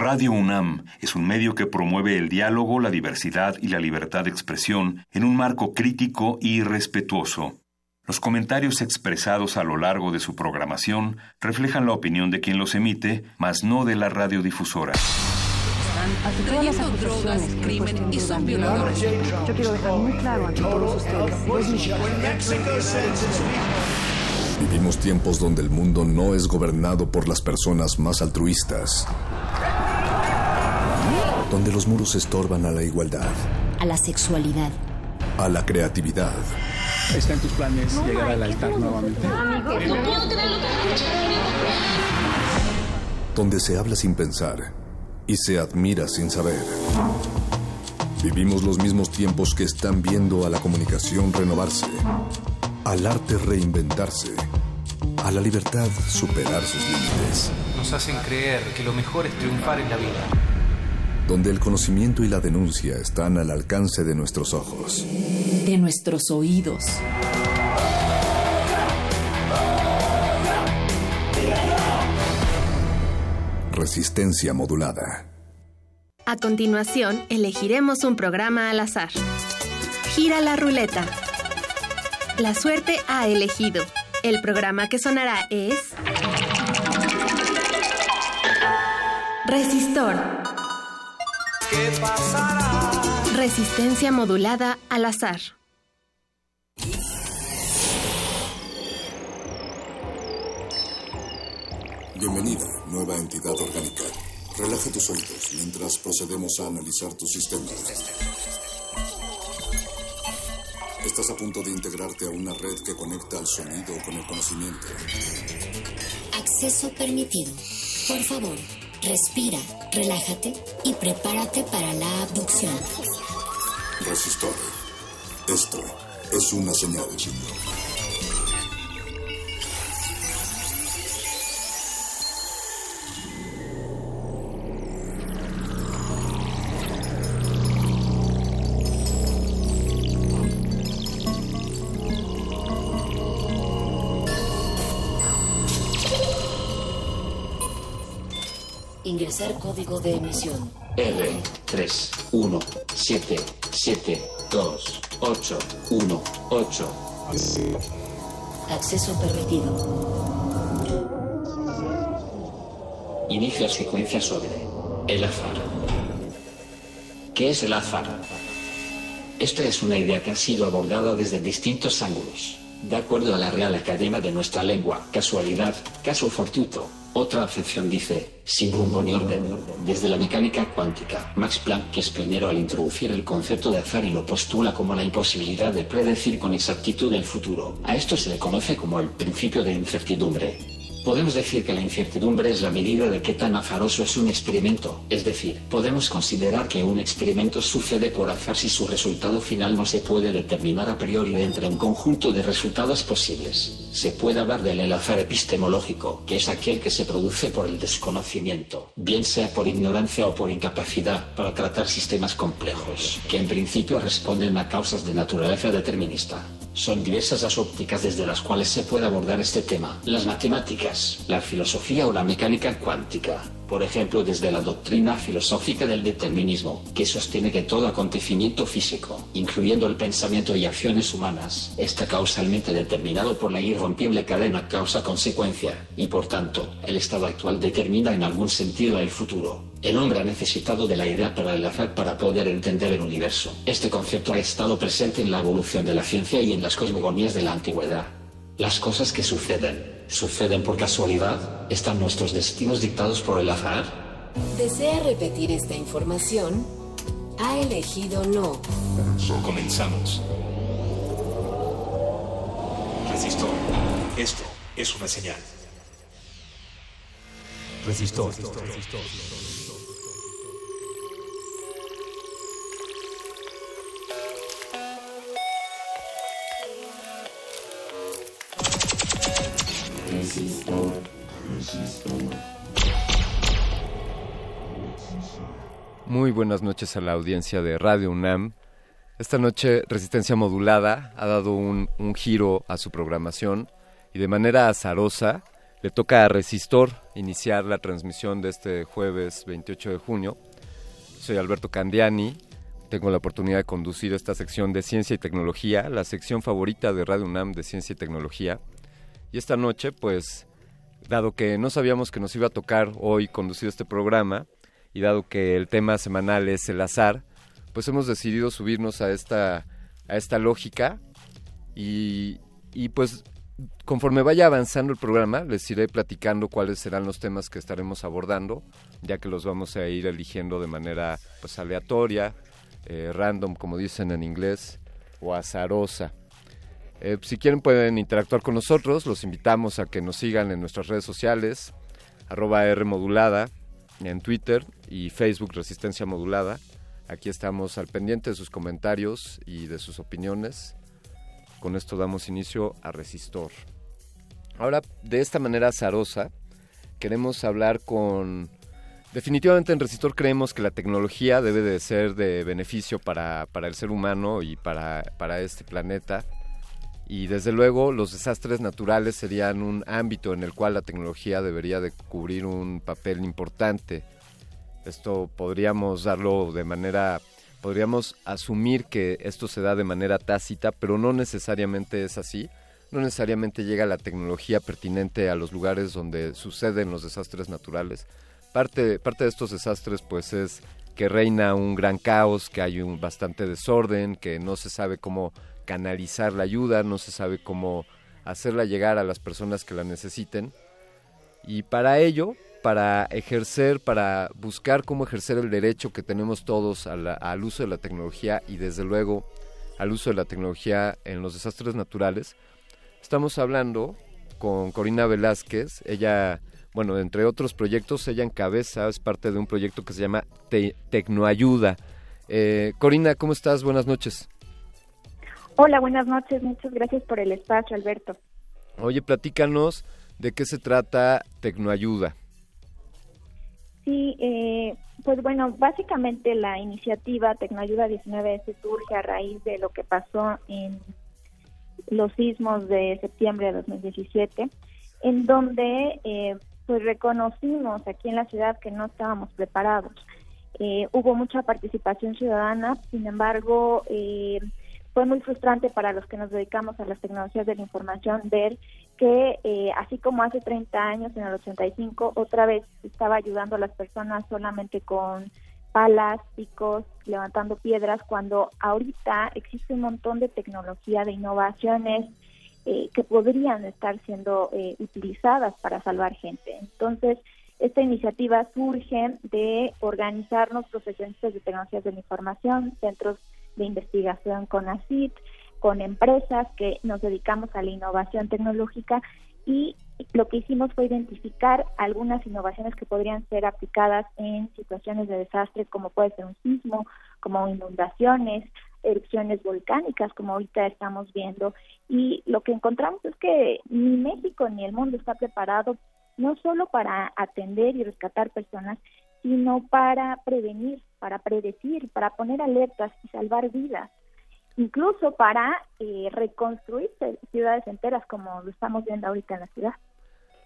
Radio UNAM es un medio que promueve el diálogo, la diversidad y la libertad de expresión en un marco crítico y respetuoso. Los comentarios expresados a lo largo de su programación reflejan la opinión de quien los emite, mas no de la radiodifusora. drogas, crimen y son violadores. Yo quiero dejar muy claro ante todos ustedes. Vivimos tiempos donde el mundo no es gobernado por las personas más altruistas donde los muros estorban a la igualdad, a la sexualidad, a la creatividad. ¿Está en tus planes llegar al altar nuevamente? Donde se habla sin pensar y se admira sin saber. Vivimos los mismos tiempos que están viendo a la comunicación renovarse, al arte reinventarse, a la libertad superar sus límites. Nos hacen creer que lo mejor es triunfar en la vida donde el conocimiento y la denuncia están al alcance de nuestros ojos, de nuestros oídos. Resistencia modulada. A continuación, elegiremos un programa al azar. Gira la ruleta. La suerte ha elegido. El programa que sonará es... Resistor. ¿Qué pasará? Resistencia modulada al azar. Bienvenida, nueva entidad orgánica. Relaja tus oídos mientras procedemos a analizar tu sistema. Estás a punto de integrarte a una red que conecta al sonido con el conocimiento. Acceso permitido. Por favor, Respira, relájate y prepárate para la abducción. Resistor. Esto es una señal. Ingresar código de emisión. R 3 1 7 7 2 8 1 8. Acceso permitido. Inicia secuencia sobre el azar. ¿Qué es el azar? Esta es una idea que ha sido abordada desde distintos ángulos. De acuerdo a la Real Academia de nuestra lengua, casualidad, caso fortuito, otra acepción dice, sin rumbo ni orden, desde la mecánica cuántica. Max Planck, es pionero al introducir el concepto de azar y lo postula como la imposibilidad de predecir con exactitud el futuro. A esto se le conoce como el principio de incertidumbre. Podemos decir que la incertidumbre es la medida de qué tan azaroso es un experimento, es decir, podemos considerar que un experimento sucede por azar si su resultado final no se puede determinar a priori entre un conjunto de resultados posibles. Se puede hablar del azar epistemológico, que es aquel que se produce por el desconocimiento, bien sea por ignorancia o por incapacidad para tratar sistemas complejos, que en principio responden a causas de naturaleza determinista. Son diversas las ópticas desde las cuales se puede abordar este tema. Las matemáticas, la filosofía o la mecánica cuántica. Por ejemplo, desde la doctrina filosófica del determinismo, que sostiene que todo acontecimiento físico, incluyendo el pensamiento y acciones humanas, está causalmente determinado por la irrompible cadena causa-consecuencia, y por tanto, el estado actual determina en algún sentido el futuro. El hombre ha necesitado de la idea para el azar para poder entender el universo. Este concepto ha estado presente en la evolución de la ciencia y en las cosmogonías de la antigüedad. Las cosas que suceden, suceden por casualidad. ¿Están nuestros destinos dictados por el azar? ¿Desea repetir esta información? Ha elegido no. Comenzamos. Resistor. Esto es una señal. Resistor. Muy buenas noches a la audiencia de Radio UNAM. Esta noche Resistencia Modulada ha dado un, un giro a su programación y de manera azarosa Le toca a Resistor iniciar la transmisión de este jueves 28 de junio. Soy Alberto Candiani. Tengo la oportunidad de conducir esta sección de Ciencia y Tecnología, la sección favorita de Radio UNAM de Ciencia y Tecnología. Y esta noche, pues, dado que no sabíamos que nos iba a tocar hoy conducir este programa, y dado que el tema semanal es el azar, pues hemos decidido subirnos a esta, a esta lógica y, y pues conforme vaya avanzando el programa, les iré platicando cuáles serán los temas que estaremos abordando, ya que los vamos a ir eligiendo de manera pues aleatoria, eh, random, como dicen en inglés, o azarosa. Eh, si quieren pueden interactuar con nosotros, los invitamos a que nos sigan en nuestras redes sociales, arroba R modulada, en Twitter y Facebook Resistencia Modulada. Aquí estamos al pendiente de sus comentarios y de sus opiniones. Con esto damos inicio a Resistor. Ahora, de esta manera azarosa, queremos hablar con... Definitivamente en Resistor creemos que la tecnología debe de ser de beneficio para, para el ser humano y para, para este planeta. Y desde luego los desastres naturales serían un ámbito en el cual la tecnología debería de cubrir un papel importante. Esto podríamos darlo de manera podríamos asumir que esto se da de manera tácita, pero no necesariamente es así. No necesariamente llega la tecnología pertinente a los lugares donde suceden los desastres naturales. Parte, parte de estos desastres pues es que reina un gran caos, que hay un bastante desorden, que no se sabe cómo canalizar la ayuda, no se sabe cómo hacerla llegar a las personas que la necesiten. Y para ello, para ejercer, para buscar cómo ejercer el derecho que tenemos todos al uso de la tecnología y desde luego al uso de la tecnología en los desastres naturales. Estamos hablando con Corina Velázquez, ella, bueno, entre otros proyectos, ella encabeza, es parte de un proyecto que se llama Tecnoayuda. Eh, Corina, ¿cómo estás? Buenas noches. Hola, buenas noches, muchas gracias por el espacio, Alberto. Oye, platícanos de qué se trata Tecnoayuda. Sí, eh, pues bueno, básicamente la iniciativa Tecnoayuda 19 se surge a raíz de lo que pasó en los sismos de septiembre de 2017, en donde eh, pues reconocimos aquí en la ciudad que no estábamos preparados. Eh, hubo mucha participación ciudadana, sin embargo, eh, fue muy frustrante para los que nos dedicamos a las tecnologías de la información ver que eh, así como hace 30 años, en el 85, otra vez estaba ayudando a las personas solamente con palas, picos, levantando piedras, cuando ahorita existe un montón de tecnología, de innovaciones eh, que podrían estar siendo eh, utilizadas para salvar gente. Entonces, esta iniciativa surge de organizarnos profesionistas de tecnologías de la información, centros de investigación con ACID, con empresas que nos dedicamos a la innovación tecnológica y lo que hicimos fue identificar algunas innovaciones que podrían ser aplicadas en situaciones de desastre como puede ser un sismo, como inundaciones, erupciones volcánicas como ahorita estamos viendo. Y lo que encontramos es que ni México ni el mundo está preparado no solo para atender y rescatar personas, sino para prevenir, para predecir, para poner alertas y salvar vidas incluso para eh, reconstruir ciudades enteras como lo estamos viendo ahorita en la ciudad.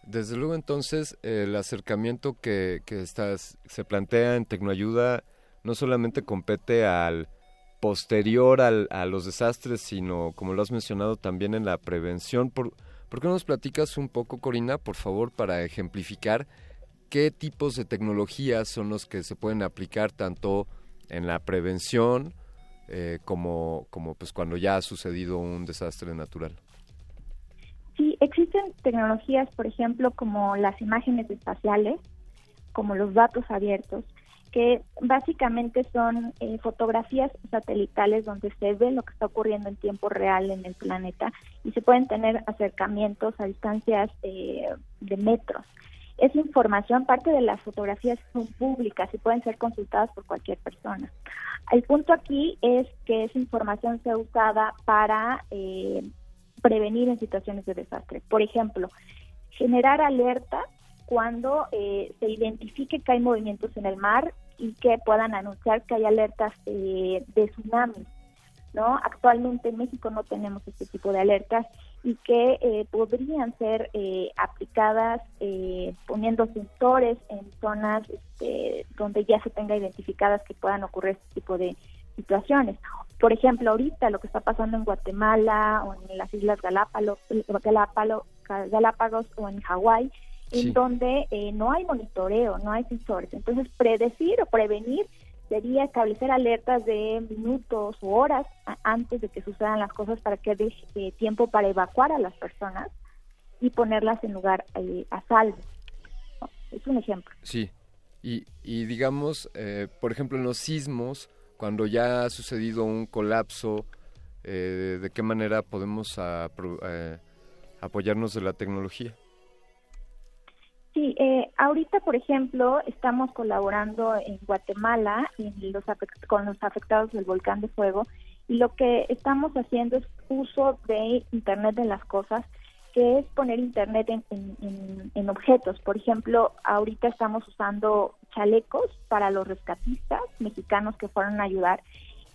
Desde luego entonces el acercamiento que, que se plantea en Tecnoayuda no solamente compete al posterior al, a los desastres, sino como lo has mencionado también en la prevención. ¿Por, ¿Por qué no nos platicas un poco, Corina, por favor, para ejemplificar qué tipos de tecnologías son los que se pueden aplicar tanto en la prevención eh, como, pues cuando ya ha sucedido un desastre natural? Sí, existen tecnologías, por ejemplo, como las imágenes espaciales, como los datos abiertos, que básicamente son eh, fotografías satelitales donde se ve lo que está ocurriendo en tiempo real en el planeta y se pueden tener acercamientos a distancias eh, de metros. Esa información, parte de las fotografías son públicas y pueden ser consultadas por cualquier persona. El punto aquí es que esa información sea usada para eh, prevenir en situaciones de desastre. Por ejemplo, generar alerta cuando eh, se identifique que hay movimientos en el mar y que puedan anunciar que hay alertas eh, de tsunami. ¿no? Actualmente en México no tenemos este tipo de alertas y que eh, podrían ser eh, aplicadas eh, poniendo sensores en zonas este, donde ya se tenga identificadas que puedan ocurrir este tipo de situaciones. Por ejemplo, ahorita lo que está pasando en Guatemala o en las Islas Galápagos, Galápagos, Galápagos o en Hawái, en donde no hay monitoreo, no hay sensores. Entonces, predecir o prevenir sería establecer alertas de minutos u horas antes de que sucedan las cosas para que dé eh, tiempo para evacuar a las personas y ponerlas en lugar eh, a salvo. Es un ejemplo. Sí, y, y digamos, eh, por ejemplo, en los sismos, cuando ya ha sucedido un colapso, ¿de qué manera podemos apoyarnos de la tecnología? Sí, eh, ahorita, por ejemplo, estamos colaborando en Guatemala los con los afectados del volcán de fuego y lo que estamos haciendo es uso de Internet de las cosas, que es poner Internet en, objetos. Por ejemplo, ahorita estamos usando chalecos para los rescatistas mexicanos que fueron a ayudar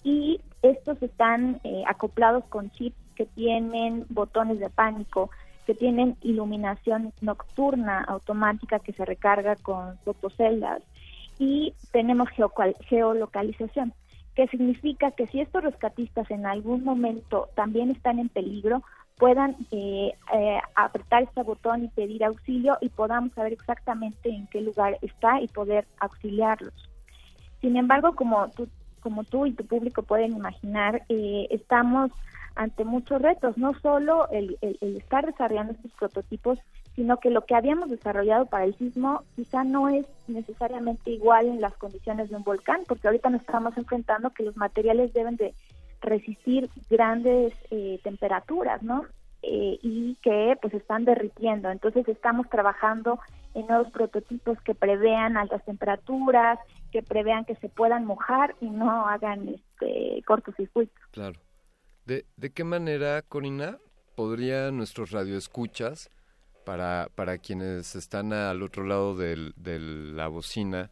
y estos están eh, acoplados con chips que tienen botones de pánico, que tienen iluminación nocturna automática que se recarga con fotoceldas y tenemos geolocalización, que significa que si estos rescatistas en algún momento también están en peligro, puedan eh, eh, apretar este botón y pedir auxilio y podamos saber exactamente en qué lugar está y poder auxiliarlos. Sin embargo, como tú, como tú y tu público pueden imaginar, eh, estamos ante muchos retos, no solo el, estar desarrollando estos prototipos, sino que lo que habíamos desarrollado para el sismo quizá no es necesariamente igual en las condiciones de un volcán, porque ahorita nos estamos enfrentando que los materiales deben de resistir grandes eh, temperaturas, ¿no? Eh, y que pues están derritiendo. Entonces estamos trabajando en nuevos prototipos que prevean altas temperaturas, que prevean que se puedan mojar y no hagan este cortocircuito. Claro. ¿De, de qué manera, Corina, podría nuestros radioescuchas, para, para quienes están al otro lado de la bocina,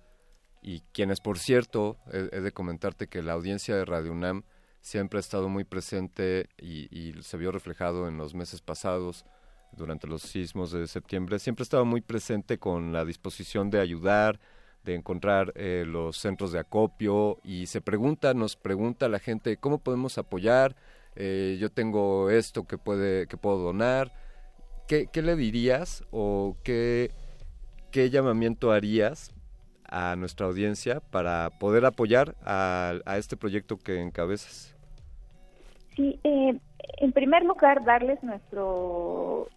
y quienes, por cierto, he, de comentarte que la audiencia de Radio UNAM siempre ha estado muy presente y, se vio reflejado en los meses pasados, durante los sismos de septiembre, siempre ha estado muy presente con la disposición de ayudar, de encontrar eh, los centros de acopio y se pregunta, nos pregunta la gente cómo podemos apoyar, eh, yo tengo esto que, puede, que puedo donar. ¿Qué, le dirías o qué, qué llamamiento harías a nuestra audiencia para poder apoyar a, este proyecto que encabezas? Sí, eh, en primer lugar, darles nuestros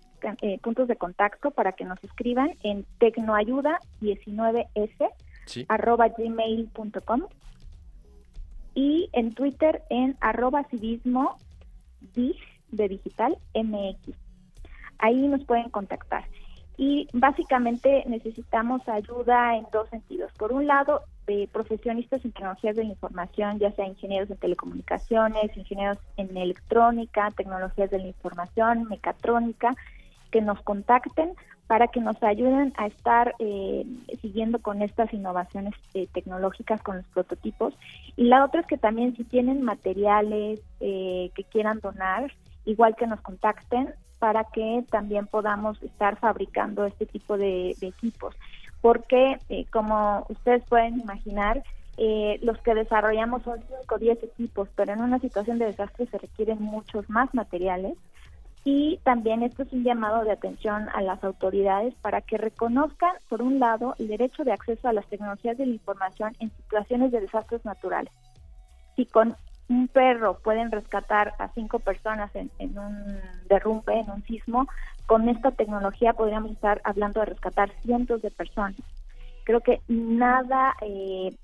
eh, puntos de contacto para que nos escriban en tecnoayuda19s arroba gmail.com y en Twitter en arroba civismo DIG de Digital MX. Ahí nos pueden contactar. Y básicamente necesitamos ayuda en dos sentidos. Por un lado, de profesionistas en tecnologías de la información, ya sea ingenieros en telecomunicaciones, ingenieros en electrónica, tecnologías de la información, mecatrónica, que nos contacten para que nos ayuden a estar eh, siguiendo con estas innovaciones eh, tecnológicas, con los prototipos. Y la otra es que también si tienen materiales eh, que quieran donar, igual que nos contacten para que también podamos estar fabricando este tipo de, equipos. Porque, como ustedes pueden imaginar, los que desarrollamos son 5 o 10 equipos, pero en una situación de desastre se requieren muchos más materiales y también esto es un llamado de atención a las autoridades para que reconozcan, por un lado, el derecho de acceso a las tecnologías de la información en situaciones de desastres naturales. Si con un perro pueden rescatar a cinco personas en, un derrumbe, en un sismo, con esta tecnología podríamos estar hablando de rescatar cientos de personas. Creo que nada eh,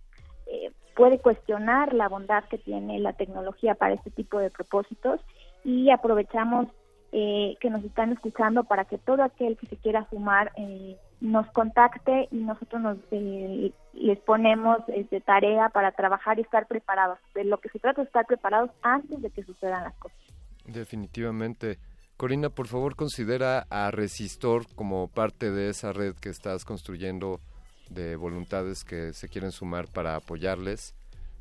eh, puede cuestionar la bondad que tiene la tecnología para este tipo de propósitos y aprovechamos eh, que nos están escuchando para que todo aquel que se quiera sumar eh, nos contacte y nosotros nos eh, les ponemos de tarea para trabajar y estar preparados. De lo que se trata es estar preparados antes de que sucedan las cosas. Definitivamente. Corina, por favor, considera a Resistor como parte de esa red que estás construyendo de voluntades que se quieren sumar para apoyarles.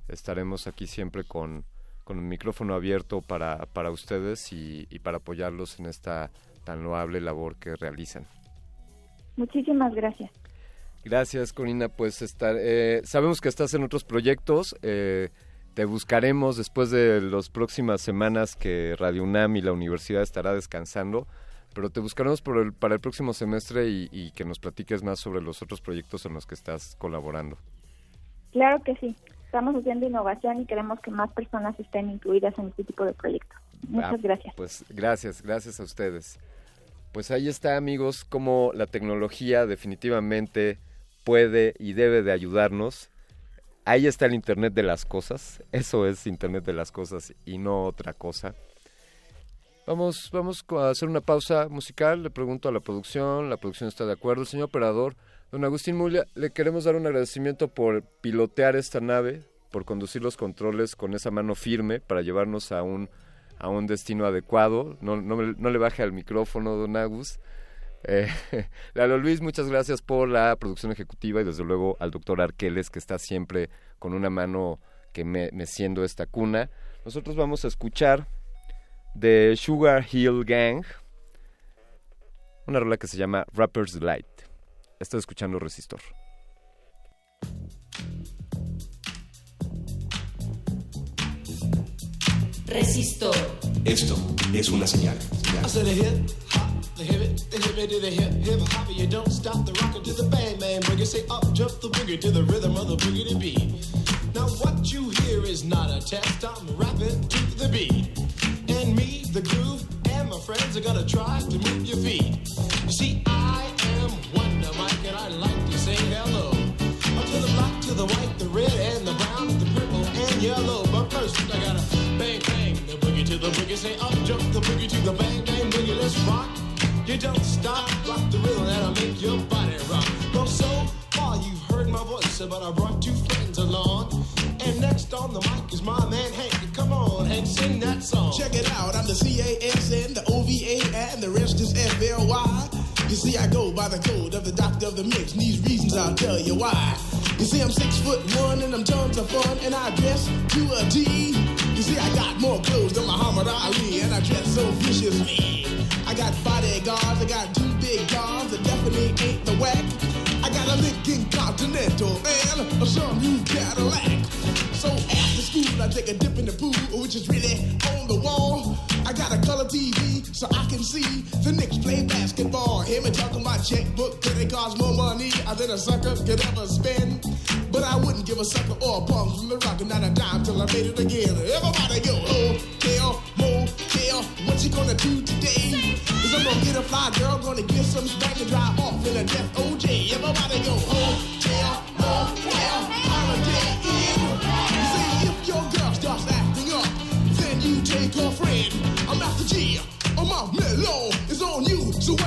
Estaremos aquí siempre con, con el micrófono abierto para, para ustedes y, y para apoyarlos en esta tan loable labor que realizan. Muchísimas gracias. Gracias, Corina. Pues estar, eh, sabemos que estás en otros proyectos. Eh, te buscaremos después de las próximas semanas que Radio UNAM y la universidad estará descansando, pero te buscaremos por el, para el próximo semestre y, y que nos platiques más sobre los otros proyectos en los que estás colaborando. Claro que sí. Estamos haciendo innovación y queremos que más personas estén incluidas en este tipo de proyectos. Muchas Ah, gracias. Pues gracias, gracias a ustedes. Pues ahí está, amigos, cómo la tecnología definitivamente puede y debe de ayudarnos. Ahí está el Internet de las cosas. Eso es Internet de las cosas y no otra cosa. Vamos, vamos a hacer una pausa musical. Le pregunto a la producción. La producción está de acuerdo. Señor operador, don Agustín Mulia, le queremos dar un agradecimiento por pilotear esta nave, por conducir los controles con esa mano firme para llevarnos a un, a un destino adecuado. No, no, no le baje al micrófono, don Agus. Eh, Lalo Luis, muchas gracias por la producción ejecutiva y desde luego al doctor Arqueles que está siempre con una mano que me, meciendo esta cuna. Nosotros vamos a escuchar de Sugar Hill Gang una rola que se llama Rapper's Delight. Estoy escuchando Resistor. Of the boogie to beat. Now what you hear is not a test. I'm rapping to the beat, and me, the groove, and my friends are gonna try to move your feet. To the boogie. Say up jump the boogie to the bang bang boogie. Let's rock. You don't stop, rock the rhythm that'll make your body rock. Well, so far you've heard my voice, but I brought two friends along. And next on the mic is my man Hank. Come on, Hank, sing that song. Check it out, I'm the CASN, the OVA, and the rest is FLY. You see, I go by the code of the doctor of the mix, and these reasons I'll tell you why. You see, I'm six foot one, and I'm tons of fun, and I dress to a T. See, I got more clothes than Muhammad Ali, and I dress so viciously. I got bodyguards, I got two big guns that definitely ain't the whack. I got a Lincoln Continental and a some new Cadillac. So after school, I take a dip in the pool, which is really on the wall. I got a color TV so I can see the Knicks play basketball. Hear me talking my checkbook, could it cost more money than a sucker could ever spend? But I wouldn't give a sucker or a bum from the rock and not a dime till I made it again. Everybody go, oh, hotel, motel, what you gonna do today? Is I'm gonna get a fly girl, gonna get some spank and drive off in a death OJ. Everybody go, oh, hotel, motel, holiday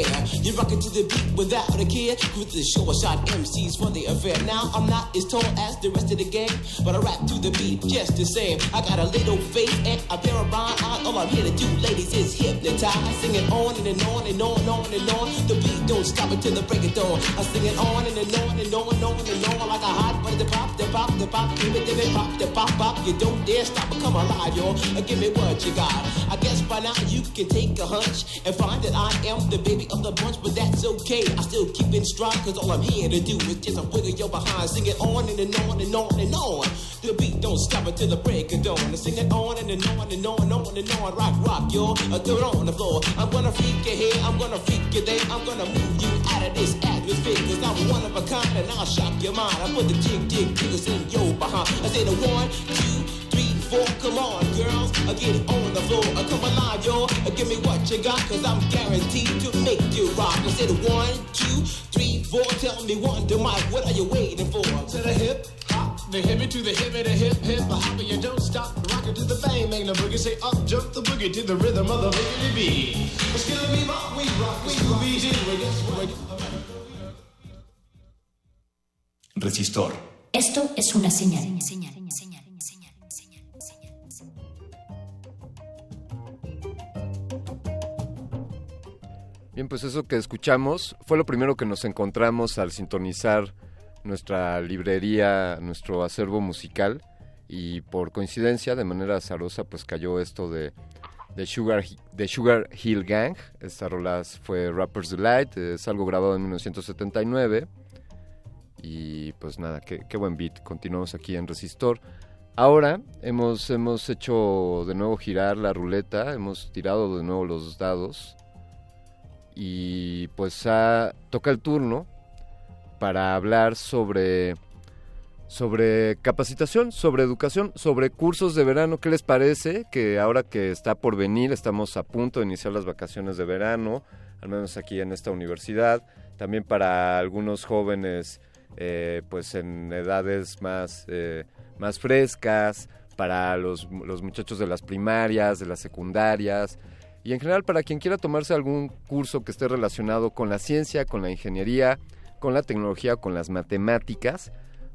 air. You're rocking to the beat without a care. With the show, I shot MCs for the affair. Now I'm not as tall as the rest of the gang, but I rap to the beat just the same. I got a little face and a pair of rhyme eyes. All I'm here to do, ladies, is hypnotize. Singing on and, and on and on and on and on. The beat don't stop until the break of dawn. I sing it on and, and on and on and on and on like a hot butter. Pop, the pop, the pop, give it, give it, pop, the pop, pop. You don't dare stop or come alive, y'all. Uh, Give me what you got. I guess by now you can take a hunch and find that I am the baby of the bunch, but that's okay. I still keep in cause all I'm here to do is just a wiggle your behind. Sing it on and, and on and on and on. The beat don't stop until the break of dawn. I sing it on and, and on and on and on and on. Rock, rock, y'all. Uh, throw it on the floor. I'm gonna freak you here, I'm gonna freak you there. I'm gonna move you out of this atmosphere, cause I'm one of a kind and I'll shock your mind. I put the jig, jig, jiggles in your behind. I say the one, two, three, four. Come on, girls, uh, get on the floor. Uh, come alive, y'all. Uh, give me what you got, cause I'm guaranteed to make you rock. I said one, two, three, four. Tell me one, to Mike, what are you waiting for? To the hip, hop, the hippie to the hippie, the hip, hip, a hopper. You don't stop, rock it to the bang, bang the boogie. Say up, jump the boogie to the rhythm of the boogie beat. Let's get me rock, we rock, we Scooby Doo. We just. Resistor. Esto es una señal. Bien, pues eso que escuchamos fue lo primero que nos encontramos al sintonizar nuestra librería, nuestro acervo musical y por coincidencia, de manera azarosa, pues cayó esto de, de, Sugar, de Sugar Hill Gang. Esta rola fue Rapper's Delight, es algo grabado en 1979 y pues nada, qué, qué buen beat. Continuamos aquí en Resistor. Ahora hemos, hemos hecho de nuevo girar la ruleta, hemos tirado de nuevo los dados y pues toca el turno para hablar sobre sobre capacitación, sobre educación, sobre cursos de verano. ¿Qué les parece? Que ahora que está por venir, estamos a punto de iniciar las vacaciones de verano, al menos aquí en esta universidad. También para algunos jóvenes, eh, pues en edades más, eh, más frescas, para los, los muchachos de las primarias, de las secundarias y en general para quien quiera tomarse algún curso que esté relacionado con la ciencia, con la ingeniería, con la tecnología, con las matemáticas,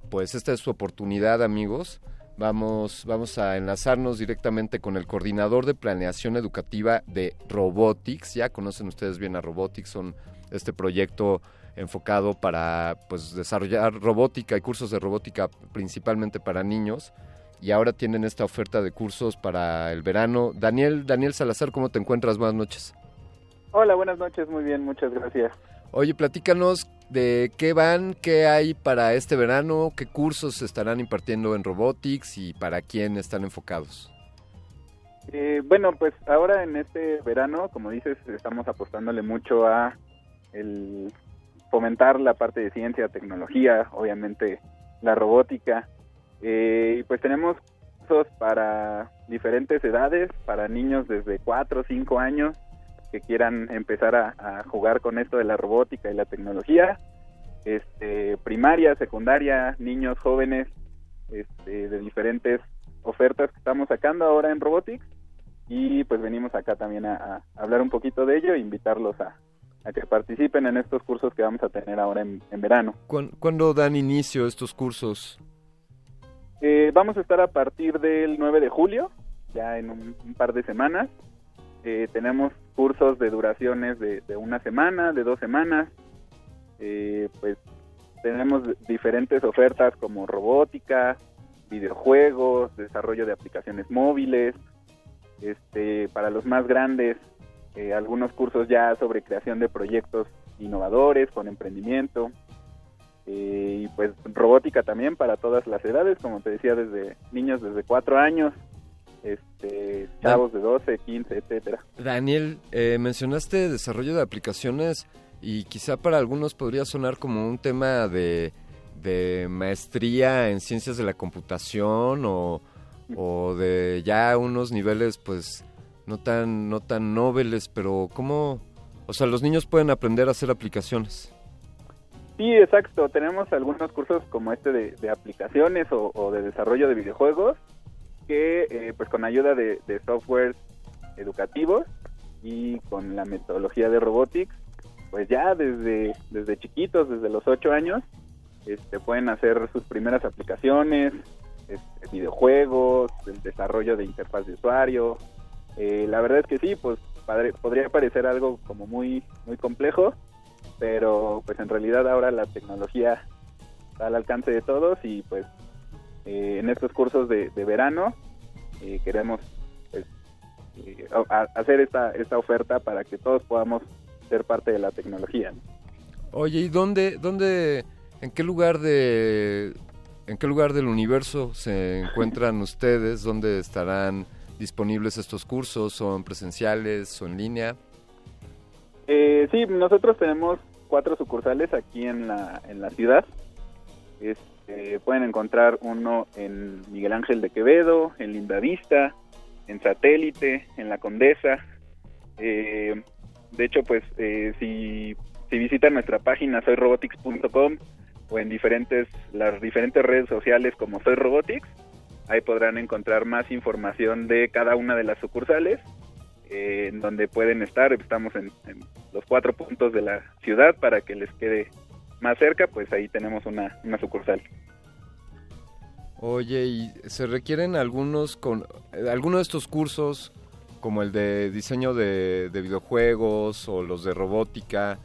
pues esta es su oportunidad, amigos. Vamos, vamos a enlazarnos directamente con el coordinador de planeación educativa de Robotics. Ya conocen ustedes bien a Robotics, son este proyecto enfocado para pues, desarrollar robótica y cursos de robótica principalmente para niños. Y ahora tienen esta oferta de cursos para el verano. Daniel, Daniel Salazar, ¿cómo te encuentras? Buenas noches. Hola, buenas noches, muy bien, muchas gracias. Oye, platícanos de qué van, qué hay para este verano, qué cursos se estarán impartiendo en Robotics y para quién están enfocados. Eh, bueno, pues ahora en este verano, como dices, estamos apostándole mucho a el fomentar la parte de ciencia, tecnología, obviamente la robótica. Eh, y pues tenemos cursos para diferentes edades, para niños desde 4 o 5 años que quieran empezar a, jugar con esto de la robótica y la tecnología, este, primaria, secundaria, niños, jóvenes, este, de diferentes ofertas que estamos sacando ahora en Robotics y pues venimos acá también a, hablar un poquito de ello e invitarlos a, a, que participen en estos cursos que vamos a tener ahora en, en verano. ¿Cuándo dan inicio estos cursos? Eh, vamos a estar a partir del 9 de julio, ya en un, par de semanas. Eh, tenemos cursos de duraciones de, de, una semana, de dos semanas. Eh, pues tenemos diferentes ofertas como robótica, videojuegos, desarrollo de aplicaciones móviles. Este, para los más grandes, eh, algunos cursos ya sobre creación de proyectos innovadores con emprendimiento. Eh, y pues robótica también para todas las edades, como te decía, desde niños desde cuatro años este, chavos de 12, 15, etcétera. Daniel, eh, mencionaste desarrollo de aplicaciones y quizá para algunos podría sonar como un tema de, de maestría en ciencias de la computación o, o, de ya unos niveles pues no tan no tan nobles, pero cómo, o sea, los niños pueden aprender a hacer aplicaciones. Sí, exacto. Tenemos algunos cursos como este de, aplicaciones o, de desarrollo de videojuegos que eh, pues con ayuda de, softwares educativos y con la metodología de robotics, pues ya desde, desde chiquitos, desde los 8 años, este, pueden hacer sus primeras aplicaciones, este, videojuegos, el desarrollo de interfaz de usuario. Eh, la verdad es que sí, pues podría parecer algo como muy, muy complejo, pero pues en realidad ahora la tecnología está al alcance de todos y pues eh, en estos cursos de, de verano eh, queremos pues, eh, hacer esta, esta oferta para que todos podamos ser parte de la tecnología. ¿no? Oye, ¿y dónde, dónde, en qué lugar de, en qué lugar del universo se encuentran ustedes? ¿Dónde estarán disponibles estos cursos? ¿Son presenciales o en línea? Eh, sí, nosotros tenemos cuatro sucursales aquí en la, en la ciudad. Es eh, pueden encontrar uno en Miguel Ángel de Quevedo, en Lindavista, en Satélite, en La Condesa. Eh, de hecho, pues eh, si, si visitan nuestra página soyrobotics.com o en diferentes las diferentes redes sociales como Soy Robotics, ahí podrán encontrar más información de cada una de las sucursales, eh, en donde pueden estar. Estamos en, los cuatro puntos de la ciudad para que les quede más cerca, pues ahí tenemos una, una sucursal. Oye, ¿y se requieren algunos con eh, alguno de estos cursos como el de diseño de, de videojuegos o los de robótica?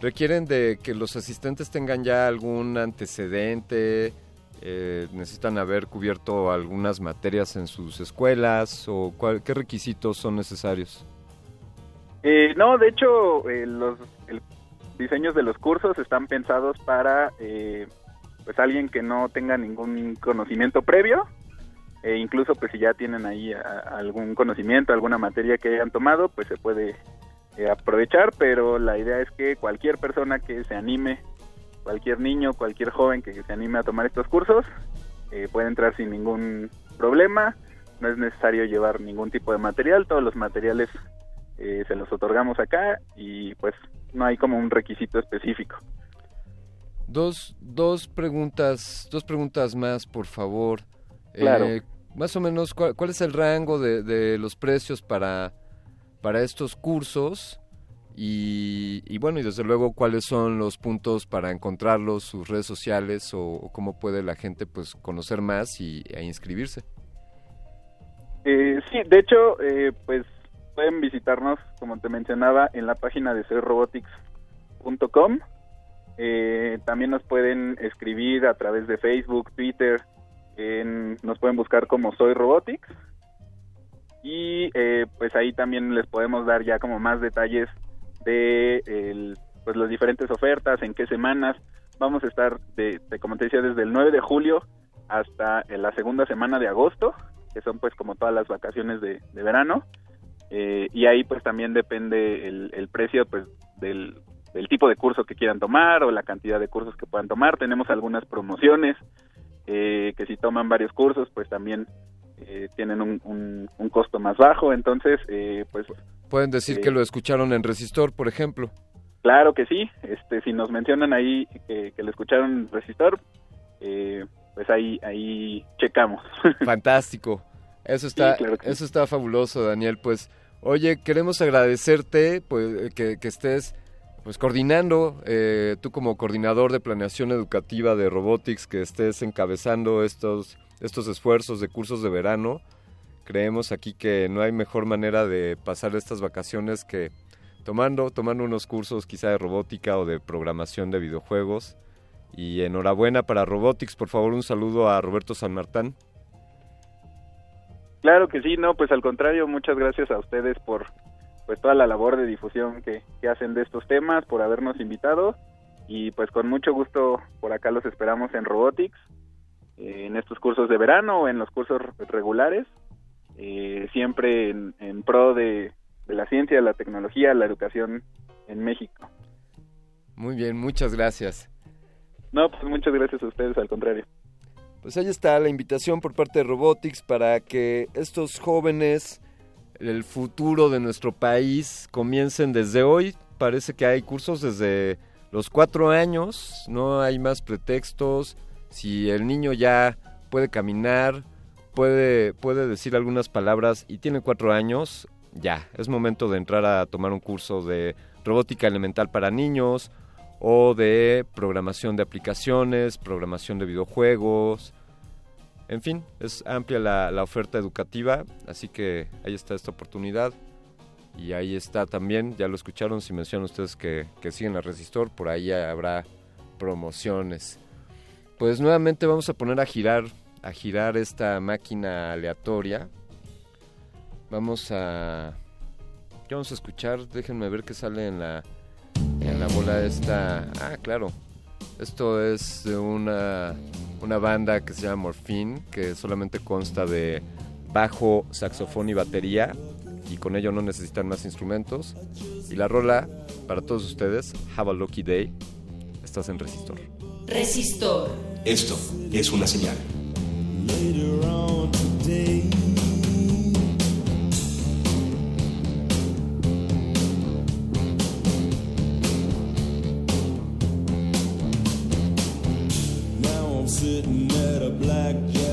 ¿Requieren de que los asistentes tengan ya algún antecedente? Eh, ¿Necesitan haber cubierto algunas materias en sus escuelas? ¿O cuál- qué requisitos son necesarios? Eh, no, de hecho, eh, los el- diseños de los cursos están pensados para eh, pues alguien que no tenga ningún conocimiento previo, e incluso pues si ya tienen ahí algún conocimiento, alguna materia que hayan tomado, pues se puede eh, aprovechar, pero la idea es que cualquier persona que se anime, cualquier niño, cualquier joven que se anime a tomar estos cursos, eh, puede entrar sin ningún problema, no es necesario llevar ningún tipo de material, todos los materiales eh, se los otorgamos acá y pues no hay como un requisito específico. Dos, dos preguntas, dos preguntas más, por favor. Claro. Eh, más o menos, ¿cuál, cuál es el rango de, de los precios para, para estos cursos? Y, bueno, y desde luego, ¿cuáles son los puntos para encontrarlos, sus redes sociales o, o cómo puede la gente pues conocer más y, e inscribirse? Eh, sí, de hecho, eh, pues pueden visitarnos, como te mencionaba, en la página de soyrobotics.com. Eh, también nos pueden escribir a través de Facebook, Twitter, en- nos pueden buscar como Soy Robotics. Y eh, pues ahí también les podemos dar ya como más detalles de el- pues las diferentes ofertas, en qué semanas. Vamos a estar, de, como te decía, desde el 9 de julio hasta en la segunda semana de agosto, que son pues como todas las vacaciones de, verano. Eh, y ahí pues también depende el, precio pues del, del tipo de curso que quieran tomar o la cantidad de cursos que puedan tomar. Tenemos algunas promociones eh, que si toman varios cursos pues también eh, tienen un, un- un costo más bajo. Entonces eh, pues Pueden decir Eh, que lo escucharon en Resistor, por ejemplo. claro que sí. Este si nos mencionan ahí que, que lo escucharon en Resistor, eh, pues ahí ahí checamos. Fantástico. Eso está, Sí, claro que sí. eso está fabuloso, Daniel. Pues, oye, queremos agradecerte pues, que, que estés pues coordinando, eh, tú como coordinador de planeación educativa de Robotics, que estés encabezando estos, estos esfuerzos de cursos de verano. Creemos aquí que no hay mejor manera de pasar estas vacaciones que tomando, tomando unos cursos quizá de robótica o de programación de videojuegos. Y enhorabuena para Robotics, por favor un saludo a Roberto San Martán. Claro que sí, no, pues al contrario, muchas gracias a ustedes por pues toda la labor de difusión que, que hacen de estos temas, por habernos invitado y pues con mucho gusto por acá los esperamos en Robotics, eh, en estos cursos de verano o en los cursos regulares, eh, siempre en, en pro de, de la ciencia, la tecnología, la educación en México. Muy bien, muchas gracias. No, pues muchas gracias a ustedes, al contrario. Pues ahí está la invitación por parte de Robotics para que estos jóvenes, el futuro de nuestro país, comiencen desde hoy. Parece que hay cursos desde los cuatro años, no hay más pretextos. Si el niño ya puede caminar, puede, puede decir algunas palabras y tiene cuatro años, ya, es momento de entrar a tomar un curso de robótica elemental para niños o de programación de aplicaciones, programación de videojuegos. En fin, es amplia la, la oferta educativa, así que ahí está esta oportunidad. Y ahí está también, ya lo escucharon, si mencionan ustedes que, que siguen a Resistor, por ahí habrá promociones. Pues nuevamente vamos a poner a girar, a girar esta máquina aleatoria. Vamos a... ¿Qué vamos a escuchar? Déjenme ver qué sale en la, en la bola esta... Ah, claro. Esto es de una, una banda que se llama Morphine, que solamente consta de bajo, saxofón y batería, y con ello no necesitan más instrumentos. Y la rola, para todos ustedes, Have a Lucky Day, estás en Resistor. Resistor. Esto es una señal. Sitting at a blackjack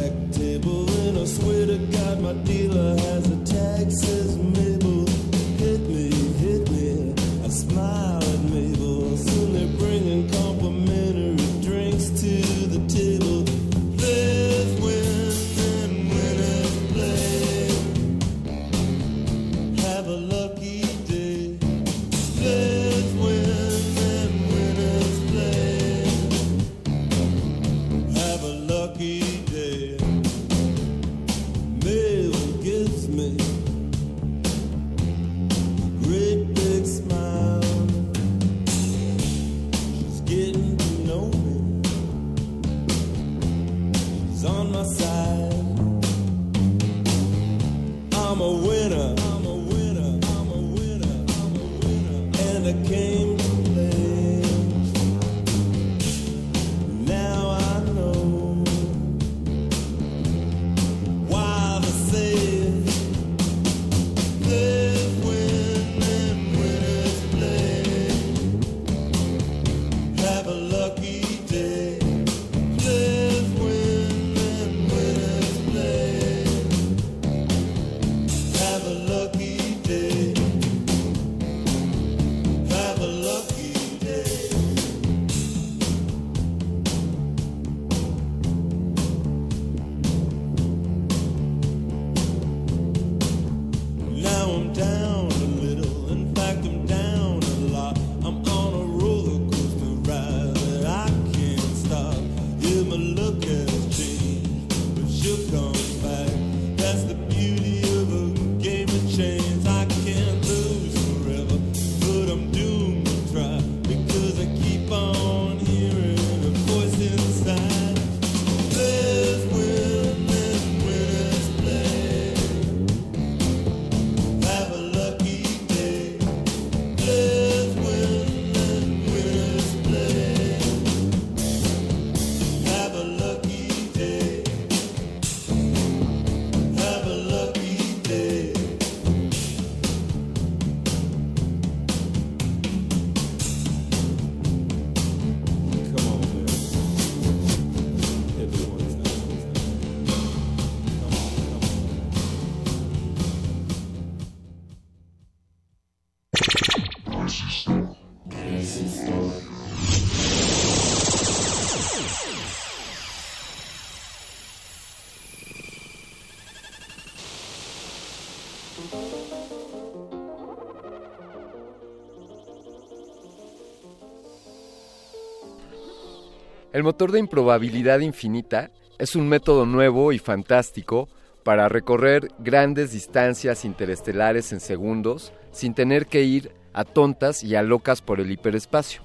El motor de improbabilidad infinita es un método nuevo y fantástico para recorrer grandes distancias interestelares en segundos sin tener que ir a tontas y a locas por el hiperespacio.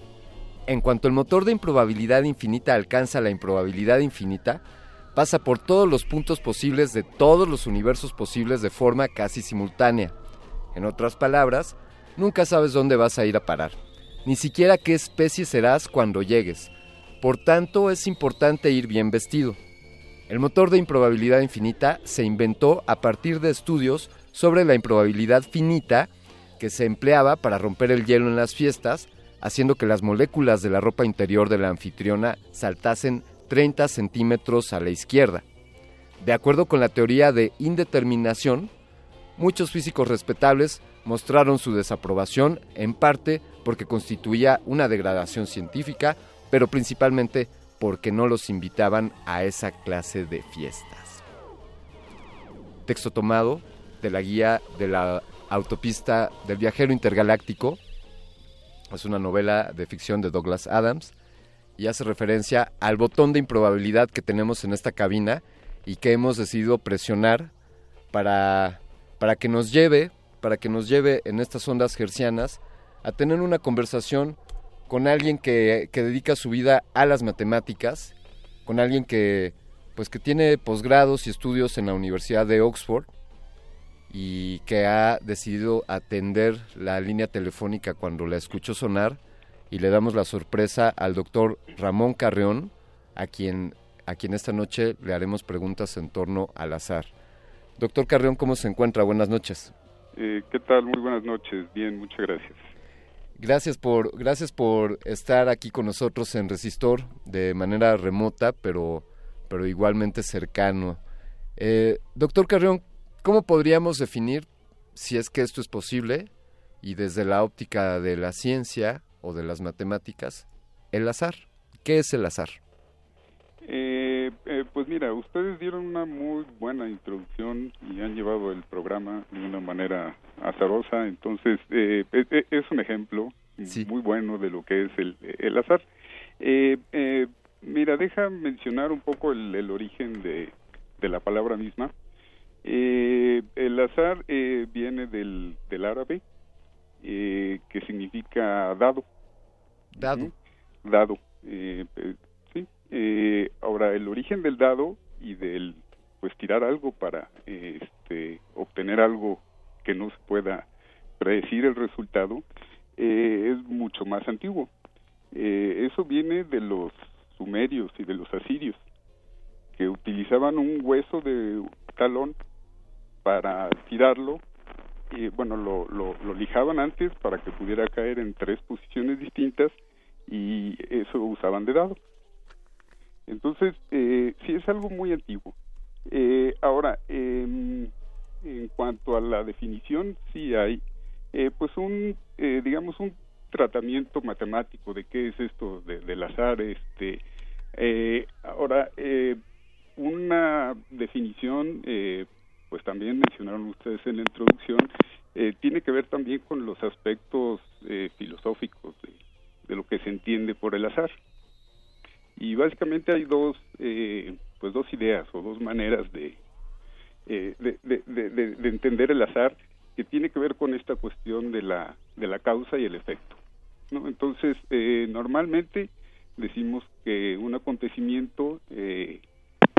En cuanto el motor de improbabilidad infinita alcanza la improbabilidad infinita, pasa por todos los puntos posibles de todos los universos posibles de forma casi simultánea. En otras palabras, nunca sabes dónde vas a ir a parar, ni siquiera qué especie serás cuando llegues. Por tanto, es importante ir bien vestido. El motor de improbabilidad infinita se inventó a partir de estudios sobre la improbabilidad finita que se empleaba para romper el hielo en las fiestas, haciendo que las moléculas de la ropa interior de la anfitriona saltasen 30 centímetros a la izquierda. De acuerdo con la teoría de indeterminación, muchos físicos respetables mostraron su desaprobación en parte porque constituía una degradación científica, pero principalmente porque no los invitaban a esa clase de fiestas. Texto tomado de la guía de la autopista del viajero intergaláctico. Es una novela de ficción de Douglas Adams y hace referencia al botón de improbabilidad que tenemos en esta cabina y que hemos decidido presionar para, para que nos lleve, para que nos lleve en estas ondas gercianas a tener una conversación con alguien que, que dedica su vida a las matemáticas, con alguien que pues que tiene posgrados y estudios en la Universidad de Oxford y que ha decidido atender la línea telefónica cuando la escuchó sonar y le damos la sorpresa al doctor Ramón Carreón, a quien, a quien esta noche le haremos preguntas en torno al azar. Doctor Carrión, ¿cómo se encuentra? Buenas noches. Eh, ¿Qué tal? Muy buenas noches. Bien, muchas gracias. Gracias por, gracias por estar aquí con nosotros en Resistor de manera remota, pero, pero igualmente cercano. Eh, doctor Carrión, ¿cómo podríamos definir, si es que esto es posible, y desde la óptica de la ciencia o de las matemáticas, el azar? ¿Qué es el azar? Eh, eh, pues mira, ustedes dieron una muy buena introducción y han llevado el programa de una manera azarosa, entonces eh, es, un ejemplo muy bueno de lo que es el, el azar. mira, deja mencionar un poco el, origen de, de, la palabra misma. el azar viene del, del árabe, que significa dado. Dado. Dado. Eh, ahora, el origen del dado y del pues tirar algo para este, obtener algo que no se pueda predecir el resultado eh, es mucho más antiguo. Eh, eso viene de los sumerios y de los asirios, que utilizaban un hueso de talón para tirarlo y bueno, lo, lo, lo lijaban antes para que pudiera caer en tres posiciones distintas y eso usaban de dado. Entonces, eh, sí es algo muy antiguo. Eh, ahora, en cuanto a la definición, sí hay, eh, pues un, eh, digamos, un tratamiento matemático de qué es esto de, del azar. Este, eh, ahora, eh, una definición, eh, pues también mencionaron ustedes en la introducción, eh, tiene que ver también con los aspectos eh, filosóficos de, lo que se entiende por el azar y básicamente hay dos eh, pues dos ideas o dos maneras de, eh, de, de, de, entender el azar que tiene que ver con esta cuestión de la de la causa y el efecto no entonces eh, normalmente decimos que un acontecimiento eh,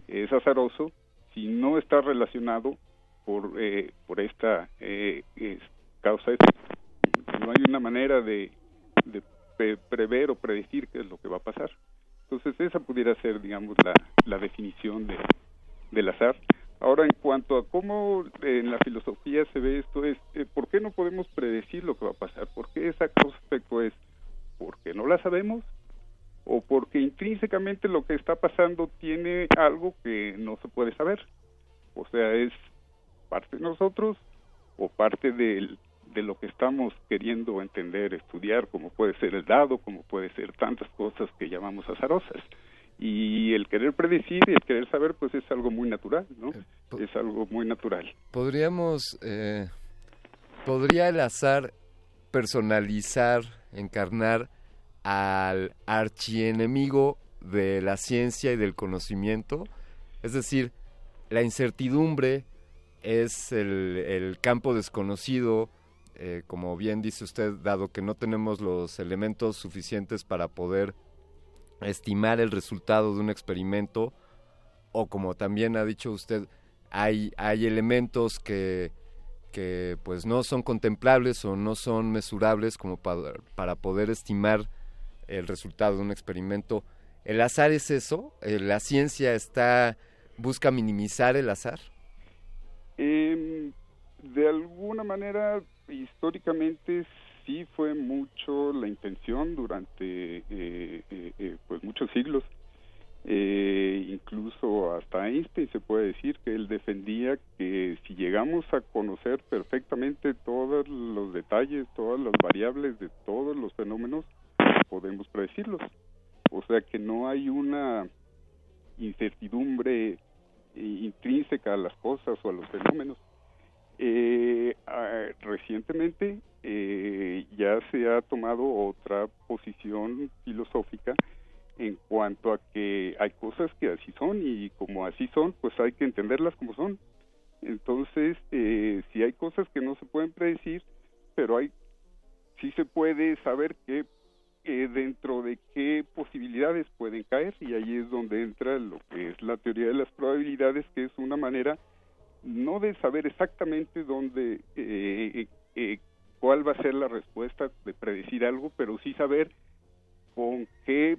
es azaroso si no está relacionado por eh, por esta eh, causa no hay una manera de, de prever o predecir qué es lo que va a pasar entonces esa pudiera ser, digamos, la, la definición de, del azar. Ahora, en cuanto a cómo en la filosofía se ve esto, es eh, ¿por qué no podemos predecir lo que va a pasar? ¿Por qué esa aspecto es? ¿Porque no la sabemos? ¿O porque intrínsecamente lo que está pasando tiene algo que no se puede saber? O sea, es parte de nosotros o parte del, de lo que estamos queriendo entender, estudiar, como puede ser el dado, como puede ser tantas cosas que llamamos azarosas. Y el querer predecir y el querer saber, pues es algo muy natural, ¿no? Eh, es algo muy natural. Podríamos, eh, ¿podría el azar personalizar, encarnar al archienemigo de la ciencia y del conocimiento? Es decir, la incertidumbre es el, el campo desconocido, eh, como bien dice usted, dado que no tenemos los elementos suficientes para poder estimar el resultado de un experimento, o como también ha dicho usted, hay, hay elementos que, que pues no son contemplables o no son mesurables como para, para poder estimar el resultado de un experimento. ¿El azar es eso? ¿La ciencia está busca minimizar el azar? De alguna manera históricamente sí fue mucho la intención durante eh, eh, eh, pues muchos siglos. Incluso hasta Einstein se puede decir que él defendía que si llegamos a conocer perfectamente todos los detalles todas las variables de todos los fenómenos podemos predecirlos. O sea que no hay una incertidumbre intrínseca a las cosas o a los fenómenos eh, recientemente eh, ya se ha tomado otra posición filosófica en cuanto a que hay cosas que así son y como así son, pues hay que entenderlas como son. Entonces, eh, si hay cosas que no se pueden predecir, pero hay sí se puede saber que eh, dentro de qué posibilidades pueden caer y ahí es donde entra lo que es la teoría de las probabilidades, que es una manera no de saber exactamente dónde, eh, eh, cuál va a ser la respuesta de predecir algo, pero sí saber con qué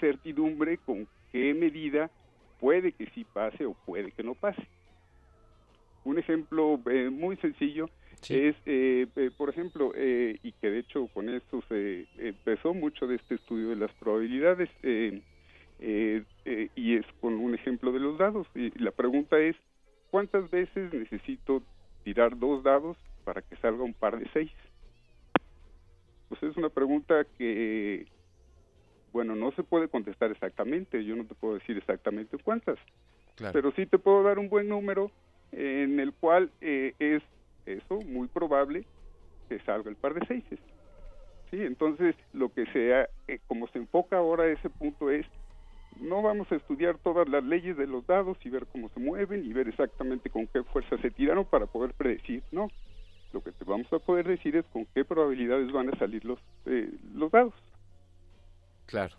certidumbre, con qué medida puede que sí pase o puede que no pase. Un ejemplo eh, muy sencillo es, eh, eh, por ejemplo, y que de hecho con esto se empezó mucho de este estudio de las probabilidades, y es con un ejemplo de los dados. Y la pregunta es, ¿cuántas veces necesito tirar dos dados para que salga un par de seis? Pues es una pregunta que, bueno, no se puede contestar exactamente, yo no te puedo decir exactamente cuántas, pero sí te puedo dar un buen número en el cual eh, es eso muy probable que salga el par de seises. Sí, entonces lo que sea, eh, como se enfoca ahora ese punto es, no vamos a estudiar todas las leyes de los dados y ver cómo se mueven y ver exactamente con qué fuerza se tiraron para poder predecir, no, lo que te vamos a poder decir es con qué probabilidades van a salir los, eh, los dados. Claro,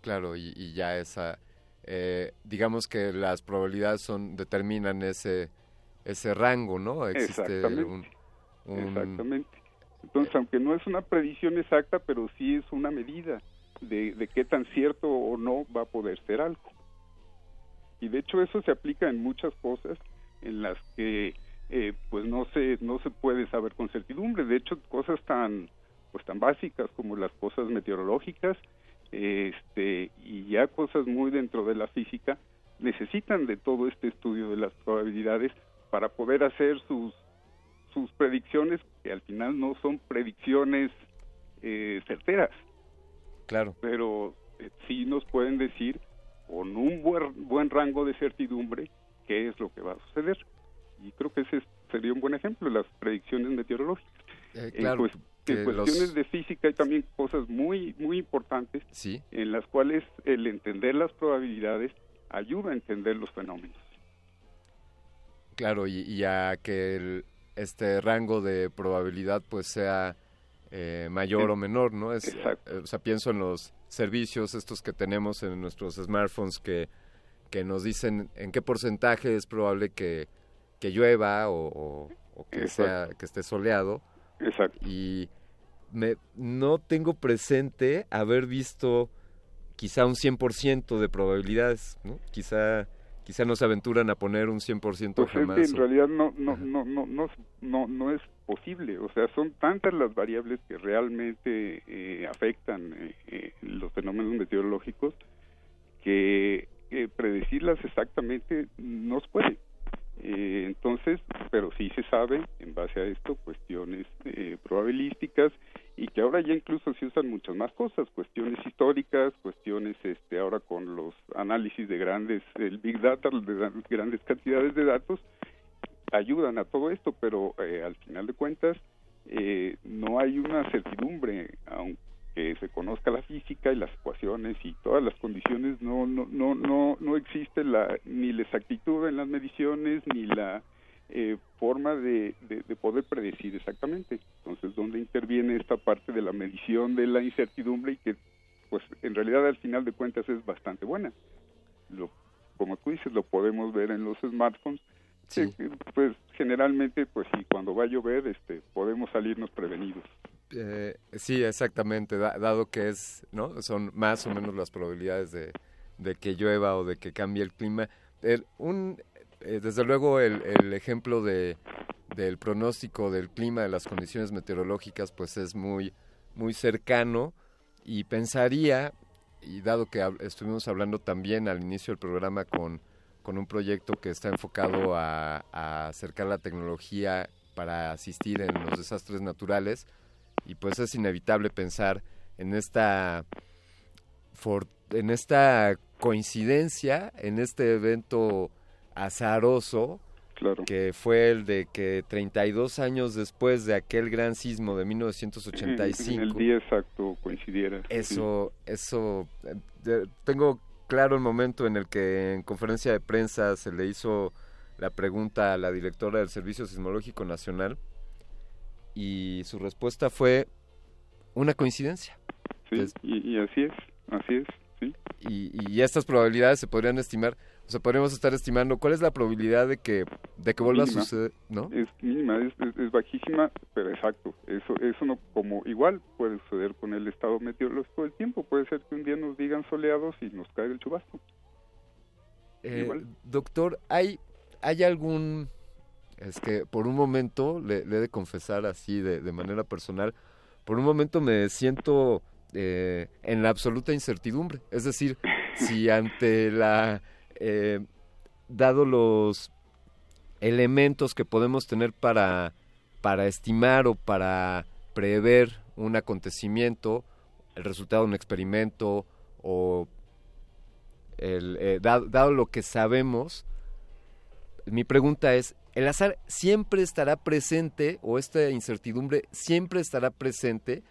claro, y, ya esa, eh, digamos que las probabilidades son determinan ese ese rango, ¿no? Exactamente. Exactamente. Entonces, aunque no es una predicción exacta, pero sí es una medida de, de qué tan cierto o no va a poder ser algo. Y de hecho eso se aplica en muchas cosas en las que eh, pues no se no se puede saber con certidumbre de hecho cosas tan pues tan básicas como las cosas meteorológicas este y ya cosas muy dentro de la física necesitan de todo este estudio de las probabilidades para poder hacer sus sus predicciones que al final no son predicciones eh, certeras claro pero eh, sí nos pueden decir con un buen buen rango de certidumbre qué es lo que va a suceder y creo que ese sería un buen ejemplo, las predicciones meteorológicas. Eh, claro, en, cuestiones de física hay también cosas muy, muy importantes en las cuales el entender las probabilidades ayuda a entender los fenómenos. Claro, y, a que este rango de probabilidad pues sea eh, mayor o menor, ¿no? Es, eh, o sea, pienso en los servicios estos que tenemos en nuestros smartphones que, que nos dicen en qué porcentaje es probable que que llueva o, que sea que esté soleado. Exacto. Y me, no tengo presente haber visto quizá un 100% de probabilidades, ¿no? Quizá quizá no se aventuran a poner un 100% pues jamás. Es que en realidad no no, no no no no no es posible, o sea, son tantas las variables que realmente eh, afectan eh, eh, los fenómenos meteorológicos que predecirlas exactamente no se puede. Eh, entonces, pero sí se sabe, en base a esto, cuestiones eh, probabilísticas y que ahora ya incluso se usan muchas más cosas, cuestiones históricas, cuestiones este ahora con los análisis de grandes, el Big Data, de grandes cantidades de datos, ayudan a todo esto, pero eh, al final de cuentas eh, no hay una certidumbre, aunque que se conozca la física y las ecuaciones y todas las condiciones no no no no no existe la ni la exactitud en las mediciones ni la eh, forma de, de, poder predecir exactamente. Entonces dónde interviene esta parte de la medición de la incertidumbre y que pues en realidad al final de cuentas es bastante buena lo como tú dices lo podemos ver en los smartphones. Pues generalmente pues sí cuando va a llover este podemos salirnos prevenidos. Eh, sí, exactamente, dado que es, ¿no? Son más o menos las probabilidades de, que llueva o de que cambie el clima. un, eh, desde luego el, el ejemplo de, del pronóstico del clima, de las condiciones meteorológicas, pues es muy, muy cercano. Y pensaría, y dado que estuvimos hablando también al inicio del programa con, con un proyecto que está enfocado a, a acercar la tecnología para asistir en los desastres naturales, y pues es inevitable pensar en esta en esta coincidencia, en este evento azaroso que fue el de que 32 años después de aquel gran sismo de 1985 en el día exacto coincidiera. Eso eso eh, tengo claro el momento en el que en conferencia de prensa se le hizo la pregunta a la directora del Servicio Sismológico Nacional y su respuesta fue una coincidencia. Sí, y, así es, así es, sí. Y, estas probabilidades se podrían estimar, o sea, podríamos estar estimando cuál es la probabilidad de que de que vuelva a suceder, ¿no? Es mínima, es, es, bajísima, pero exacto. Eso eso no como igual puede suceder con el estado meteorológico del tiempo. Puede ser que un día nos digan soleados y nos caiga el chubasco. Eh, doctor, ¿hay, ¿hay algún... Es que por un momento, le, le he de confesar así de, de manera personal, por un momento me siento eh, en la absoluta incertidumbre. Es decir, si ante la... Eh, dado los elementos que podemos tener para, para estimar o para prever un acontecimiento, el resultado de un experimento o el, eh, dado, dado lo que sabemos, mi pregunta es, ¿el azar siempre estará presente o esta incertidumbre siempre estará presente?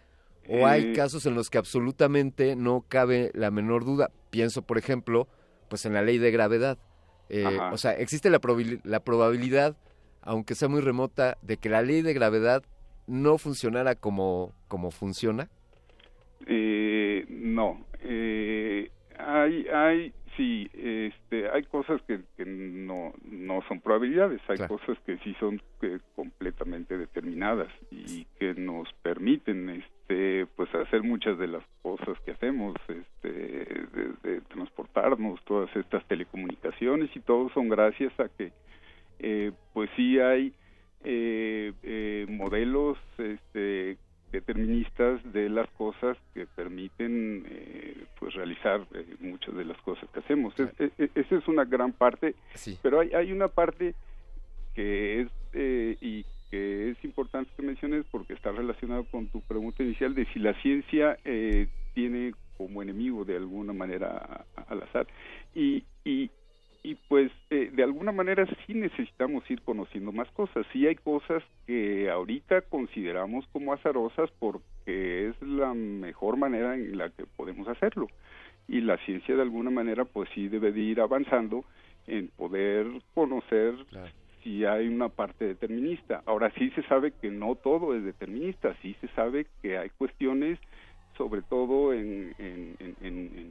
¿O hay Eh, casos en los que absolutamente no cabe la menor duda? Pienso, por ejemplo, pues en la ley de gravedad. Eh, o sea, existe la, la probabilidad, aunque sea muy remota, de que la ley de gravedad no funcionara como, como funciona. Eh, no, eh, hay, hay, sí, este, hay cosas que, que no, no son probabilidades, hay Claro. cosas que sí son eh, completamente determinadas y que nos permiten, este, pues hacer muchas de las cosas que hacemos, este, de, de transportarnos, todas estas telecomunicaciones y todo son gracias a que, eh, pues sí hay eh, eh, modelos, este, deterministas de las cosas que permiten eh, pues realizar eh, muchas de las cosas que hacemos. Es- e- e- esa es una gran parte, Sí. pero hay, hay una parte que es eh, y que es importante que menciones porque está relacionado con tu pregunta inicial de si la ciencia eh, tiene como enemigo de alguna manera al azar y, y, y pues eh, de alguna manera sí necesitamos ir conociendo más cosas. Sí hay cosas que ahorita consideramos como azarosas porque es la mejor manera en la que podemos hacerlo. Y la ciencia de alguna manera pues sí debe de ir avanzando en poder conocer si hay una parte determinista. Ahora sí se sabe que no todo es determinista, sí se sabe que hay cuestiones sobre todo en,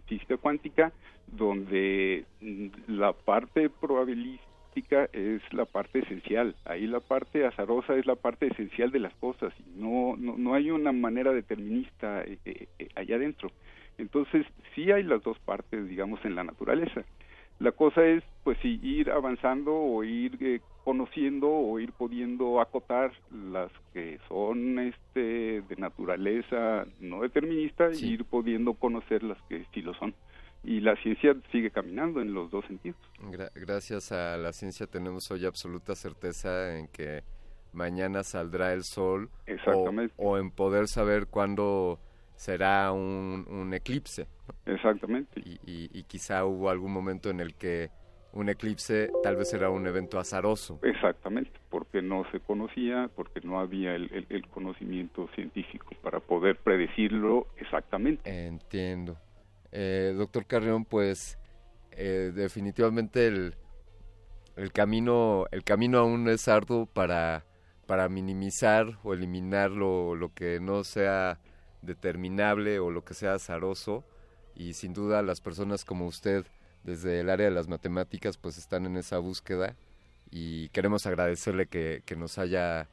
física cuántica, donde mm, la parte probabilística es la parte esencial. Ahí la parte azarosa es la parte esencial de las cosas. No, no, no hay una manera determinista eh, eh, eh, allá adentro. Entonces, sí hay las dos partes, digamos, en la naturaleza. La cosa es, pues, sí, ir avanzando o ir eh, conociendo o ir pudiendo acotar las que son este de naturaleza no determinista y ir pudiendo conocer las que sí lo son. Y la ciencia sigue caminando en los dos sentidos. Gra- gracias a la ciencia tenemos hoy absoluta certeza en que mañana saldrá el sol o- Exactamente. O, en poder saber cuándo será un, un eclipse. Exactamente. Y, y- y quizá hubo algún momento en el que un eclipse tal vez era un evento azaroso. Exactamente, porque no se conocía, porque no había el, el- el conocimiento científico para poder predecirlo exactamente. Entiendo. Eh, doctor Carrión, pues eh, definitivamente el, el camino el camino aún es arduo para, para minimizar o eliminar lo, lo que no sea determinable o lo que sea azaroso y sin duda las personas como usted desde el área de las matemáticas pues están en esa búsqueda y queremos agradecerle que, que nos haya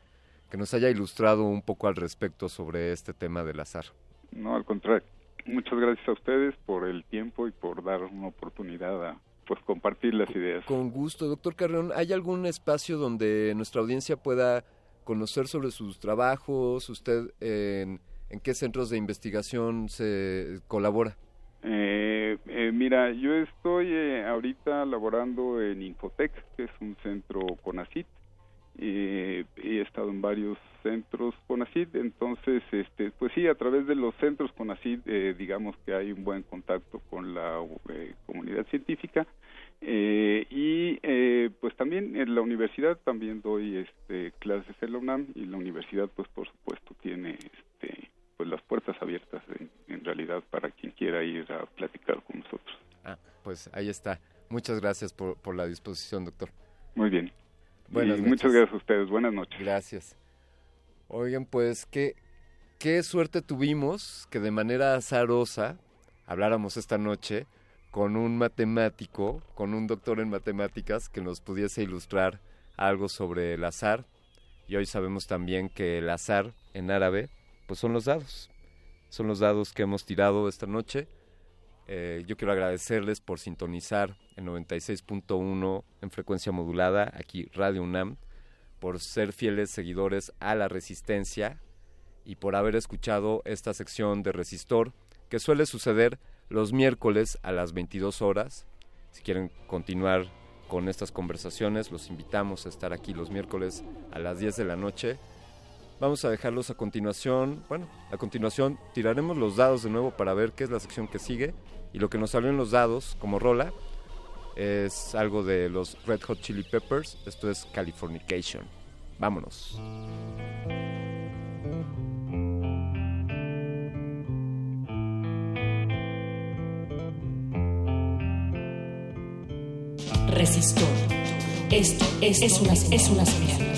que nos haya ilustrado un poco al respecto sobre este tema del azar. No, al contrario. Muchas gracias a ustedes por el tiempo y por dar una oportunidad a pues compartir las ideas. Con gusto, doctor Carreón. ¿Hay algún espacio donde nuestra audiencia pueda conocer sobre sus trabajos? ¿Usted en, en qué centros de investigación se colabora? Eh, eh, mira, yo estoy eh, ahorita laborando en Infotec, que es un centro CONACIT. Eh, he estado en varios centros CONACIT, entonces, este, pues sí, a través de los centros CONACIT, eh, digamos que hay un buen contacto con la comunidad científica. Y pues también en la universidad también doy este, clases en la UNAM y la universidad pues por supuesto tiene este, pues las puertas abiertas en, en realidad para quien quiera ir a platicar con nosotros. Ah, pues ahí está. Muchas gracias por, por la disposición, doctor. Muy bien. Buenas y noches. muchas gracias a ustedes. Buenas noches. Gracias. Oigan, pues qué, qué suerte tuvimos que de manera azarosa habláramos esta noche con un matemático, con un doctor en matemáticas que nos pudiese ilustrar algo sobre el azar. Y hoy sabemos también que el azar en árabe, pues son los dados. Son los dados que hemos tirado esta noche. Eh, yo quiero agradecerles por sintonizar el 96.1 en frecuencia modulada, aquí Radio UNAM, por ser fieles seguidores a la resistencia y por haber escuchado esta sección de Resistor, que suele suceder los miércoles a las 22 horas. Si quieren continuar con estas conversaciones, los invitamos a estar aquí los miércoles a las 10 de la noche. Vamos a dejarlos a continuación. Bueno, a continuación tiraremos los dados de nuevo para ver qué es la sección que sigue. Y lo que nos salió en los dados como rola es algo de los Red Hot Chili Peppers. Esto es Californication. Vámonos. Resistor. Esto es, es, una, es una señal.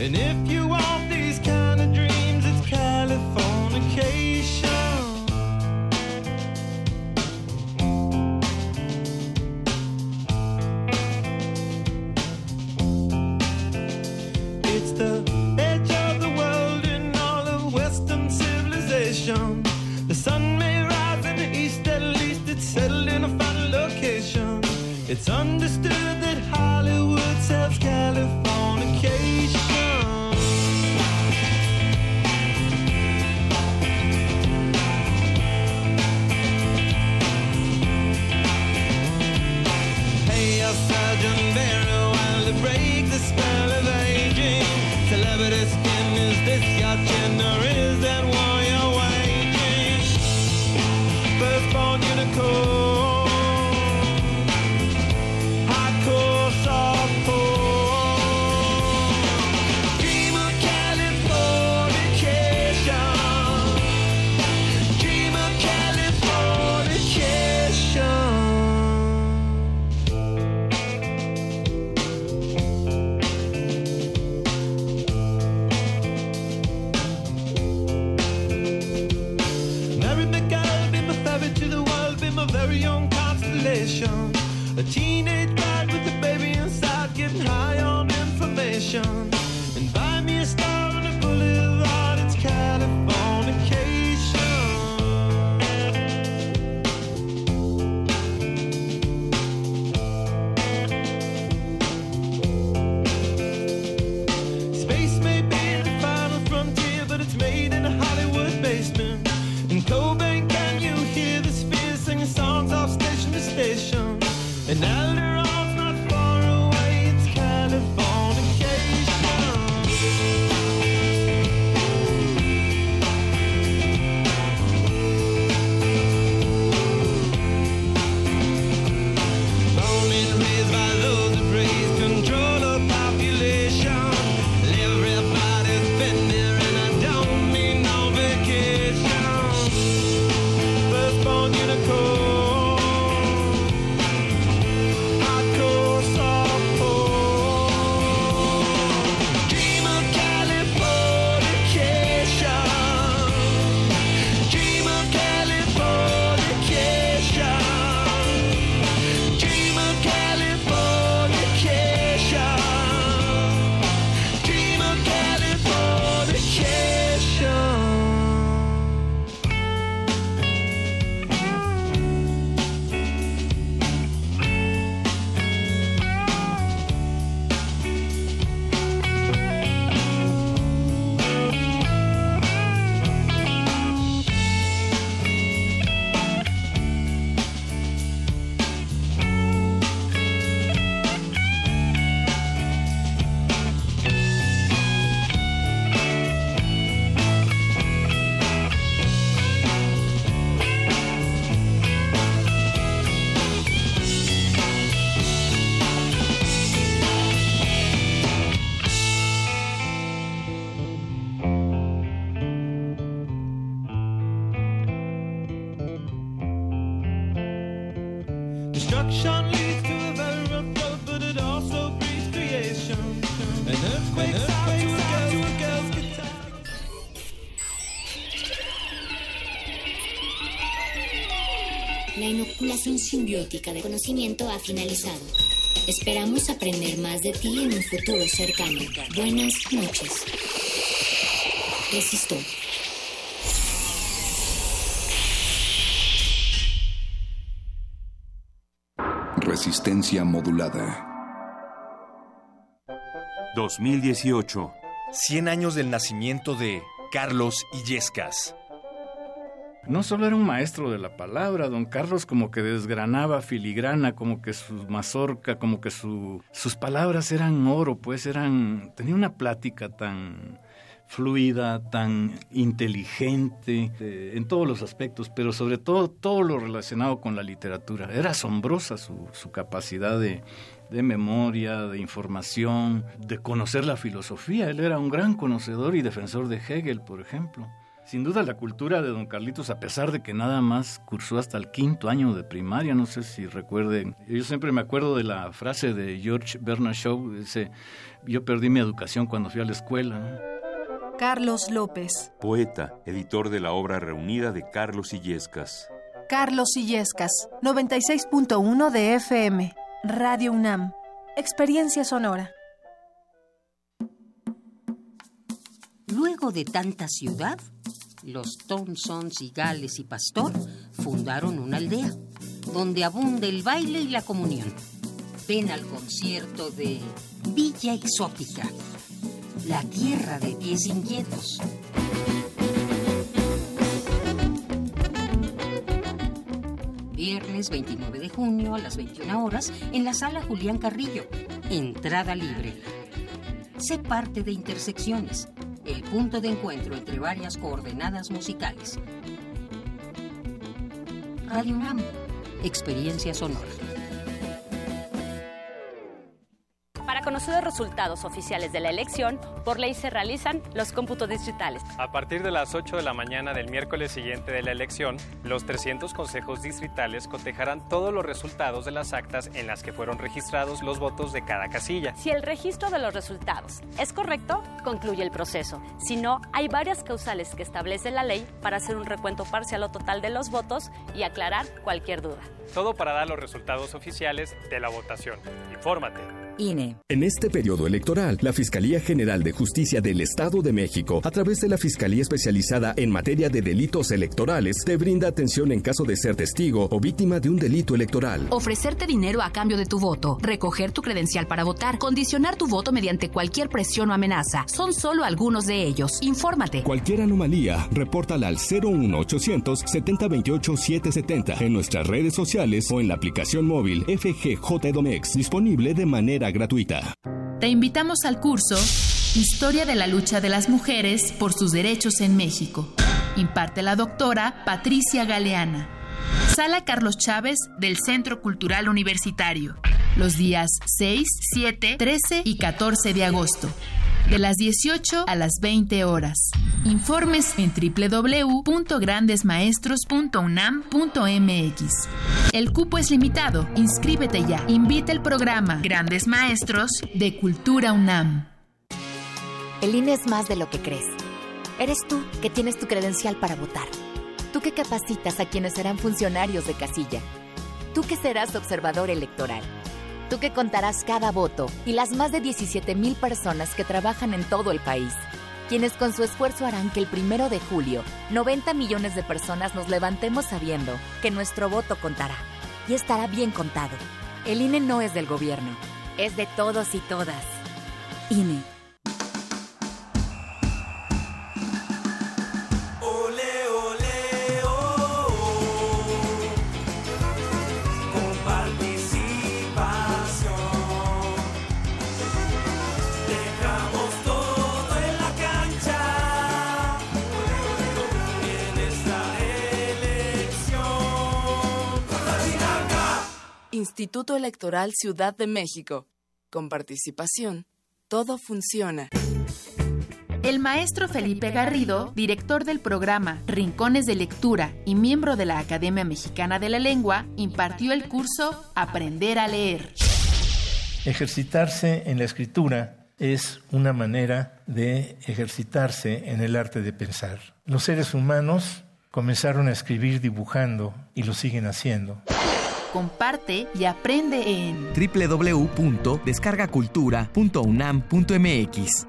And if you Destruction leads to a very rough road, but it also breeds creation. An earthquake to a girl, to a girl's guitar. La inoculación simbiótica de conocimiento ha finalizado. Esperamos aprender más de ti en un futuro cercano. Buenas noches. Resisto. Resistencia modulada. 2018. 100 años del nacimiento de Carlos Illescas. No solo era un maestro de la palabra, don Carlos como que desgranaba filigrana, como que su mazorca, como que su, sus palabras eran oro, pues eran, tenía una plática tan fluida, tan inteligente eh, en todos los aspectos, pero sobre todo todo lo relacionado con la literatura. Era asombrosa su, capacidad de, de memoria, de información, de conocer la filosofía. Él era un gran conocedor y defensor de Hegel, por ejemplo. Sin duda la cultura de don Carlitos, a pesar de que nada más cursó hasta el quinto año de primaria, no sé si recuerden, yo siempre me acuerdo de la frase de George Bernard Shaw, dice, yo perdí mi educación cuando fui a la escuela. Carlos López. Poeta, editor de la obra reunida de Carlos Illescas. Carlos Illescas, 96.1 de FM. Radio UNAM. Experiencia sonora. Luego de tanta ciudad, los Thompsons y Gales y Pastor fundaron una aldea donde abunde el baile y la comunión. Ven al concierto de Villa Exótica, la tierra de pies inquietos. Viernes 29 de junio a las 21 horas en la sala Julián Carrillo. Entrada libre. Sé parte de Intersecciones, el punto de encuentro entre varias coordenadas musicales. Radio UNAM, experiencia sonora. Para conocer los resultados oficiales de la elección, por ley se realizan los cómputos distritales. A partir de las 8 de la mañana del miércoles siguiente de la elección, los 300 consejos distritales cotejarán todos los resultados de las actas en las que fueron registrados los votos de cada casilla. Si el registro de los resultados es correcto, concluye el proceso. Si no, hay varias causales que establece la ley para hacer un recuento parcial o total de los votos y aclarar cualquier duda. Todo para dar los resultados oficiales de la votación. Infórmate. INE. En este periodo electoral, la Fiscalía General de Justicia del Estado de México, a través de la Fiscalía Especializada en Materia de Delitos Electorales, te brinda atención en caso de ser testigo o víctima de un delito electoral. Ofrecerte dinero a cambio de tu voto, recoger tu credencial para votar, condicionar tu voto mediante cualquier presión o amenaza, son solo algunos de ellos. Infórmate. Cualquier anomalía, repórtala al 01800 7028 770 en nuestras redes sociales o en la aplicación móvil FGJ Domex, disponible de manera gratuita. Te invitamos al curso Historia de la lucha de las mujeres por sus derechos en México. Imparte la doctora Patricia Galeana. Sala Carlos Chávez del Centro Cultural Universitario. Los días 6, 7, 13 y 14 de agosto. De las 18 a las 20 horas. Informes en www.grandesmaestros.unam.mx. El cupo es limitado. Inscríbete ya. Invita el programa Grandes Maestros de Cultura UNAM. El INE es más de lo que crees. Eres tú que tienes tu credencial para votar. Tú que capacitas a quienes serán funcionarios de casilla. Tú que serás observador electoral. Tú que contarás cada voto y las más de 17 mil personas que trabajan en todo el país. Quienes con su esfuerzo harán que el primero de julio 90 millones de personas nos levantemos sabiendo que nuestro voto contará. Y estará bien contado. El INE no es del gobierno, es de todos y todas. INE. Instituto Electoral Ciudad de México. Con participación, todo funciona. El maestro Felipe Garrido, director del programa Rincones de Lectura y miembro de la Academia Mexicana de la Lengua, impartió el curso Aprender a leer. Ejercitarse en la escritura es una manera de ejercitarse en el arte de pensar. Los seres humanos comenzaron a escribir dibujando y lo siguen haciendo. Comparte y aprende en www.descargacultura.unam.mx.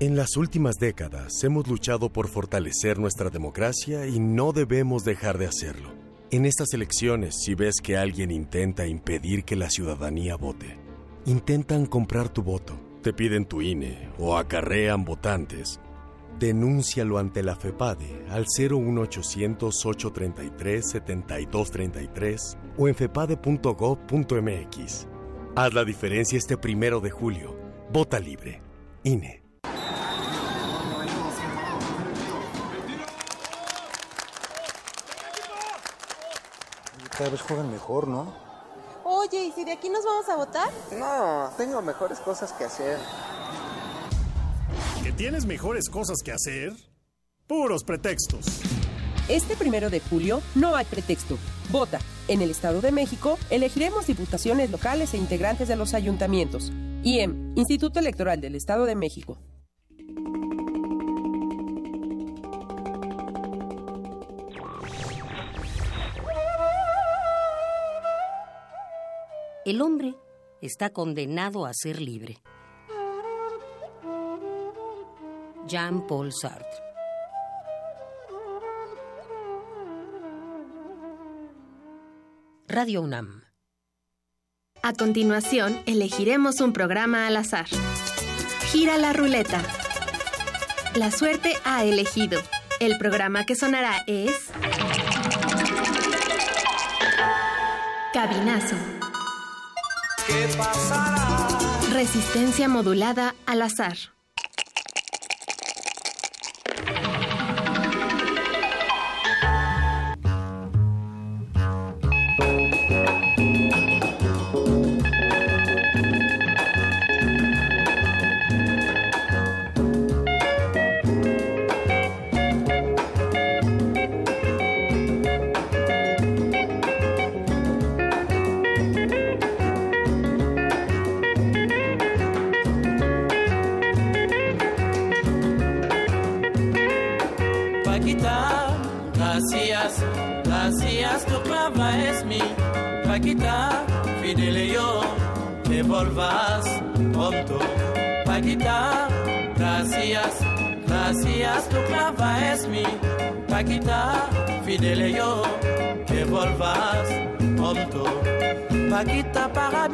En las últimas décadas hemos luchado por fortalecer nuestra democracia y no debemos dejar de hacerlo. En estas elecciones, si ves que alguien intenta impedir que la ciudadanía vote, intentan comprar tu voto, te piden tu INE o acarrean votantes, denúncialo ante la FEPADE al 01800-833-7233 o en fepade.gov.mx. Haz la diferencia este primero de julio. Vota libre. INE. Cada vez juegan mejor, ¿no? Oye, ¿y si de aquí nos vamos a votar? No, tengo mejores cosas que hacer. ¿Que tienes mejores cosas que hacer? Puros pretextos. Este primero de julio no hay pretexto. Vota. En el Estado de México elegiremos diputaciones locales e integrantes de los ayuntamientos. IEM, Instituto Electoral del Estado de México. El hombre está condenado a ser libre. Jean-Paul Sartre. Radio UNAM. A continuación, elegiremos un programa al azar. Gira la ruleta. La suerte ha elegido. El programa que sonará es... Cabinazo. ¿Qué pasará? Resistencia modulada al azar.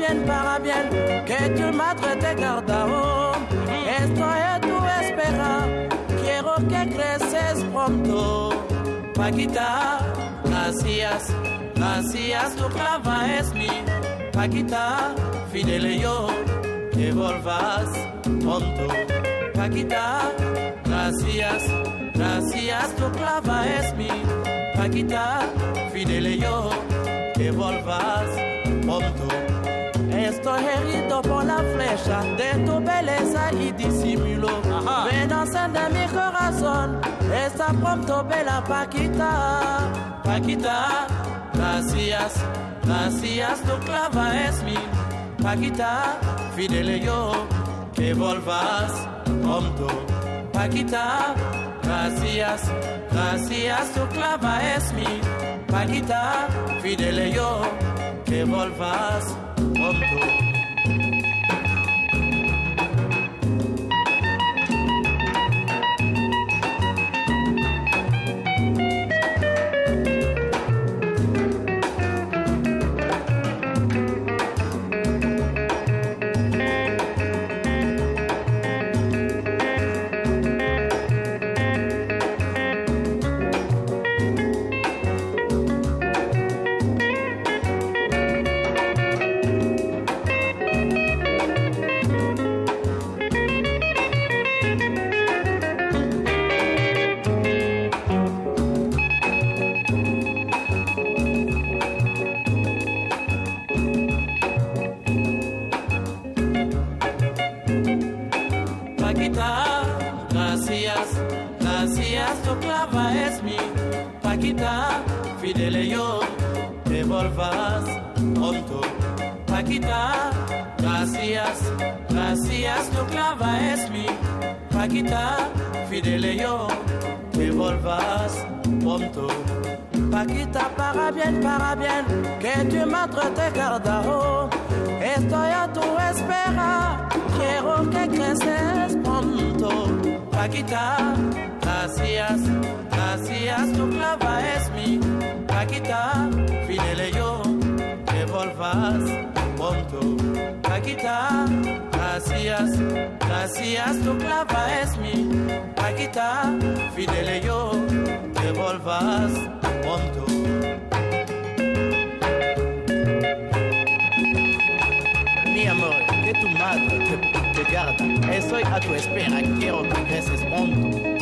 Bien, para bien, que tu madre te guarda. Oh, estoy a tu espera quiero que creces pronto. Paquita, gracias, gracias, tu clava es mi. Paquita, fidele yo, que volvas pronto. Paquita, gracias, gracias, tu clava es mi. Paquita, fidele yo, que volvas pronto. Por la flecha de tu belleza y disimulo. Ven a encender mi corazón. Está pronto, bella Paquita. Paquita, gracias, gracias, tu clava es mi. Paquita, fidele yo, que volvas pronto. Paquita, gracias, gracias, tu clava es mi. Paquita, fidele yo, que volvas pronto. Estoy a tu espera, quiero que creces pronto.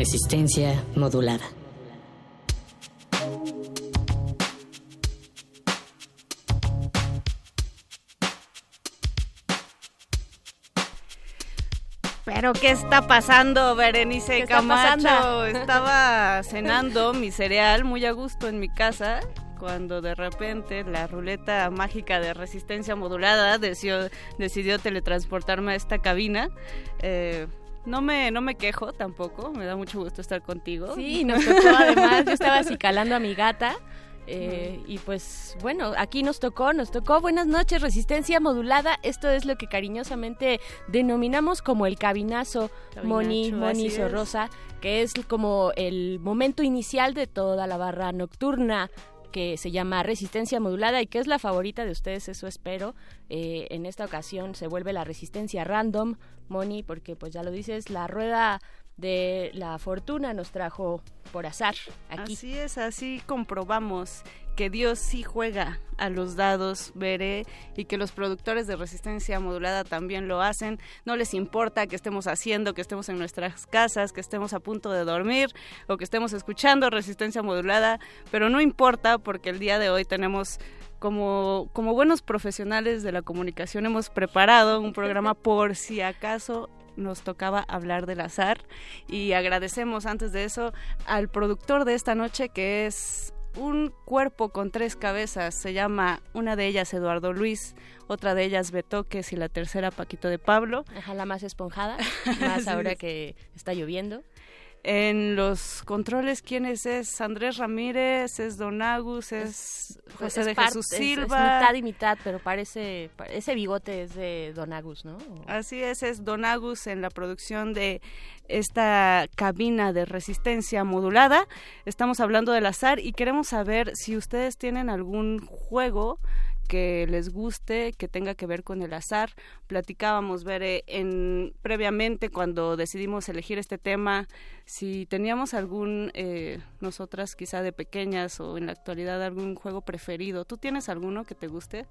Resistencia modulada. Pero ¿qué está pasando, Berenice ¿Qué está Camacho? pasando? Estaba cenando mi cereal muy a gusto en mi casa cuando de repente la ruleta mágica de resistencia modulada decidió, decidió teletransportarme a esta cabina. Eh, no me, no me quejo tampoco, me da mucho gusto estar contigo. Sí, nos tocó además, yo estaba acicalando a mi gata. eh, y pues bueno, aquí nos tocó, nos tocó buenas noches, resistencia modulada. Esto es lo que cariñosamente denominamos como el cabinazo, Moni, Cabinacho, Moni así es. Sorrosa, que es como el momento inicial de toda la barra nocturna que se llama Resistencia Modulada y que es la favorita de ustedes, eso espero. Eh, en esta ocasión se vuelve la Resistencia Random, Moni, porque pues ya lo dices, la rueda de la fortuna nos trajo por azar aquí. Así es, así comprobamos que Dios sí juega a los dados, veré, y que los productores de resistencia modulada también lo hacen. No les importa que estemos haciendo, que estemos en nuestras casas, que estemos a punto de dormir o que estemos escuchando resistencia modulada, pero no importa porque el día de hoy tenemos como, como buenos profesionales de la comunicación hemos preparado un programa por si acaso nos tocaba hablar del azar y agradecemos antes de eso al productor de esta noche que es un cuerpo con tres cabezas, se llama una de ellas Eduardo Luis, otra de ellas Betoques y la tercera Paquito de Pablo. Ajá, la más esponjada, más ahora que está lloviendo. En los controles, ¿quiénes es? Andrés Ramírez, es Don Agus, es José Es de Jesús es- Silva. Es, mitad y mitad, pero parece, pa- ese bigote es de Don Agus, ¿no? Así es, es Don Agus en la producción de esta cabina de resistencia modulada. Estamos hablando del azar y queremos saber si ustedes tienen algún juego que les guste, que tenga que ver con el azar. Platicábamos, ver en previamente cuando decidimos elegir este tema, si teníamos algún, eh, nosotras quizá de pequeñas o en la actualidad, algún juego preferido. ¿Tú tienes alguno que te guste?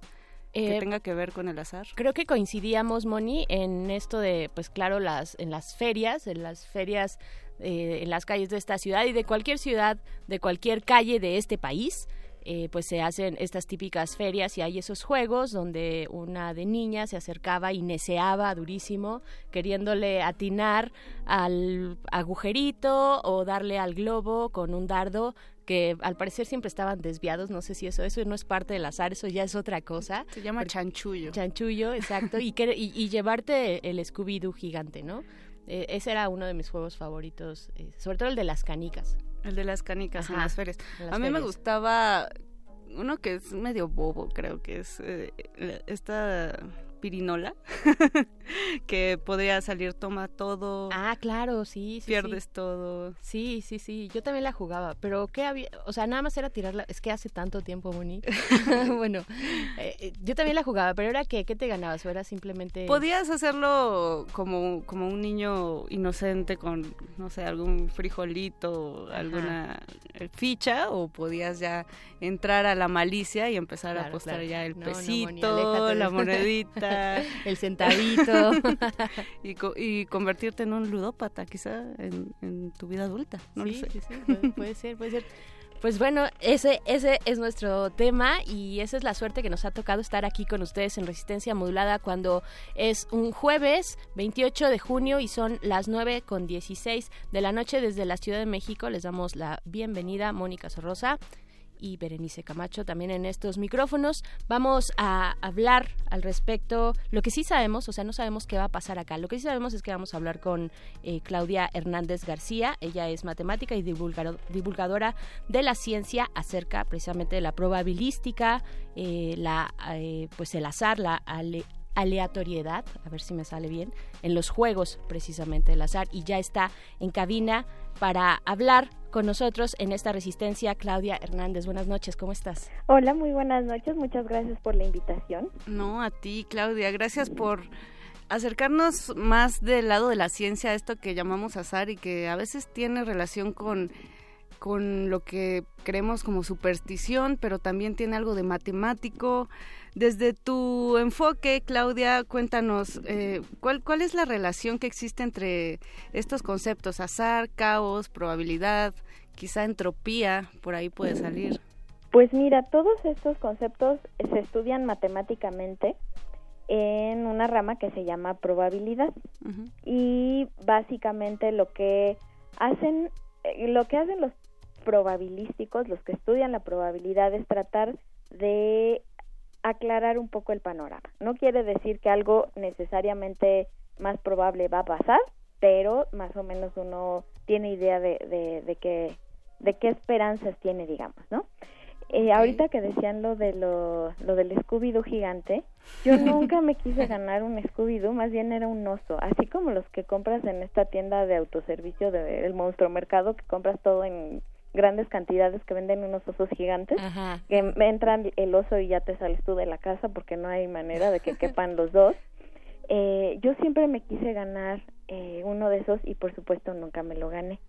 que Eh, tenga que ver con el azar. Creo que coincidíamos, Moni, en esto de, pues claro, las, en las ferias, en las ferias eh, en las calles de esta ciudad y de cualquier ciudad, de cualquier calle de este país. Eh, pues se hacen estas típicas ferias y hay esos juegos donde una de niña se acercaba y neceaba durísimo, queriéndole atinar al agujerito o darle al globo con un dardo que al parecer siempre estaban desviados, no sé si eso, eso no es parte del azar, eso ya es otra cosa. Se llama chanchullo. Chanchullo, exacto, y, que, y, y llevarte el Scooby-Doo gigante, ¿no? Eh, ese era uno de mis juegos favoritos, eh, sobre todo el de las canicas. El de las canicas en las ferias. en las a mí me gustaba uno que es medio bobo, creo que es eh, esta pirinola, que podría salir toma todo. Ah, claro, sí, sí. Pierdes todo. Sí, sí, sí. Yo también la jugaba, pero ¿qué había? O sea, nada más era tirarla. Es que hace tanto tiempo, Moni. bueno, eh, eh, yo también la jugaba, pero era que, ¿qué te ganabas? ¿O era simplemente...? Podías hacerlo como, como un niño inocente con, no sé, algún frijolito, alguna eh, ficha, o podías ya entrar a la malicia y empezar a apostar ya el pesito, la monedita, el centavito y, y, convertirte en un ludópata quizá en, tu vida adulta. No sí, sí, sí, puede ser, puede ser. Pues bueno, ese, ese es nuestro tema y esa es la suerte que nos ha tocado estar aquí con ustedes en Resistencia Modulada cuando es un jueves 28 de junio y son las 9 con 16 de la noche desde la Ciudad de México. Les damos la bienvenida, Mónica Sorrosa y Berenice Camacho también en estos micrófonos. Vamos a hablar al respecto. Lo que sí sabemos, o sea, no sabemos qué va a pasar acá. Lo que sí sabemos es que vamos a hablar con eh, Claudia Hernández García. Ella es matemática y divulgadora de la ciencia acerca precisamente de la probabilística, eh, la, eh, pues el azar, la aleatoriedad, a ver si me sale bien, en los juegos precisamente del azar y ya está en cabina para hablar con nosotros en esta resistencia Claudia Hernández. Buenas noches, ¿cómo estás? Hola, muy buenas noches, muchas gracias por la invitación. No, a ti Claudia, gracias por acercarnos más del lado de la ciencia a esto que llamamos azar y que a veces tiene relación con con lo que creemos como superstición, pero también tiene algo de matemático. Desde tu enfoque, Claudia, cuéntanos, eh, ¿cuál, ¿cuál es la relación que existe entre estos conceptos, azar, caos, probabilidad, quizá entropía, por ahí puede salir? Pues mira, todos estos conceptos se estudian matemáticamente en una rama que se llama probabilidad. Y básicamente lo que hacen eh, lo que hacen los probabilísticos, los que estudian la probabilidad es tratar de aclarar un poco el panorama. No quiere decir que algo necesariamente más probable va a pasar, pero más o menos uno tiene idea de, de, de, qué, de qué esperanzas tiene, digamos, ¿no? Eh, ahorita que decían lo de lo, lo del Scooby-Doo gigante, yo nunca me quise ganar un Scooby-Doo, más bien era un oso, así como los que compras en esta tienda de autoservicio del Monstruo Mercado, que compras todo en grandes cantidades que venden unos osos gigantes que entran el oso y ya te sales tú de la casa porque no hay manera de que quepan los dos. Eh, yo siempre me quise ganar eh, uno de esos y por supuesto nunca me lo gané.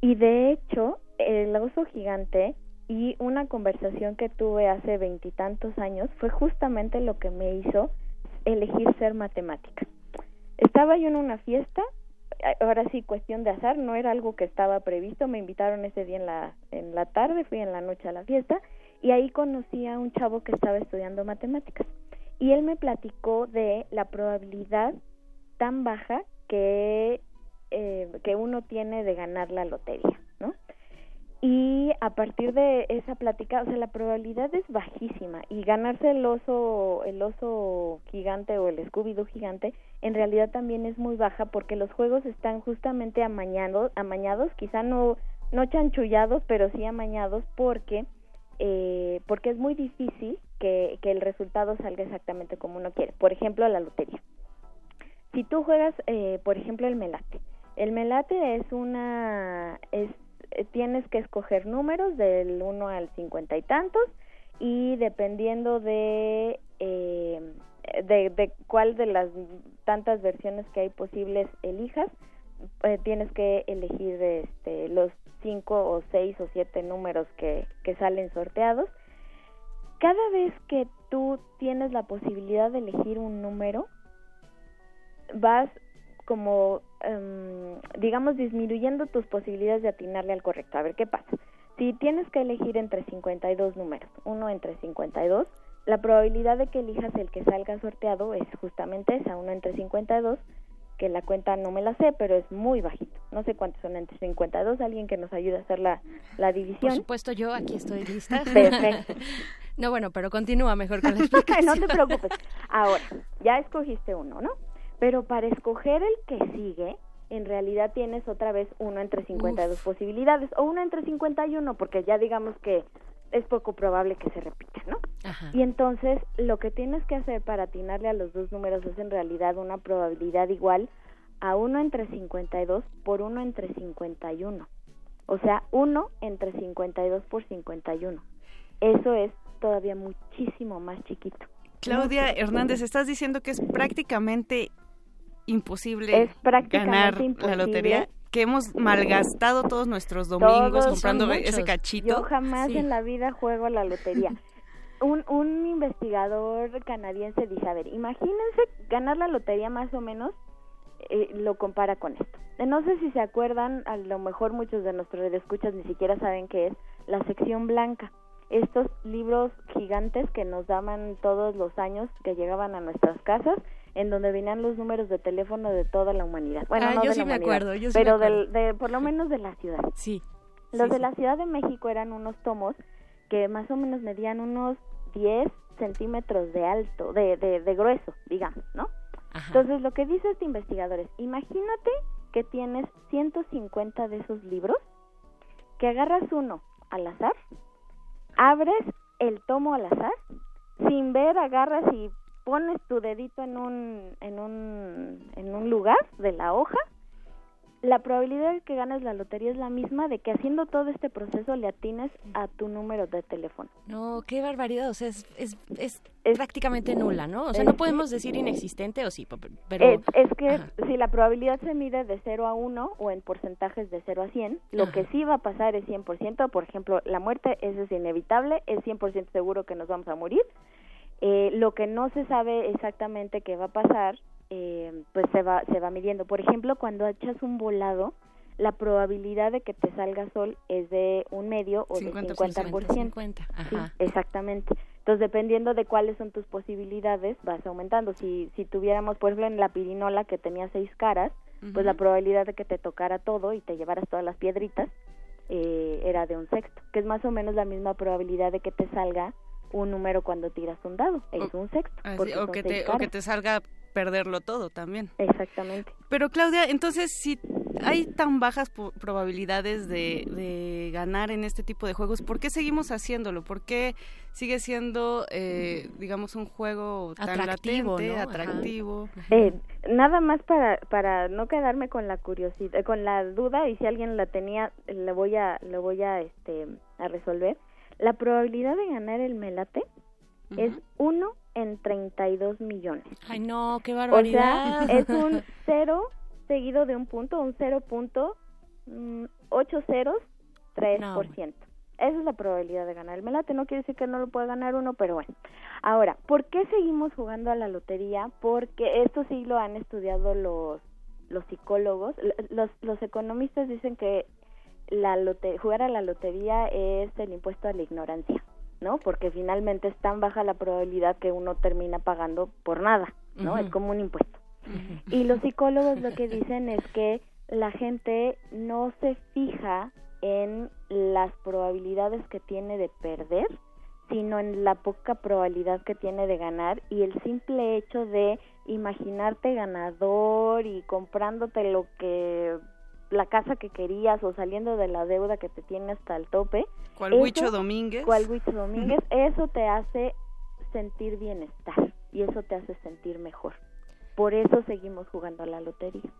Y de hecho el oso gigante y una conversación que tuve hace veintitantos años fue justamente lo que me hizo elegir ser matemática. Estaba yo en una fiesta ahora sí cuestión de azar, no era algo que estaba previsto, me invitaron ese día en la en la tarde, fui en la noche a la fiesta y ahí conocí a un chavo que estaba estudiando matemáticas y él me platicó de la probabilidad tan baja que eh, que uno tiene de ganar la lotería. Y a partir de esa plática, o sea, la probabilidad es bajísima y ganarse el oso, el oso gigante o el Scooby Doo gigante, en realidad también es muy baja porque los juegos están justamente amañados, amañados, quizá no no chanchullados, pero sí amañados porque eh, porque es muy difícil que, que el resultado salga exactamente como uno quiere. Por ejemplo, la lotería. Si tú juegas, eh, por ejemplo, el melate. El melate es una es tienes que escoger números del 1 al 50 y tantos y dependiendo de, eh, de, de, cuál de las tantas versiones que hay posibles elijas, eh, tienes que elegir este, los 5 o 6 o 7 números que, que salen sorteados. Cada vez que tú tienes la posibilidad de elegir un número, vas como, em, digamos, disminuyendo tus posibilidades de atinarle al correcto. A ver qué pasa. Si tienes que elegir entre 52 números, uno entre 52, la probabilidad de que elijas el que salga sorteado es justamente esa, uno entre 52, que la cuenta no me la sé, pero es muy bajito. No sé cuántos son entre 52, alguien que nos ayude a hacer la, la división. Por supuesto, yo aquí estoy lista. Perfecto. no, bueno, pero continúa mejor con la explicación. no te preocupes. Ahora, ya escogiste uno, ¿no? Pero para escoger el que sigue, en realidad tienes otra vez uno entre 52 posibilidades o uno entre 51, porque ya digamos que es poco probable que se repita, ¿no? Y entonces lo que tienes que hacer para atinarle a los dos números es en realidad una probabilidad igual a 1 entre 52 por 1 entre 51. O sea, 1 entre 52 por 51. Eso es todavía muchísimo más chiquito. Claudia Hernández, estás diciendo que es prácticamente imposible ganar la lotería que hemos malgastado todos nuestros domingos comprando ese cachito. Yo jamás en la vida juego a la lotería. un, un investigador canadiense dice, a ver, imagínense ganar la lotería más o menos, eh, lo compara con esto. No sé si se acuerdan, a lo mejor muchos de nuestros escuchas ni siquiera saben qué es la sección blanca. Estos libros gigantes que nos daban todos los años que llegaban a nuestras casas en donde venían los números de teléfono de toda la humanidad. Bueno, ah, no yo de sí la me humanidad, acuerdo, yo sí pero me acuerdo. del- de, por lo menos de la ciudad. Sí. Los sí, de sí. la Ciudad de México eran unos tomos que más o menos medían unos 10 centímetros de alto, de, de, de grueso, digamos, ¿no? Entonces, lo que dice este investigador es, imagínate que tienes 150 de esos libros, que agarras uno al azar, abres el tomo al azar, sin ver, agarras y pones tu dedito en un, en un, en un lugar de la hoja, la probabilidad de que ganes la lotería es la misma de que haciendo todo este proceso le atines a tu número de teléfono. No, qué barbaridad, o sea, es, es, es prácticamente nula, ¿no? O sea, no podemos decir inexistente o sí, pe- pero... Es que si la probabilidad se mide de 0 a 1 o en porcentajes de 0 a 100, lo Ajá. que sí va a pasar es 100%, por ejemplo, la muerte eso es inevitable, es 100% seguro que nos vamos a morir. Eh, lo que no se sabe exactamente qué va a pasar, eh, pues se va, se va midiendo. Por ejemplo, cuando echas un volado, la probabilidad de que te salga sol es de un medio o 50, de 50%. 50, Sí, ajá. exactamente. Entonces, dependiendo de cuáles son tus posibilidades, vas aumentando. Si, si tuviéramos, por ejemplo, en la pirinola que tenía seis caras, pues la probabilidad de que te tocara todo y te llevaras todas las piedritas eh, era de un sexto, que es más o menos la misma probabilidad de que te salga un número cuando tiras un dado, es un sexto. Así, o, que te, o que caras. te salga perderlo todo también. Exactamente. Pero Claudia, entonces si hay tan bajas probabilidades de, de ganar en este tipo de juegos, ¿por qué seguimos haciéndolo? ¿Por qué sigue siendo, eh, digamos, un juego tan Atractivo, latente, ¿no? Atractivo? Eh, nada más para para no quedarme con la curiosidad, eh, con la duda y si alguien la tenía, le voy a lo voy a este a resolver. La probabilidad de ganar el melate es 1 en 32 millones. Ay, no, qué O sea, barbaridad. es un 0 seguido de un punto, un 0.803%. Esa es la probabilidad de ganar el melate. No quiere decir que no lo pueda ganar uno, pero bueno. Ahora, ¿por qué seguimos jugando a la lotería? Porque esto sí lo han estudiado los, los psicólogos. Los, los economistas dicen que la lote jugar a la lotería es el impuesto a la ignorancia, ¿no? Porque finalmente es tan baja la probabilidad que uno termina pagando por nada, ¿no? Es como un impuesto. Y los psicólogos lo que dicen es que la gente no se fija en las probabilidades que tiene de perder, sino en la poca probabilidad que tiene de ganar y el simple hecho de imaginarte ganador y comprándote lo que la casa que querías o saliendo de la deuda que te tiene hasta el tope. ¿Cuál eso- Huicho Domínguez? cual Huicho Domínguez, eso te hace sentir bienestar y eso te hace sentir mejor. Por eso seguimos jugando a la lotería.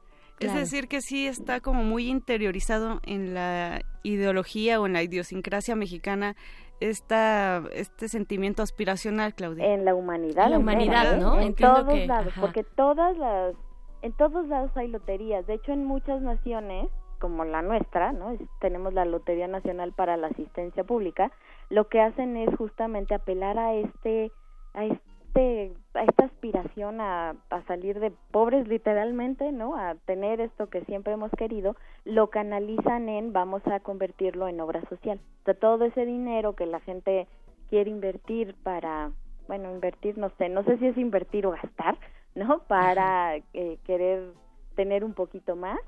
Es decir, que sí está como muy interiorizado en la ideología o en la idiosincrasia mexicana esta, este sentimiento aspiracional, Claudia. En la humanidad. En la humanidad, entera, ¿eh? ¿no? En Entiendo todos que- lados, ajá. porque todas las, en todos lados hay loterías. De hecho, en muchas naciones, como la nuestra, ¿no? Tenemos la Lotería Nacional para la Asistencia Pública. Lo que hacen es justamente apelar a este, a este, a esta aspiración a, a salir de pobres literalmente, ¿no? A tener esto que siempre hemos querido, lo canalizan en vamos a convertirlo en obra social. O sea, todo ese dinero que la gente quiere invertir para, bueno, invertir, no sé, no sé si es invertir o gastar, ¿no? Para eh, querer tener un poquito más,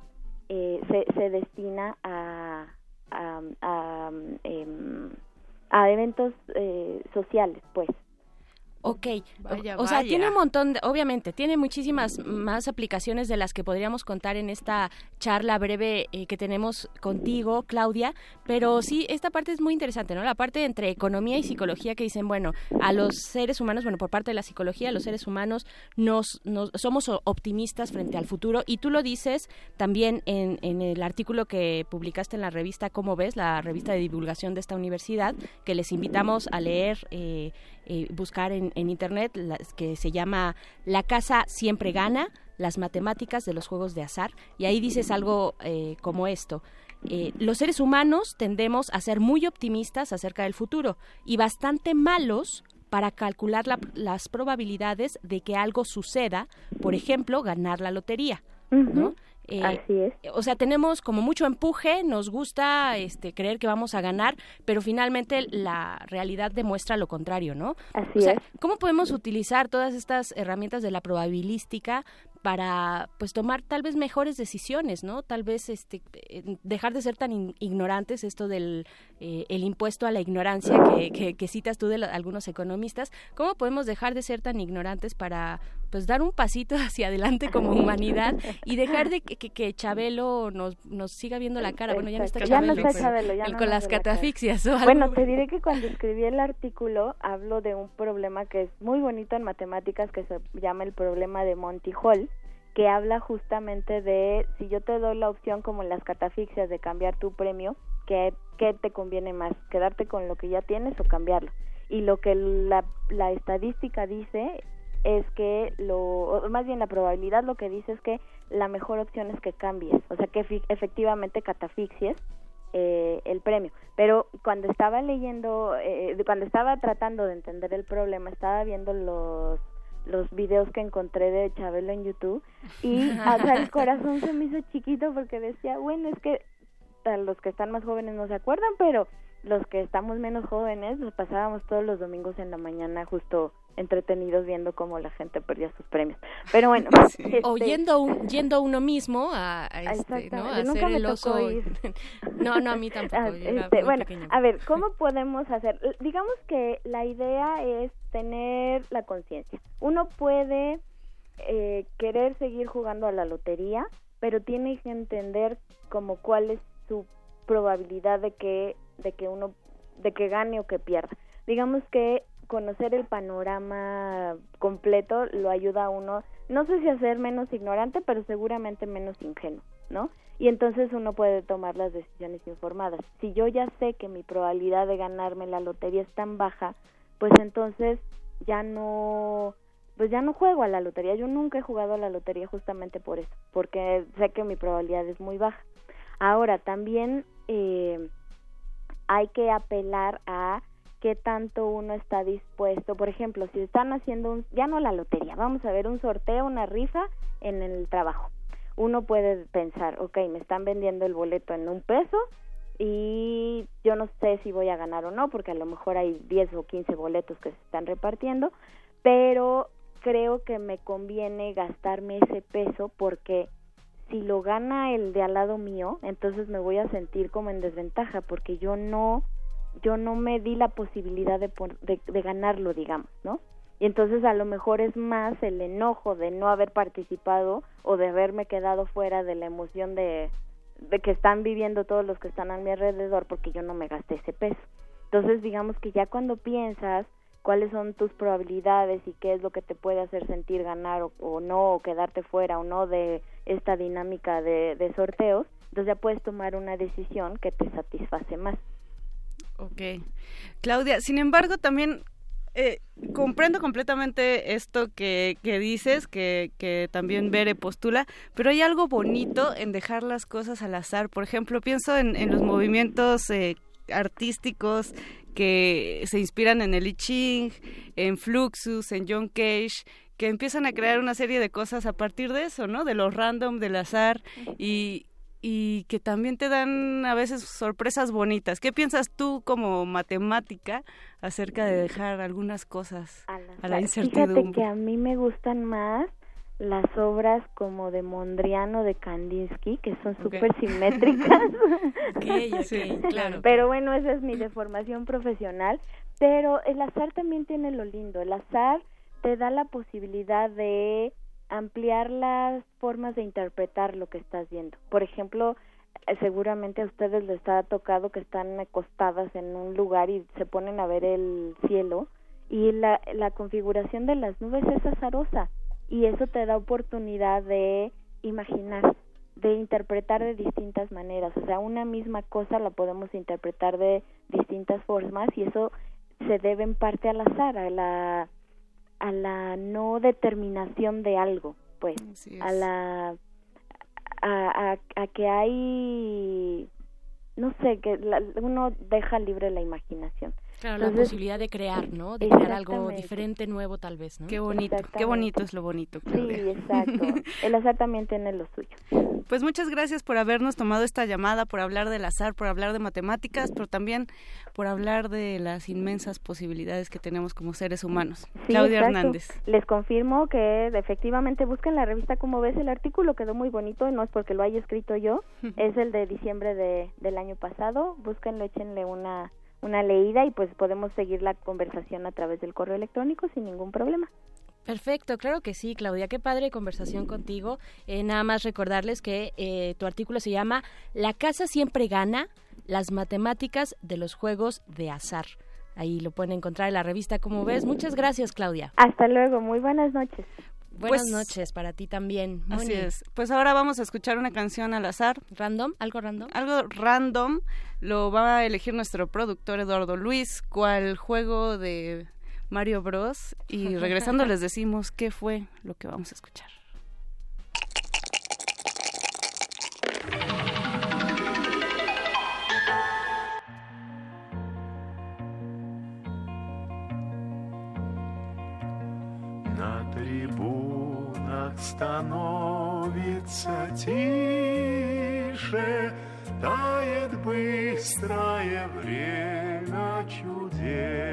eh, se, se destina a, a, a, em, a eventos eh, sociales, pues. Ok, o sea, tiene un montón, de, obviamente, tiene muchísimas más aplicaciones de las que podríamos contar en esta charla breve eh, que tenemos contigo, Claudia, pero sí, esta parte es muy interesante, ¿no? La parte entre economía y psicología que dicen, bueno, a los seres humanos, bueno, por parte de la psicología, los seres humanos nos, nos somos optimistas frente al futuro y tú lo dices también en, en el artículo que publicaste en la revista Cómo ves, la revista de divulgación de esta universidad, que les invitamos a leer. Eh, eh, buscar en, internet, que se llama La casa siempre gana, las matemáticas de los juegos de azar, y ahí dices algo eh, como esto. Eh, los seres humanos tendemos a ser muy optimistas acerca del futuro y bastante malos para calcular las probabilidades de que algo suceda, por ejemplo, ganar la lotería. ¿no? Eh, Así es. O sea, tenemos como mucho empuje, nos gusta este, creer que vamos a ganar, pero finalmente la realidad demuestra lo contrario, ¿no? Así o sea, es. ¿cómo podemos utilizar todas estas herramientas de la probabilística para pues tomar tal vez mejores decisiones, ¿no? Tal vez este dejar de ser tan ignorantes esto del eh, el impuesto a la ignorancia que, que, citas tú de algunos economistas. ¿Cómo podemos dejar de ser tan ignorantes para pues dar un pasito hacia adelante como humanidad y dejar de que, que, Chabelo nos, nos siga viendo la cara? Bueno, ya no está Chabelo, con las catafixias. Bueno, te diré que cuando escribí el artículo hablo de un problema que es muy bonito en matemáticas que se llama el problema de Monty Hall que habla justamente de si yo te doy la opción como en las catafixias de cambiar tu premio, ¿qué, qué te conviene más? ¿Quedarte con lo que ya tienes o cambiarlo? Y lo que la, la estadística dice es que lo, más bien la probabilidad lo que dice es que la mejor opción es que cambies, o sea que efectivamente catafixies eh, el premio. Pero cuando estaba leyendo, eh, cuando estaba tratando de entender el problema, estaba viendo los los videos que encontré de Chabelo en YouTube y hasta el corazón se me hizo chiquito porque decía, bueno, es que los que están más jóvenes no se acuerdan, pero los que estamos menos jóvenes nos pasábamos todos los domingos en la mañana justo entretenidos viendo cómo la gente perdía sus premios. Pero bueno, este o yendo, yendo uno mismo a, este, ¿no? a hacer el oso. no, no, a mí tampoco. Ah, este, bueno, a ver, ¿cómo podemos hacer? Digamos que la idea es tener la conciencia. Uno puede eh, querer seguir jugando a la lotería, pero tiene que entender como cuál es su probabilidad de que de que uno de que gane o que pierda. Digamos que conocer el panorama completo lo ayuda a uno, no sé si a ser menos ignorante, pero seguramente menos ingenuo, ¿no? Y entonces uno puede tomar las decisiones informadas. Si yo ya sé que mi probabilidad de ganarme la lotería es tan baja, pues entonces ya no pues ya no juego a la lotería. Yo nunca he jugado a la lotería justamente por eso, porque sé que mi probabilidad es muy baja. Ahora, también eh, hay que apelar a qué tanto uno está dispuesto. Por ejemplo, si están haciendo un, ya no la lotería, vamos a ver un sorteo, una rifa en el trabajo. Uno puede pensar, ok, me están vendiendo el boleto en un peso y yo no sé si voy a ganar o no, porque a lo mejor hay 10 o 15 boletos que se están repartiendo, pero creo que me conviene gastarme ese peso porque si lo gana el de al lado mío, entonces me voy a sentir como en desventaja porque yo no yo no me di la posibilidad de, de, ganarlo, digamos, ¿no? Y entonces a lo mejor es más el enojo de no haber participado o de haberme quedado fuera de la emoción de, de que están viviendo todos los que están a mi alrededor porque yo no me gasté ese peso. Entonces digamos que ya cuando piensas cuáles son tus probabilidades y qué es lo que te puede hacer sentir ganar o, no, o quedarte fuera o no de esta dinámica de, de sorteos, entonces ya puedes tomar una decisión que te satisface más. Ok. Claudia, sin embargo, también eh, comprendo completamente esto que, que dices, que, que, también Bere postula, pero hay algo bonito en dejar las cosas al azar. Por ejemplo, pienso en, en los movimientos eh, artísticos que se inspiran en el I Ching, en Fluxus, en John Cage, que empiezan a crear una serie de cosas a partir de eso, ¿no? De lo random, del azar y, y que también te dan a veces sorpresas bonitas. ¿Qué piensas tú como matemática acerca de dejar algunas cosas a la, incertidumbre? Fíjate que a mí me gustan más las obras como de Mondrian de Kandinsky, que son súper simétricas. claro. Pero bueno, esa es mi deformación profesional. Pero el azar también tiene lo lindo. El azar te da la posibilidad de ampliar las formas de interpretar lo que estás viendo. Por ejemplo, eh, seguramente a ustedes les ha tocado que están acostadas en un lugar y se ponen a ver el cielo y la, la configuración de las nubes es azarosa y eso te da oportunidad de imaginar, de interpretar de distintas maneras. O sea, una misma cosa la podemos interpretar de distintas formas y eso se debe en parte al azar, a la a la no determinación de algo, pues, a la a, a, que hay no sé, que uno deja libre la imaginación. Claro, la posibilidad de crear, ¿no? De crear algo diferente, nuevo tal vez, ¿no? Qué bonito, qué bonito es lo bonito. Sí, exacto. El azar también tiene lo suyo. Pues muchas gracias por habernos tomado esta llamada, por hablar del azar, por hablar de matemáticas, pero también por hablar de las inmensas posibilidades que tenemos como seres humanos. Claudia Hernández. Les confirmo que efectivamente busquen la revista Como ves, el artículo quedó muy bonito, no es porque lo haya escrito yo, es el de diciembre de, del año pasado, búsquenlo, échenle una una leída y pues podemos seguir la conversación a través del correo electrónico sin ningún problema. Perfecto, claro que sí, Claudia, qué padre conversación contigo. Eh, nada más recordarles que eh, tu artículo se llama La casa siempre gana, las matemáticas de los juegos de azar. Ahí lo pueden encontrar en la revista Como ves. Muchas gracias, Claudia. Hasta luego, muy buenas noches. Buenas pues, noches para ti también. Así es. Pues ahora vamos a escuchar una canción al azar. ¿Random? ¿Algo random? Algo random. Lo va a elegir nuestro productor Eduardo Luis, cual juego de Mario Bros. Y regresando les decimos qué fue lo que vamos a escuchar. Становится тише, Тает быстрое время чудес.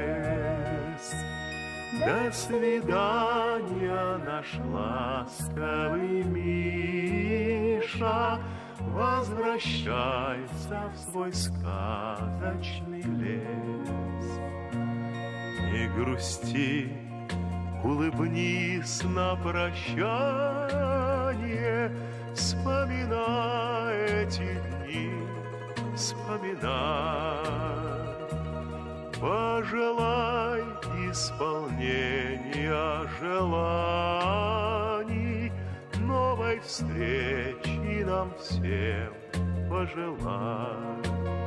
До свидания, наш ласковый Миша, Возвращайся в свой сказочный лес. Не грусти, Улыбнись на прощание, вспоминай эти дни, вспоминай. Пожелай исполнения желаний, Новой встречи нам всем пожелай.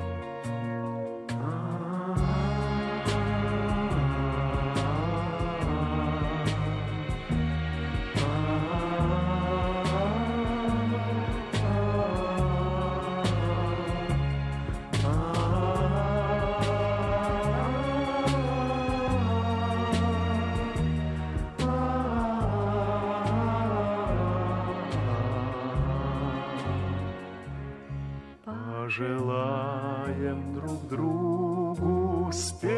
Желаем друг другу успеха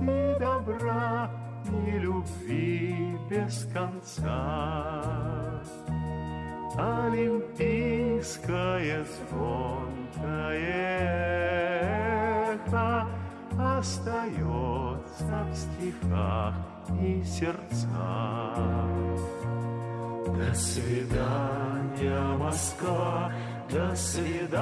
и добра, и любви без конца. Олимпийское звонкое эхо остается в стихах и сердцах. До свидания, Москва, до свидания,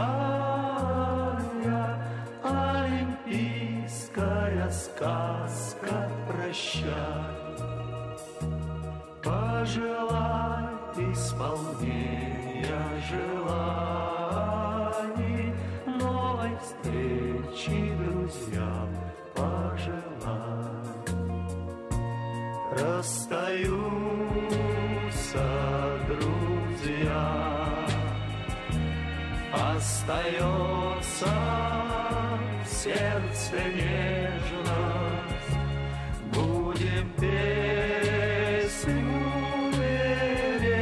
олимпийская сказка, прощай. Пожелай исполнения желаний, новой встречи друзьям пожелай. Расстаются остается в сердце нежность. Будем песню беречь.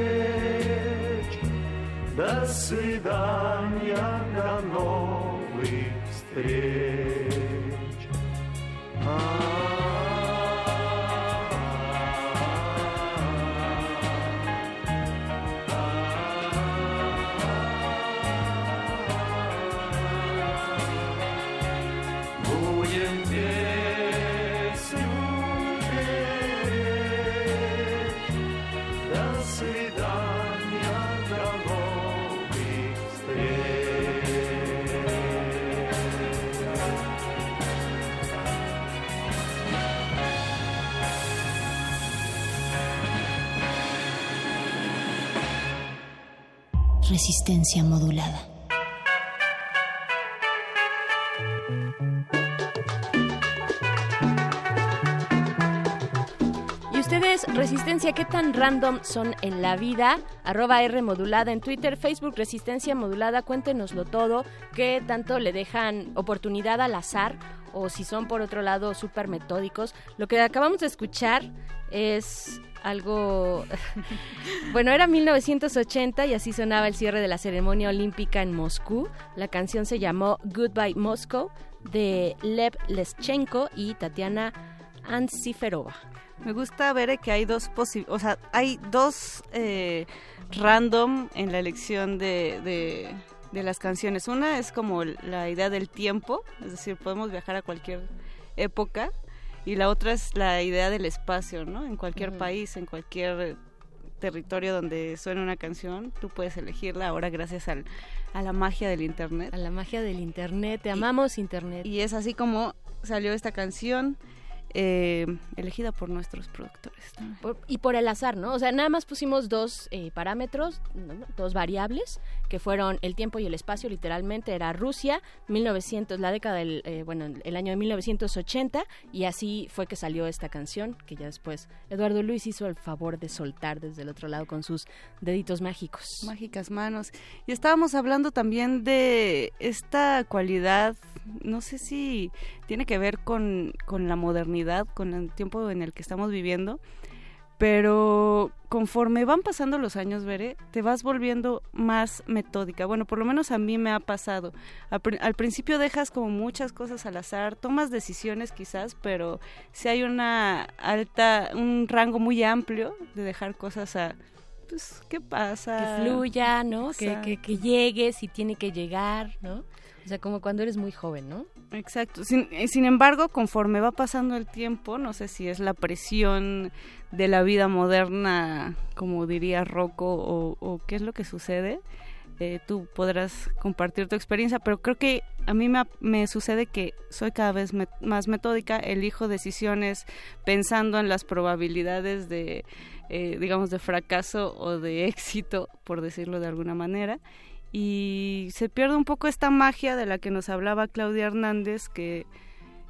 До свидания, resistencia modulada. ¿Y ustedes, Resistencia, qué tan random son en la vida? Arroba R modulada en Twitter, Facebook, Resistencia modulada, cuéntenoslo todo. ¿Qué tanto le dejan oportunidad al azar? O si son, por otro lado, súper metódicos. Lo que acabamos de escuchar es algo... bueno, era 1980 y así sonaba el cierre de la ceremonia olímpica en Moscú. La canción se llamó Goodbye Moscow de Lev Leschenko y Tatiana Antsiferova. Me gusta ver que hay dos o sea, hay dos eh, random en la elección de, de, las canciones. Una es como la idea del tiempo, es decir, podemos viajar a cualquier época y la otra es la idea del espacio, ¿no? En cualquier país, en cualquier territorio donde suene una canción, tú puedes elegirla ahora gracias al, a la magia del internet. A la magia del internet, te amamos internet. Y es así como salió esta canción eh, elegida por nuestros productores. y por el azar, ¿no? O sea, nada más pusimos dos eh, parámetros, dos variables, que fueron el tiempo y el espacio, literalmente, era Rusia, 1900, la década del, eh, bueno, el año de 1980, y así fue que salió esta canción, que ya después Eduardo Luis hizo el favor de soltar desde el otro lado con sus deditos mágicos. Mágicas manos. Y estábamos hablando también de esta cualidad, no sé si tiene que ver con, con la modernidad, con el tiempo en el que estamos viviendo, pero conforme van pasando los años, veré, te vas volviendo más metódica. Bueno, por lo menos a mí me ha pasado. Al, principio dejas como muchas cosas al azar, tomas decisiones quizás, pero si hay una alta, un rango muy amplio de dejar cosas a, pues, ¿qué pasa? Que fluya, ¿no? Que, que, que llegue si tiene que llegar, ¿no? Sea, como cuando eres muy joven, ¿no? Exacto. Sin, eh, sin, embargo, conforme va pasando el tiempo, no sé si es la presión de la vida moderna, como diría Rocco, o, o qué es lo que sucede, eh, tú podrás compartir tu experiencia, pero creo que a mí me, me sucede que soy cada vez más metódica, elijo decisiones pensando en las probabilidades de, eh, digamos, de fracaso o de éxito, por decirlo de alguna manera y se pierde un poco esta magia de la que nos hablaba Claudia Hernández, que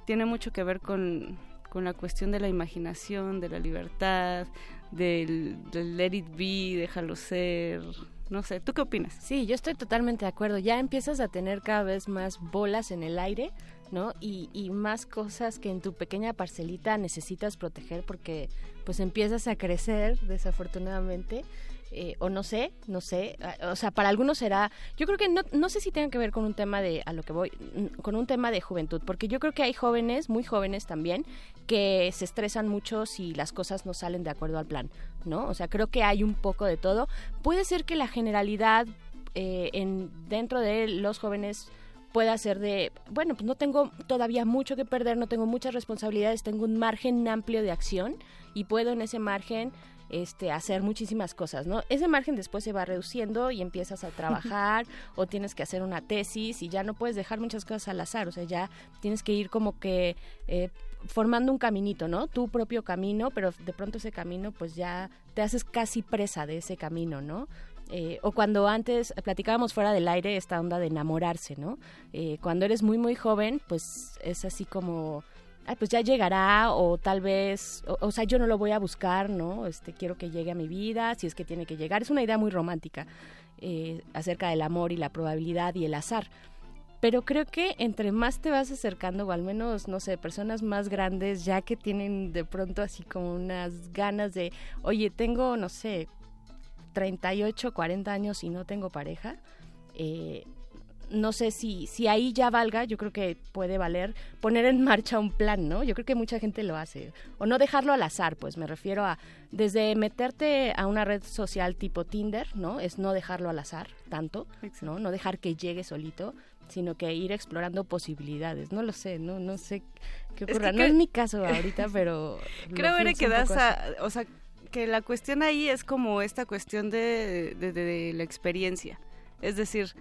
tiene mucho que ver con, la cuestión de la imaginación, de la libertad, del, let it be, déjalo ser. No sé, ¿tú qué opinas? Sí, yo estoy totalmente de acuerdo. Ya empiezas a tener cada vez más bolas en el aire, ¿no? Y, y más cosas que en tu pequeña parcelita necesitas proteger porque pues empiezas a crecer, desafortunadamente eh, o no sé, no sé, o sea, para algunos será, yo creo que no, no sé si tenga que ver con un tema de, a lo que voy, mm, con un tema de juventud, porque yo creo que hay jóvenes, muy jóvenes también, que se estresan mucho si las cosas no salen de acuerdo al plan, ¿no? O sea, creo que hay un poco de todo. Puede ser que la generalidad eh, en, dentro de los jóvenes pueda ser de, bueno, pues no tengo todavía mucho que perder, no tengo muchas responsabilidades, tengo un margen amplio de acción y puedo en ese margen este, hacer muchísimas cosas, ¿no? Ese margen después se va reduciendo y empiezas a trabajar o tienes que hacer una tesis y ya no puedes dejar muchas cosas al azar, o sea, ya tienes que ir como que eh, formando un caminito, ¿no? Tu propio camino, pero de pronto ese camino pues ya te haces casi presa de ese camino, ¿no? Eh, o cuando antes platicábamos fuera del aire esta onda de enamorarse, ¿no? Eh, cuando eres muy, muy joven, pues es así como pues ya llegará o tal vez, o, sea, yo no lo voy a buscar, ¿no? Este, quiero que llegue a mi vida, si es que tiene que llegar. Es una idea muy romántica eh, acerca del amor y la probabilidad y el azar. Pero creo que entre más te vas acercando, o al menos, no sé, personas más grandes, ya que tienen de pronto así como unas ganas de, oye, tengo, no sé, 38, 40 años y no tengo pareja, eh, no sé si, si ahí ya valga, yo creo que puede valer poner en marcha un plan, ¿no? Yo creo que mucha gente lo hace. O no dejarlo al azar, pues me refiero a desde meterte a una red social tipo Tinder, ¿no? Es no dejarlo al azar tanto, ¿no? No dejar que llegue solito sino que ir explorando posibilidades. No lo sé, no no sé qué ocurra. no es mi caso ahorita, pero creo que das a, o sea, que la cuestión ahí es como esta cuestión de, de la experiencia. Es decir,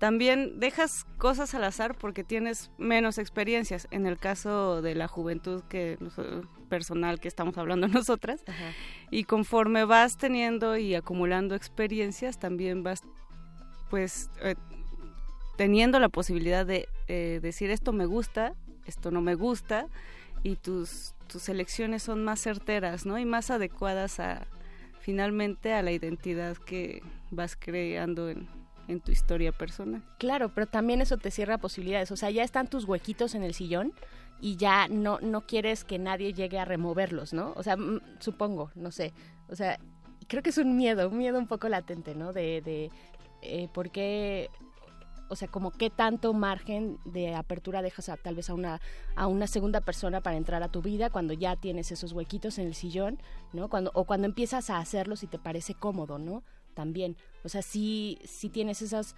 también dejas cosas al azar porque tienes menos experiencias. En el caso de la juventud que personal que estamos hablando nosotras. Y conforme vas teniendo y acumulando experiencias, también vas pues eh, teniendo la posibilidad de eh, decir esto me gusta, esto no me gusta y tus tus elecciones son más certeras, ¿no? Y más adecuadas a finalmente a la identidad que vas creando en, en tu historia personal. Claro, pero también eso te cierra posibilidades, o sea, ya están tus huequitos en el sillón y ya no no quieres que nadie llegue a removerlos, ¿no? O sea, supongo, no sé, o sea, creo que es un miedo, un miedo un poco latente, ¿no? De, de eh, por qué o sea, como qué tanto margen de apertura dejas a, tal vez a una, a una segunda persona para entrar a tu vida cuando ya tienes esos huequitos en el sillón, ¿no? Cuando, o cuando empiezas a hacerlos y te parece cómodo, ¿no? También, o sea, sí, sí tienes esas,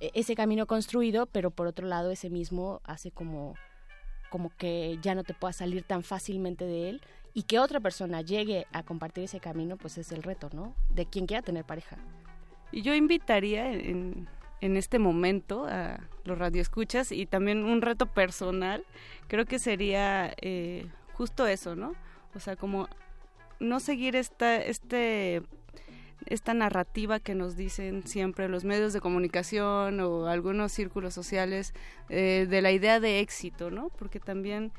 e, ese camino construido, pero por otro lado ese mismo hace como, como que ya no te puedas salir tan fácilmente de él y que otra persona llegue a compartir ese camino, pues es el reto, ¿no? De quien quiera tener pareja. Y yo invitaría en, en este momento a los radioescuchas y también un reto personal, creo que sería eh, justo eso, ¿no? O sea, como no seguir esta, este, esta narrativa que nos dicen siempre los medios de comunicación o algunos círculos sociales eh, de la idea de éxito, ¿no? Porque también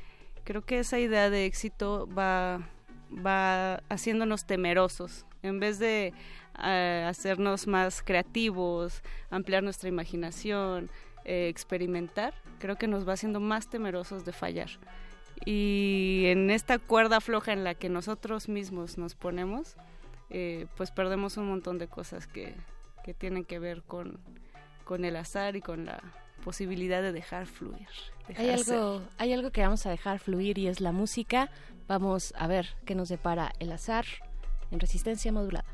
creo que esa idea de éxito va, va haciéndonos temerosos. En vez de hacernos más creativos, ampliar nuestra imaginación, eh, experimentar, creo que nos va haciendo más temerosos de fallar. Y en esta cuerda floja en la que nosotros mismos nos ponemos, eh, pues perdemos un montón de cosas que, que tienen que ver con, con el azar y con la posibilidad de dejar fluir. hay algo, hay algo que vamos a dejar fluir y es la música. Vamos a ver qué nos depara el azar en resistencia modulada.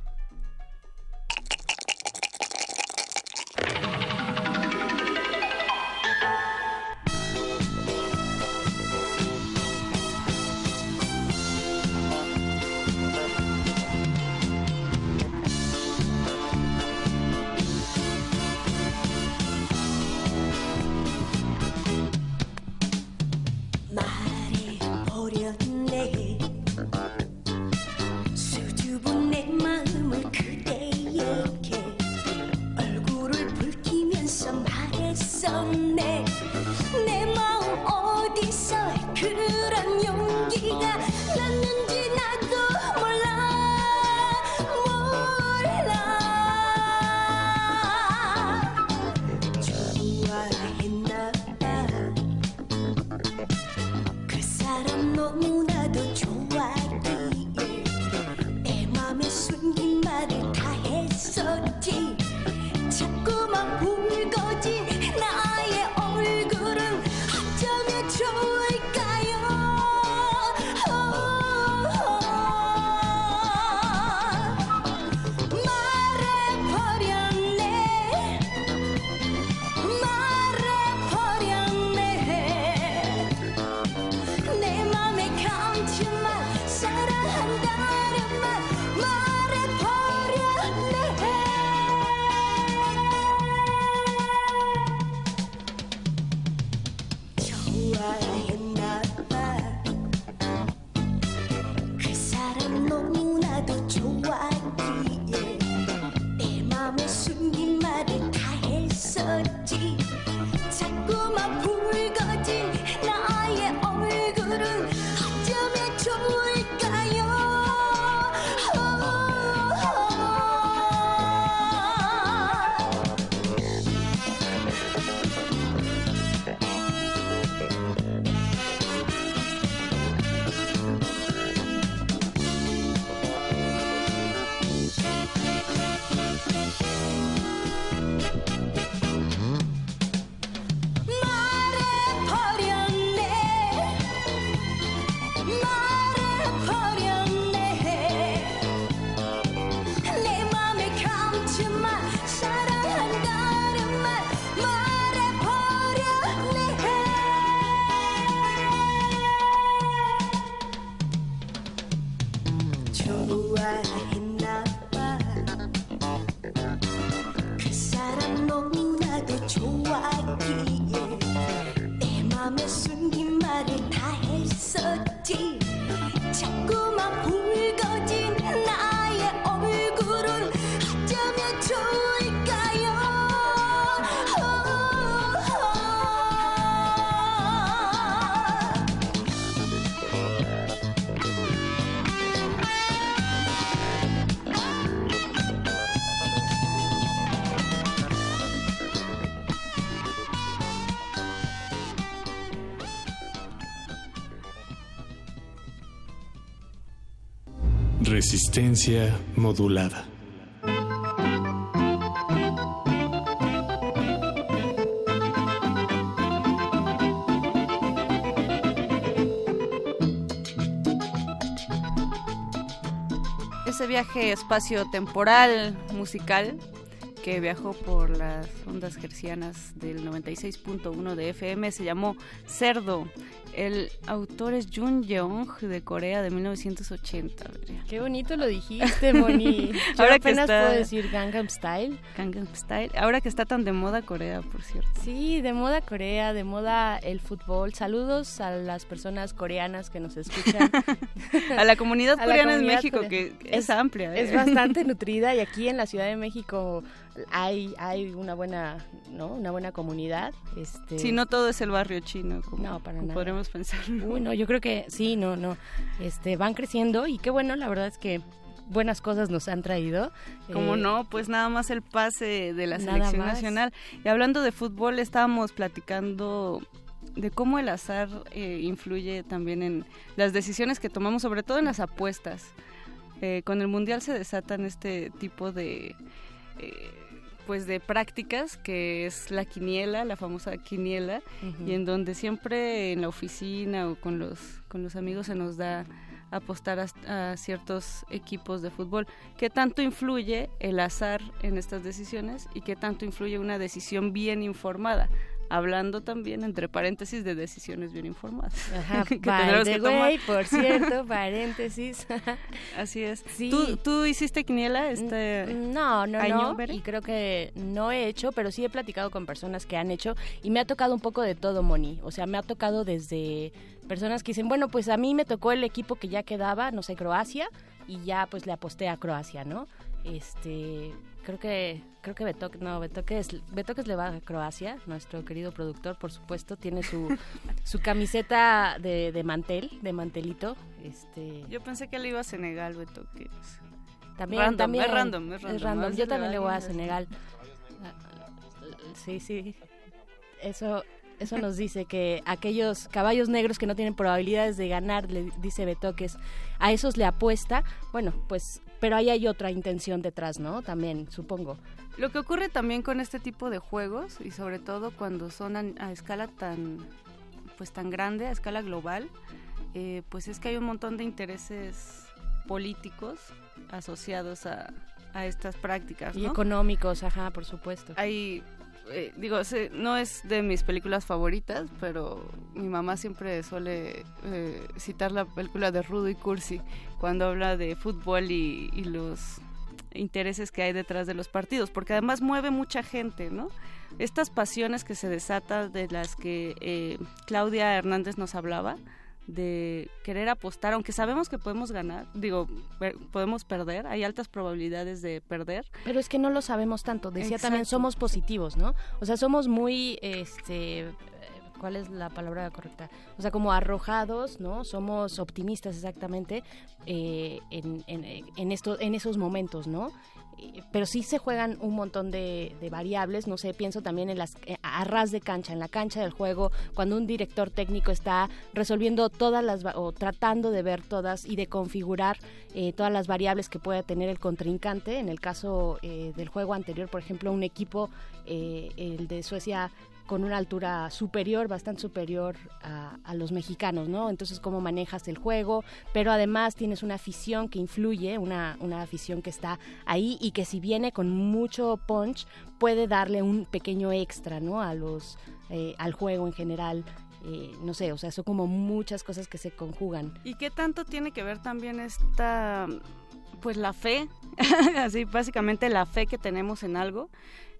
Resistencia modulada. Ese viaje espacio-temporal musical que viajó por las ondas gercianas del 96.1 de FM se llamó Cerdo. El autor es Jun Yeong de Corea de 1980. Qué bonito lo dijiste, Moni. Yo Ahora apenas que está... puedo decir Gangnam Style. Gangnam Style. Ahora que está tan de moda Corea, por cierto. Sí, de moda Corea, de moda el fútbol. Saludos a las personas coreanas que nos escuchan. a la comunidad coreana en México, coreana. que es, amplia. ¿eh? Es bastante nutrida y aquí en la Ciudad de México hay hay una buena, ¿no? Una buena comunidad. Este Sí, no todo es el barrio chino, como, No, para como nada. podríamos pensar. Uy, no, yo creo que sí, no, no. Este, van creciendo y qué bueno, la verdad es que buenas cosas nos han traído. Como Eh, no, pues nada más el pase de la selección nacional. Y hablando de fútbol, estábamos platicando de cómo el azar eh, influye también en las decisiones que tomamos, sobre todo en las apuestas. Eh, con el mundial se desatan este tipo de eh, pues de prácticas que es la quiniela, la famosa quiniela, y en donde siempre en la oficina o con los con los amigos se nos da apostar a, a ciertos equipos de fútbol. ¿Qué tanto influye el azar en estas decisiones y qué tanto influye una decisión bien informada? Hablando también, entre paréntesis, de decisiones bien informadas. Ajá, que by tendremos the que way, por cierto, paréntesis. Así es. Sí. ¿Tú, tú hiciste quiniela este No, no, año, no. Bere? Y creo que no he hecho, pero sí he platicado con personas que han hecho y me ha tocado un poco de todo, Moni. O sea, me ha tocado desde personas que dicen, bueno, pues a mí me tocó el equipo que ya quedaba, no sé, Croacia, y ya pues le aposté a Croacia, ¿no? Este, creo que creo que Betoques, no, Betoques, Betoques le va a Croacia, nuestro querido productor, por supuesto, tiene su su camiseta de, de mantel, de mantelito, este Yo pensé que le iba a Senegal, Beto, que también, Random, también. es random, es random. Yo también le voy a Senegal. Sí, sí. Eso, eso nos dice que aquellos caballos negros que no tienen probabilidades de ganar, le dice Betoques, a esos le apuesta. Bueno, pues, pero ahí hay otra intención detrás, ¿no? También, supongo. Lo que ocurre también con este tipo de juegos y sobre todo cuando son a, a escala tan pues tan grande, a escala global, eh, pues es que hay un montón de intereses políticos asociados a, a estas prácticas, Y económicos, ajá, por supuesto. Hay, eh, digo, no es de mis películas favoritas, pero mi mamá siempre suele eh, citar la película de Rudo y Cursi cuando habla de fútbol y, y los intereses que hay detrás de los partidos, porque además mueve mucha gente, ¿no? Estas pasiones que se desatan de las que eh, Claudia Hernández nos hablaba, de querer apostar, aunque sabemos que podemos ganar, digo, podemos perder, hay altas probabilidades de perder, Pero es que no lo sabemos tanto. Decía también, somos positivos, ¿no? O sea, somos muy, este, ¿cuál es la palabra correcta? O sea, como arrojados, ¿no? Somos optimistas exactamente eh, en, en, en, esos momentos, ¿no? Eh, Pero sí se juegan un montón de, variables, no sé, pienso también en las eh, a ras de cancha, en la cancha del juego, cuando un director técnico está resolviendo todas las o tratando de ver todas y de configurar todas las variables que pueda tener el contrincante. En el caso del juego anterior, por ejemplo, un equipo, el de Suecia con una altura superior, bastante superior a, los mexicanos, ¿no? Entonces, cómo manejas el juego, pero además tienes una afición que influye, una, una afición que está ahí y que si viene con mucho punch, puede darle un pequeño extra, ¿no? A los, eh, al juego en general. Eh, no sé, o sea, son como muchas cosas que se conjugan. ¿Y qué tanto tiene que ver también esta, pues la fe, así básicamente la fe que tenemos en algo,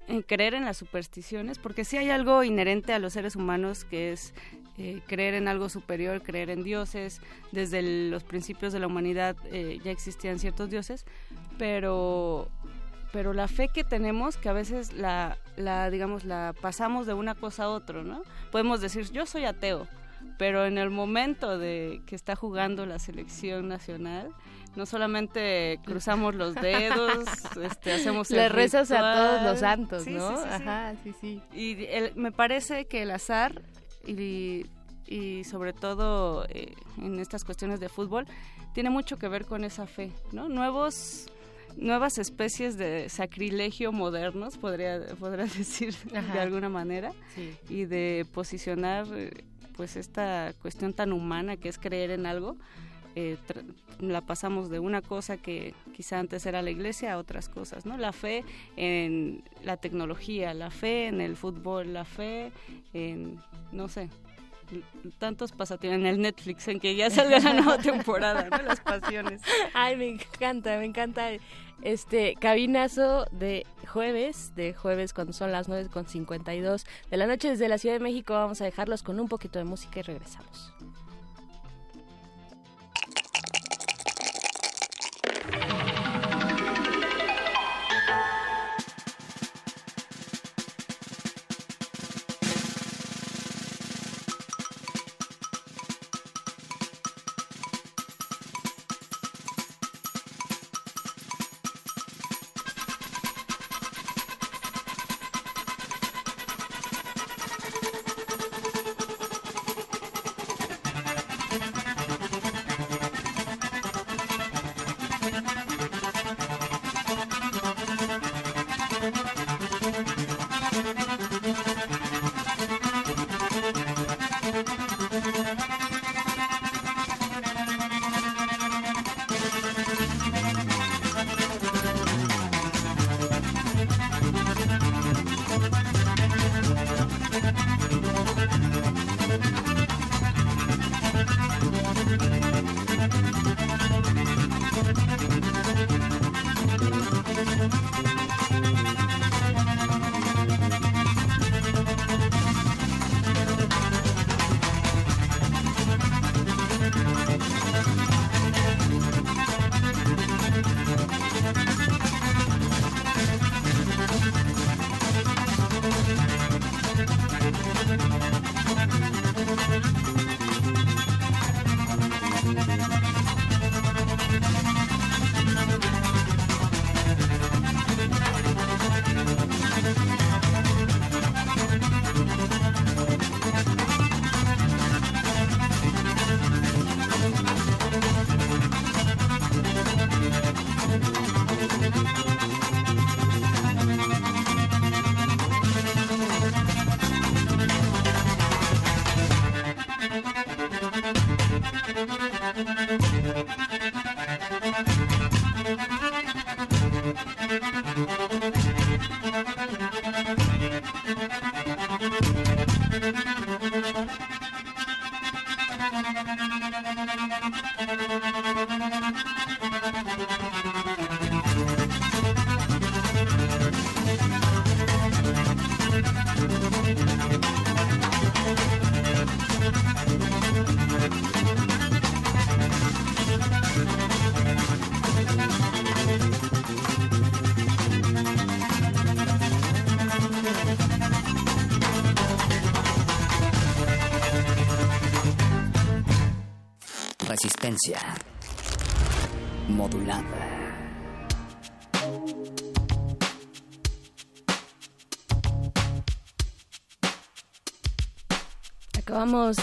en creer en las supersticiones? Porque sí hay algo inherente a los seres humanos que es eh, creer en algo superior, creer en dioses. Desde los principios de la humanidad eh, ya existían ciertos dioses, pero pero la fe que tenemos que a veces la, la digamos la pasamos de una cosa a otra no podemos decir yo soy ateo pero en el momento de que está jugando la selección nacional no solamente cruzamos los dedos este hacemos el Le rezas a todos los santos, Sí, ¿no? sí, sí, sí. Ajá, sí, sí. y el- me parece que el azar y y sobre todo eh, en estas cuestiones de fútbol tiene mucho que ver con esa fe, ¿no? Nuevos nuevas especies de sacrilegio modernos, podría, podría decir de alguna manera, y de posicionar eh, pues esta cuestión tan humana que es creer en algo. Eh, la pasamos de una cosa que quizá antes era la iglesia a otras cosas, ¿no? La fe en la tecnología, la fe en el fútbol, la fe en, no sé, tantos pasatiempos en el Netflix en que ya salga la nueva temporada, ¿no? Las pasiones. Ay, me encanta, me encanta este cabinazo de jueves, de jueves cuando son las 9 con 52 de la noche desde la Ciudad de México. Vamos a dejarlos con un poquito de música y regresamos.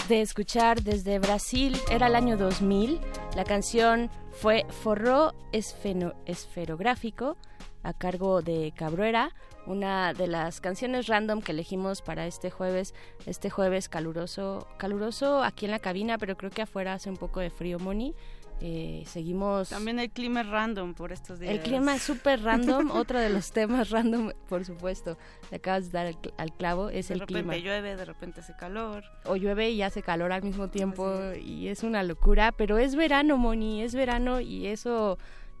De escuchar desde Brasil, era el año 2000, la canción fue Forró Esferográfico a cargo de Cabrera, una de las canciones random que elegimos para este jueves, este jueves caluroso, caluroso aquí en la cabina, pero creo que afuera hace un poco de frío, Moni. Eh, seguimos. También el clima es random por estos días. El clima es súper random. Otro de los temas random, por supuesto. Le acabas de dar al clavo. Es el clima. De repente llueve, de repente hace calor. O llueve y hace calor al mismo tiempo. Y es una locura. Pero es verano, Moni. Es verano y eso.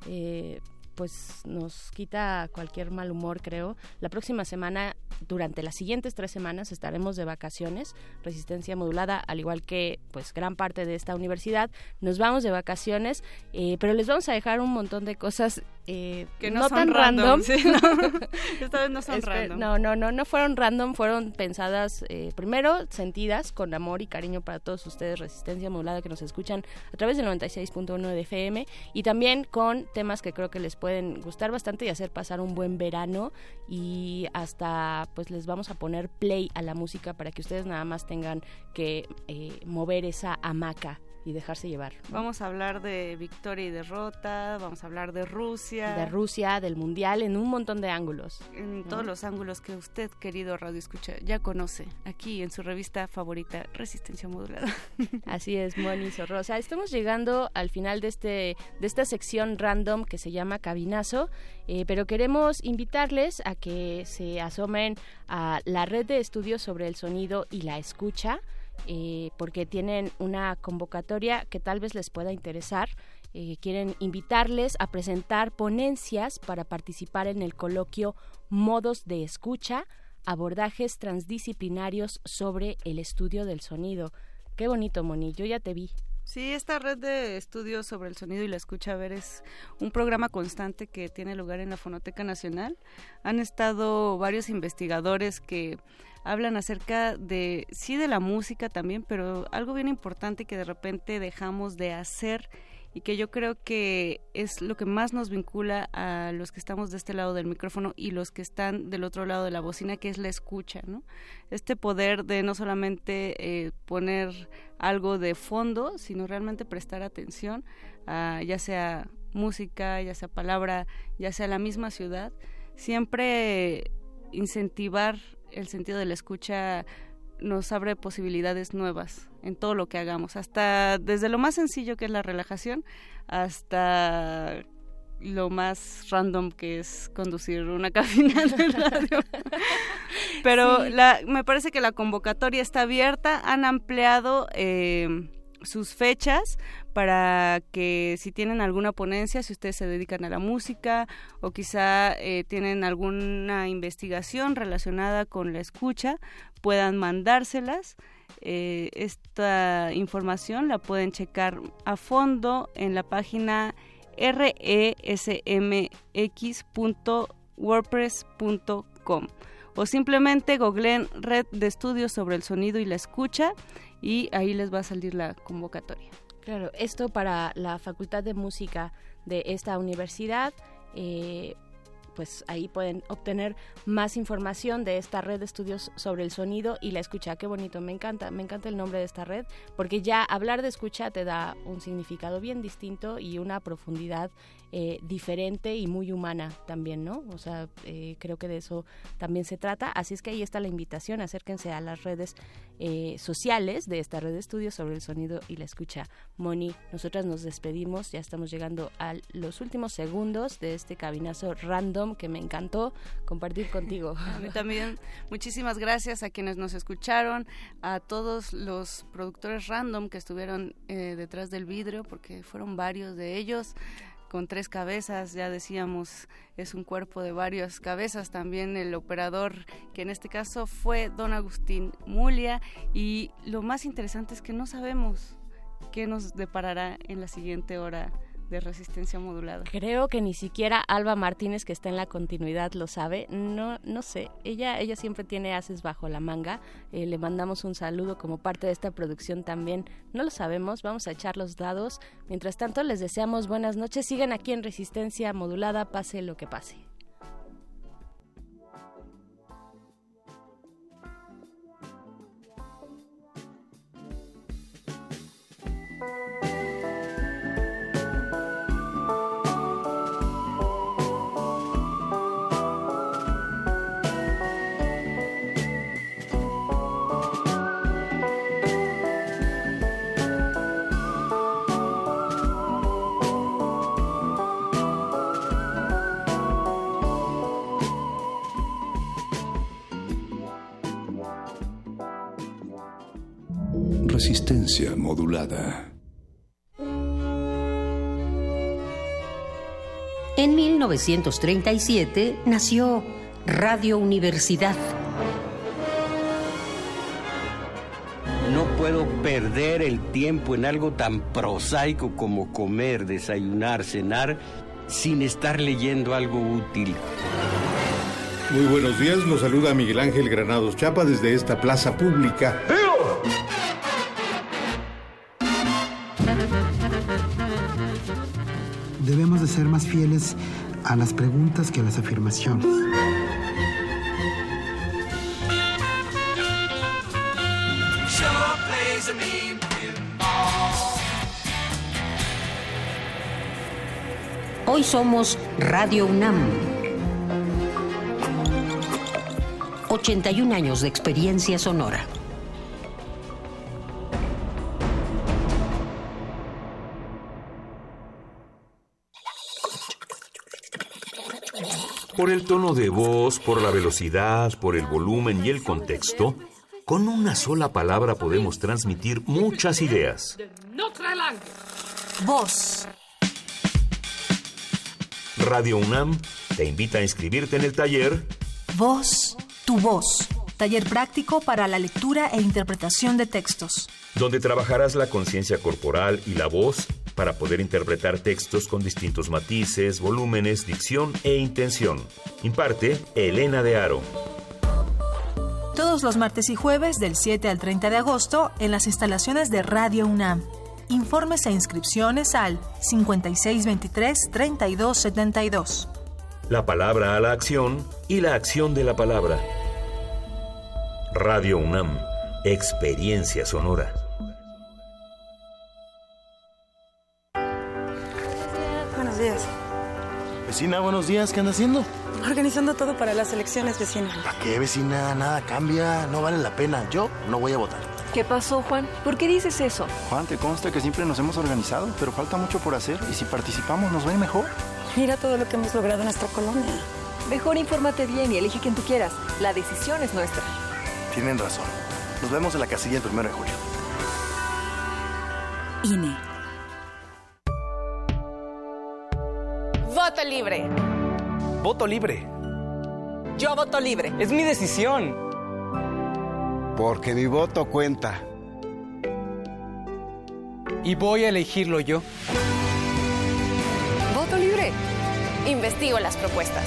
Eh, pues nos quita cualquier mal humor, creo. La próxima semana, durante las siguientes tres semanas, estaremos de vacaciones, resistencia modulada, al igual que pues gran parte de esta universidad. Nos vamos de vacaciones, eh, pero les vamos a dejar un montón de cosas eh, que no, tan random. Esta vez no son random. No, no, no, no fueron random, fueron pensadas eh, primero, sentidas con amor y cariño para todos ustedes, resistencia modulada que nos escuchan a través del 96.1 de FM y también con temas que creo que les pueden pueden gustar bastante y hacer pasar un buen verano. Y hasta pues les vamos a poner play a la música para que ustedes nada más tengan que eh, mover esa hamaca y dejarse llevar. Vamos a hablar de victoria y derrota, vamos a hablar de Rusia. De Rusia, del Mundial, en un montón de ángulos. En todos los ángulos que usted, querido Radio Escucha, ya conoce aquí en su revista favorita, Resistencia Modulada. Así es, Moni Sorrosa. Estamos llegando al final de, este, de esta sección random que se llama Cabinazo, eh, pero queremos invitarles a que se asomen a la red de estudios sobre el sonido y la escucha. Eh, porque tienen una convocatoria que tal vez les pueda interesar. Eh, quieren invitarles a presentar ponencias para participar en el coloquio Modos de Escucha, abordajes transdisciplinarios sobre el estudio del sonido. Qué bonito, Moni, yo ya te vi. Sí, esta red de estudios sobre el sonido y la escucha a ver es un programa constante que tiene lugar en la Fonoteca Nacional. Han estado varios investigadores que hablan acerca de, sí, de la música también, pero algo bien importante que de repente dejamos de hacer y que yo creo que es lo que más nos vincula a los que estamos de este lado del micrófono y los que están del otro lado de la bocina, que es la escucha, ¿no? Este poder de no solamente eh, poner algo de fondo, sino realmente prestar atención a ya sea música, ya sea palabra, ya sea la misma ciudad, siempre incentivar el sentido de la escucha nos abre posibilidades nuevas en todo lo que hagamos, hasta desde lo más sencillo que es la relajación hasta lo más random que es conducir una cabina de radio. Pero la, me parece que la convocatoria está abierta, han ampliado eh, sus fechas para que si tienen alguna ponencia, si ustedes se dedican a la música o quizá eh, tienen alguna investigación relacionada con la escucha, puedan mandárselas. Eh, esta información la pueden checar a fondo en la página resmx.wordpress.com o simplemente googleen Red de Estudios sobre el Sonido y la Escucha y ahí les va a salir la convocatoria. Claro, esto para la Facultad de Música de esta universidad. Eh, pues ahí pueden obtener más información de esta red de estudios sobre el sonido y la escucha. Qué bonito, me encanta, me encanta el nombre de esta red, porque ya hablar de escucha te da un significado bien distinto y una profundidad eh, diferente y muy humana también, ¿no? O sea, eh, creo que de eso también se trata. Así es que ahí está la invitación, acérquense a las redes eh, sociales de esta red de estudios sobre el sonido y la escucha. Moni, nosotras nos despedimos, ya estamos llegando a los últimos segundos de este cabinazo random que me encantó compartir contigo. A mí también, muchísimas gracias a quienes nos escucharon, a todos los productores random que estuvieron detrás del vidrio, porque fueron varios de ellos con tres cabezas, ya decíamos, es un cuerpo de varias cabezas, también el operador, que en este caso fue don Agustín Mulia, y lo más interesante es que no sabemos qué nos deparará en la siguiente hora de resistencia modulada. Creo que ni siquiera Alba Martínez, que está en la continuidad, lo sabe. No, no sé. Ella, ella siempre tiene haces bajo la manga. Eh, le mandamos un saludo como parte de esta producción también. No lo sabemos. Vamos a echar los dados. Mientras tanto, les deseamos buenas noches. Sigan aquí en Resistencia Modulada, pase lo que pase. Resistencia modulada. En 1937 nació Radio Universidad. No puedo perder el tiempo en algo tan prosaico como comer, desayunar, cenar, sin estar leyendo algo útil. Muy buenos días, los saluda Miguel Ángel Granados Chapa desde esta plaza pública. De ser más fieles a las preguntas que a las afirmaciones. Hoy somos Radio UNAM. 81 años de experiencia sonora. Por el tono de voz, por la velocidad, por el volumen y el contexto, con una sola palabra podemos transmitir muchas ideas. Voz. Radio UNAM te invita a inscribirte en el taller Voz, tu voz. Taller práctico para la lectura e interpretación de textos. donde trabajarás la conciencia corporal y la voz para poder interpretar textos con distintos matices, volúmenes, dicción e intención. Imparte Elena de Aro. Todos los martes y jueves del 7 al 30 de agosto en las instalaciones de Radio UNAM. Informes e inscripciones al 5623-3272. La palabra a la acción y la acción de la palabra. Radio UNAM, experiencia sonora. Vecina, buenos días, ¿qué anda haciendo? Organizando todo para las elecciones, vecina. ¿Para qué, vecina? Nada cambia, no vale la pena. Yo no voy a votar. ¿Qué pasó, Juan? ¿Por qué dices eso? Juan, te consta que siempre nos hemos organizado, pero falta mucho por hacer y si participamos nos va a ir mejor. Mira todo lo que hemos logrado en nuestra colonia. Mejor infórmate bien y elige quien tú quieras. La decisión es nuestra. Tienen razón. Nos vemos en la casilla el primero de julio. INE. Voto libre. Voto libre. Yo voto libre. Es mi decisión. Porque mi voto cuenta. Y voy a elegirlo yo. Voto libre. Investigo las propuestas.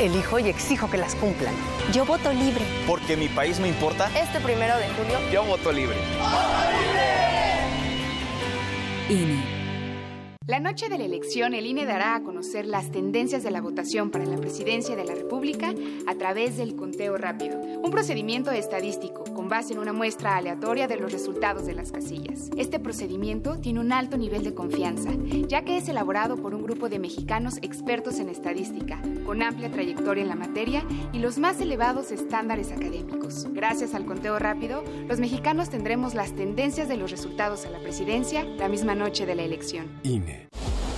Elijo y exijo que las cumplan. Yo voto libre. Porque mi país me importa. Este primero de julio. Yo voto libre. INE. La noche de la elección, el INE dará a conocer las tendencias de la votación para la presidencia de la República a través del conteo rápido, un procedimiento estadístico con base en una muestra aleatoria de los resultados de las casillas. Este procedimiento tiene un alto nivel de confianza, ya que es elaborado por un grupo de mexicanos expertos en estadística, con amplia trayectoria en la materia y los más elevados estándares académicos. Gracias al conteo rápido, los mexicanos tendremos las tendencias de los resultados a la presidencia la misma noche de la elección. INE. Friday.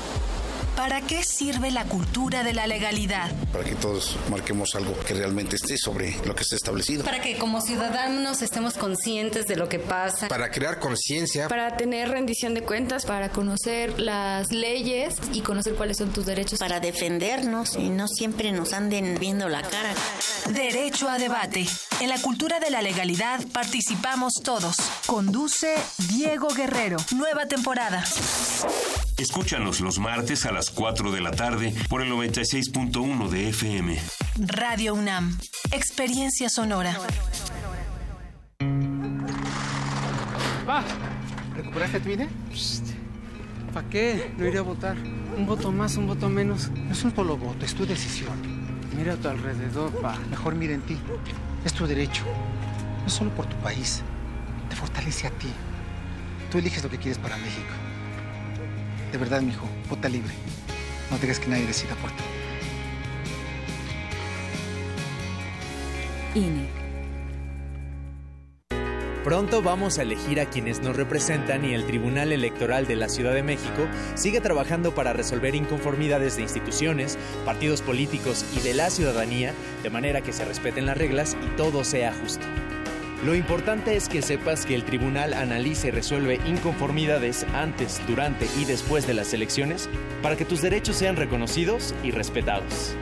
¿Para qué sirve la cultura de la legalidad? Para que todos marquemos algo que realmente esté sobre lo que está establecido. Para que como ciudadanos estemos conscientes de lo que pasa. Para crear conciencia. Para tener rendición de cuentas. Para conocer las leyes y conocer cuáles son tus derechos. Para defendernos y no siempre nos anden viendo la cara. Derecho a debate. En la cultura de la legalidad participamos todos. Conduce Diego Guerrero. Nueva temporada. Escúchanos los martes a las 4 de la tarde por el 96.1 de FM. Radio UNAM. Experiencia sonora. Va. ¿Recuperaste tu INE? ¿Para qué? No iré a votar. Un voto más, un voto menos. No es un solo voto, es tu decisión. Mira a tu alrededor, pa. Mejor mira en ti. Es tu derecho. No solo por tu país. Te fortalece a ti. Tú eliges lo que quieres para México. De verdad, mijo, vota libre. No dejes que nadie decida por ti. INE. Pronto vamos a elegir a quienes nos representan y el Tribunal Electoral de la Ciudad de México sigue trabajando para resolver inconformidades de instituciones, partidos políticos y de la ciudadanía de manera que se respeten las reglas y todo sea justo. Lo importante es que sepas que el tribunal analiza y resuelve inconformidades antes, durante y después de las elecciones para que tus derechos sean reconocidos y respetados.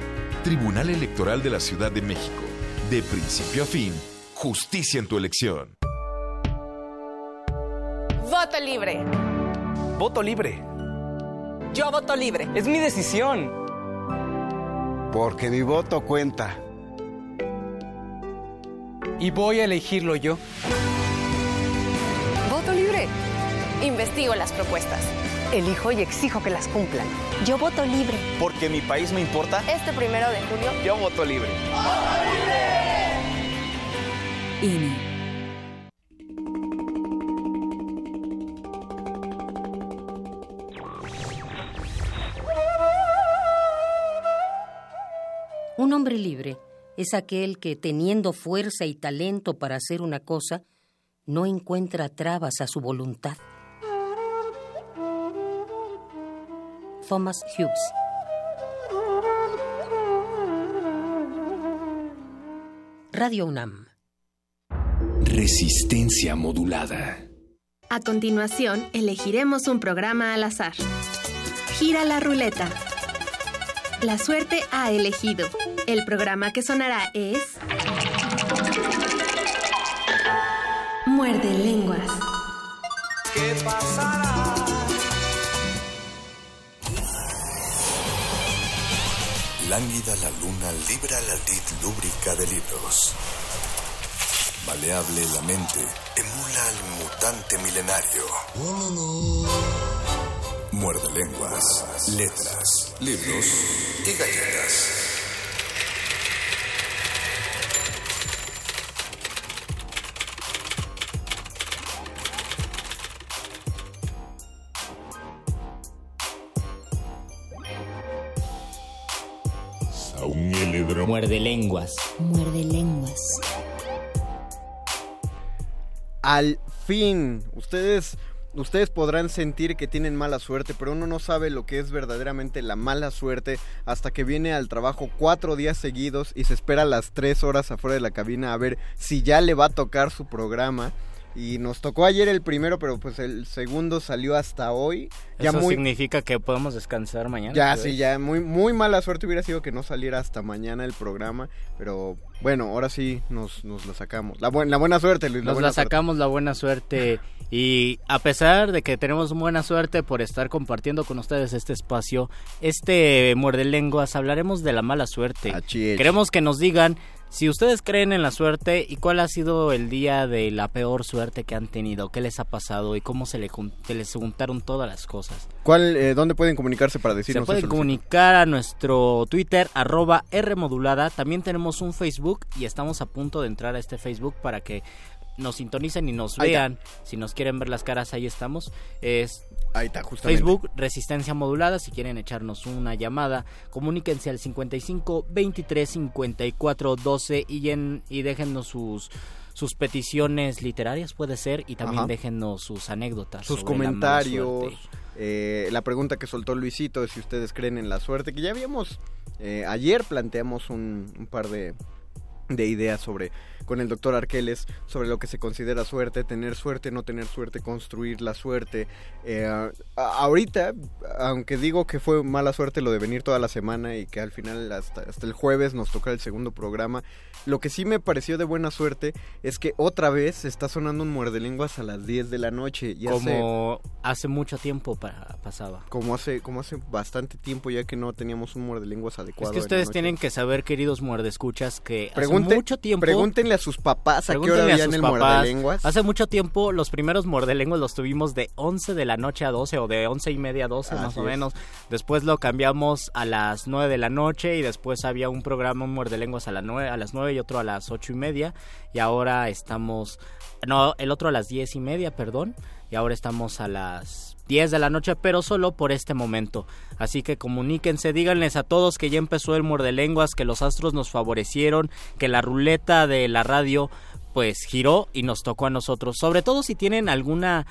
Tribunal Electoral de la Ciudad de México. De principio a fin, justicia en tu elección. Voto libre. Voto libre. Yo voto libre. Es mi decisión. Porque mi voto cuenta. Y voy a elegirlo yo. Voto libre. Investigo las propuestas. elijo y exijo que las cumplan. Yo voto libre. Porque mi país me importa. Este primero de junio, yo voto libre. INE. Un hombre libre es aquel que, teniendo fuerza y talento para hacer una cosa, no encuentra trabas a su voluntad. Thomas Hughes Radio UNAM Resistencia modulada. A continuación, elegiremos un programa al azar. Gira la ruleta. La suerte ha elegido. El programa que sonará es... Muerde lenguas. ¿Qué pasará? Lánguida la luna libra la lid lúbrica de libros. Maleable la mente emula al mutante milenario. Muerde lenguas, letras, libros y galletas. Muerde lenguas. Muerde lenguas. Al fin, ustedes ustedes podrán sentir que tienen mala suerte, pero uno no sabe lo que es verdaderamente la mala suerte hasta que viene al trabajo cuatro días seguidos y se espera las tres horas afuera de la cabina a ver si ya le va a tocar su programa. Y nos tocó ayer el primero, pero pues el segundo salió hasta hoy. Ya ¿Eso significa que podemos descansar mañana? Ya, sí, ya. Muy, muy mala suerte hubiera sido que no saliera hasta mañana el programa. Pero bueno, ahora sí nos, nos lo sacamos. La, la buena suerte, Luis. La nos la sacamos la buena suerte. y a pesar de que tenemos buena suerte por estar compartiendo con ustedes este espacio, este Muerde Lenguas, hablaremos de la mala suerte. Queremos que nos digan si ustedes creen en la suerte y cuál ha sido el día de la peor suerte que han tenido, qué les ha pasado y cómo se, le, les juntaron todas las cosas. ¿Cuál, eh, ¿Dónde pueden comunicarse para decirnos Se pueden comunicar a nuestro Twitter, arroba Rmodulada. También tenemos un Facebook y estamos a punto de entrar a este Facebook para que nos sintonicen y nos vean. Si nos quieren ver las caras, ahí estamos. Es Ahí está, justamente. Facebook, Resistencia Modulada. Si quieren echarnos una llamada, comuníquense al 55 23 54 12 y, en, y déjennos sus sus peticiones literarias puede ser y también déjennos sus anécdotas sus comentarios eh, la pregunta que soltó Luisito es si ustedes creen en la suerte que ya habíamos eh, ayer planteamos un, un par de de ideas sobre con el doctor Arqueles sobre lo que se considera suerte, tener suerte, no tener suerte, construir la suerte. Eh, ahorita, aunque digo que fue mala suerte lo de venir toda la semana y que al final hasta, hasta el jueves nos toca el segundo programa, lo que sí me pareció de buena suerte es que otra vez está sonando un muerde lenguas a las 10 de la noche. Y como hace, mucho tiempo pasaba. Como hace, como hace bastante tiempo ya que no teníamos un muerde lenguas adecuado. Es que ustedes tienen que saber, queridos muerdescuchas, que hace mucho tiempo... Pregúntenle a sus papás a qué hora habían el muerde lenguas. Hace mucho tiempo los primeros muerde lenguas los tuvimos de 11 de la noche a 12 o de 11 y media a 12 más o menos. Después lo cambiamos a las 9 de la noche y después había un programa, un muerde lenguas a, las 9, a las 9 y otro a las ocho y media y ahora estamos, no, el otro a las diez y media, perdón, y ahora estamos a las 10 de la noche, pero solo por este momento. Así que comuníquense, díganles a todos que ya empezó el muerde lenguas, que los astros nos favorecieron, que la ruleta de la radio pues giró y nos tocó a nosotros. Sobre todo si tienen alguna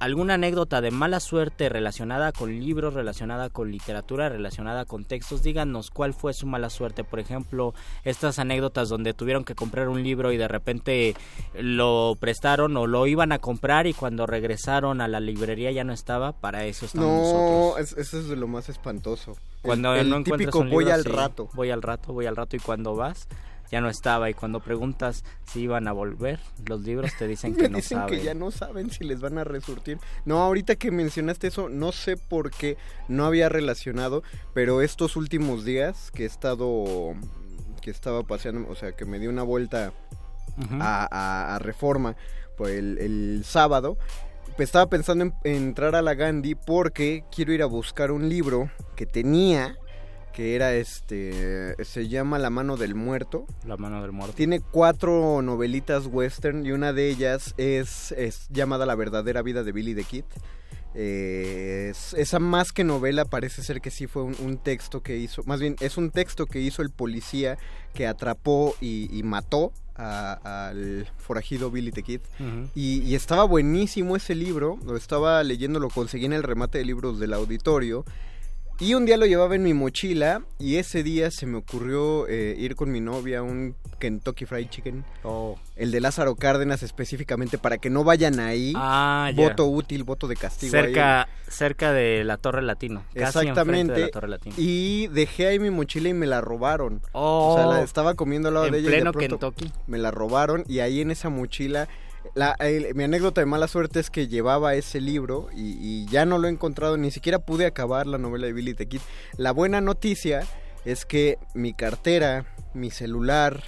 alguna anécdota de mala suerte relacionada con libros, relacionada con literatura, relacionada con textos, díganos cuál fue su mala suerte. Por ejemplo, estas anécdotas donde tuvieron que comprar un libro y de repente lo prestaron o lo iban a comprar y cuando regresaron a la librería ya no estaba, para eso estamos no, nosotros. No, eso es de lo más espantoso. Cuando el, no típico un voy al rato. Voy al rato, voy al rato y cuando vas ya no estaba y cuando preguntas si iban a volver, los libros te dicen que Me no dicen saben. que ya no saben si les van a resurtir. No, ahorita que mencionaste eso, no sé por qué no había relacionado, pero estos últimos días que he estado que estaba paseando, o sea, que me di una vuelta a, a, a, Reforma pues el, el sábado, estaba pensando en, en entrar a la Gandhi porque quiero ir a buscar un libro que tenía que era este se llama La mano del muerto. La mano del muerto. Tiene cuatro novelitas western y una de ellas es, es llamada La verdadera vida de Billy the Kid. Eh, es- esa más que novela parece ser que sí fue un, un texto que hizo, más bien es un texto que hizo el policía que atrapó y, y mató a- al forajido Billy the Kid. Y, y estaba buenísimo ese libro, lo estaba leyendo, lo conseguí en el remate de libros del auditorio. Y un día lo llevaba en mi mochila y ese día se me ocurrió eh, ir con mi novia a un Kentucky Fried Chicken. Oh. El de Lázaro Cárdenas específicamente para que no vayan ahí. Ah, voto útil, voto de castigo. ahí. Cerca, cerca de la Torre Latino. Casi Exactamente. de la Torre Latino. Y dejé ahí mi mochila y me la robaron. Oh. o sea, la estaba comiendo al lado En de ella y de pleno pronto Kentucky. Me la robaron y ahí en esa mochila. La, mi anécdota de mala suerte es que llevaba ese libro y, y ya no lo he encontrado, ni siquiera pude acabar la novela de Billy the Kid. La buena noticia es que mi cartera, mi celular,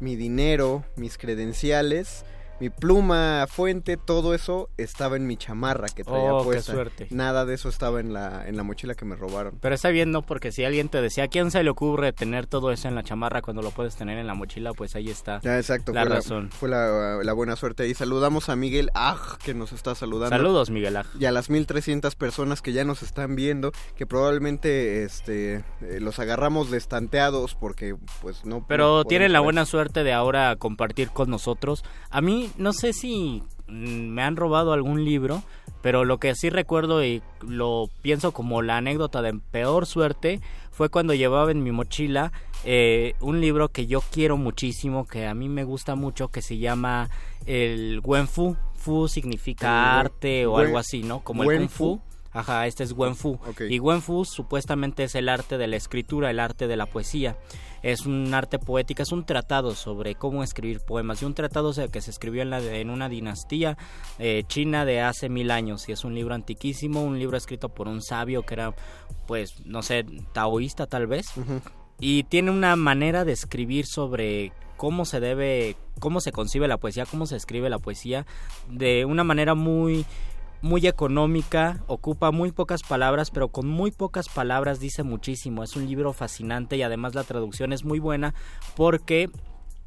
mi dinero, mis credenciales, mi pluma, fuente, todo eso estaba en mi chamarra que traía Oh, qué puesta. suerte. Nada de eso estaba en la, en la mochila que me robaron. Pero está bien, ¿no? Porque si alguien te decía, ¿a quién se le ocurre tener todo eso en la chamarra cuando lo puedes tener en la mochila? Pues ahí está Ya, exacto. la fue razón. fue la, la buena suerte. Y saludamos a Miguel Aj, que nos está saludando. Saludos, Miguel Aj. Y a las 1300 personas que ya nos están viendo, que probablemente este eh, los agarramos destanteados porque pues no Pero no tienen la buena suerte de ahora compartir con nosotros. A mí no sé si mm, me han robado algún libro, pero lo que sí recuerdo y lo pienso como la anécdota de peor suerte fue cuando llevaba en mi mochila eh, un libro que yo quiero muchísimo, que a mí me gusta mucho, que se llama el Wenfu. Fu significa El Wen- arte o Wen- algo así, ¿no? Como el Kung. Fu. Ajá, este es Wenfu. Y Wenfu supuestamente es el arte de la escritura, el arte de la poesía. Es un arte poético, es un tratado sobre cómo escribir poemas. Y un tratado que se escribió en, la, en una dinastía eh, china de hace mil años. Y es un libro antiquísimo, un libro escrito por un sabio que era, pues, no sé, taoísta tal vez. Y tiene una manera de escribir sobre cómo se debe, cómo se concibe la poesía, cómo se escribe la poesía, de una manera muy muy económica, ocupa muy pocas palabras, pero con muy pocas palabras dice muchísimo. Es un libro fascinante y además la traducción es muy buena porque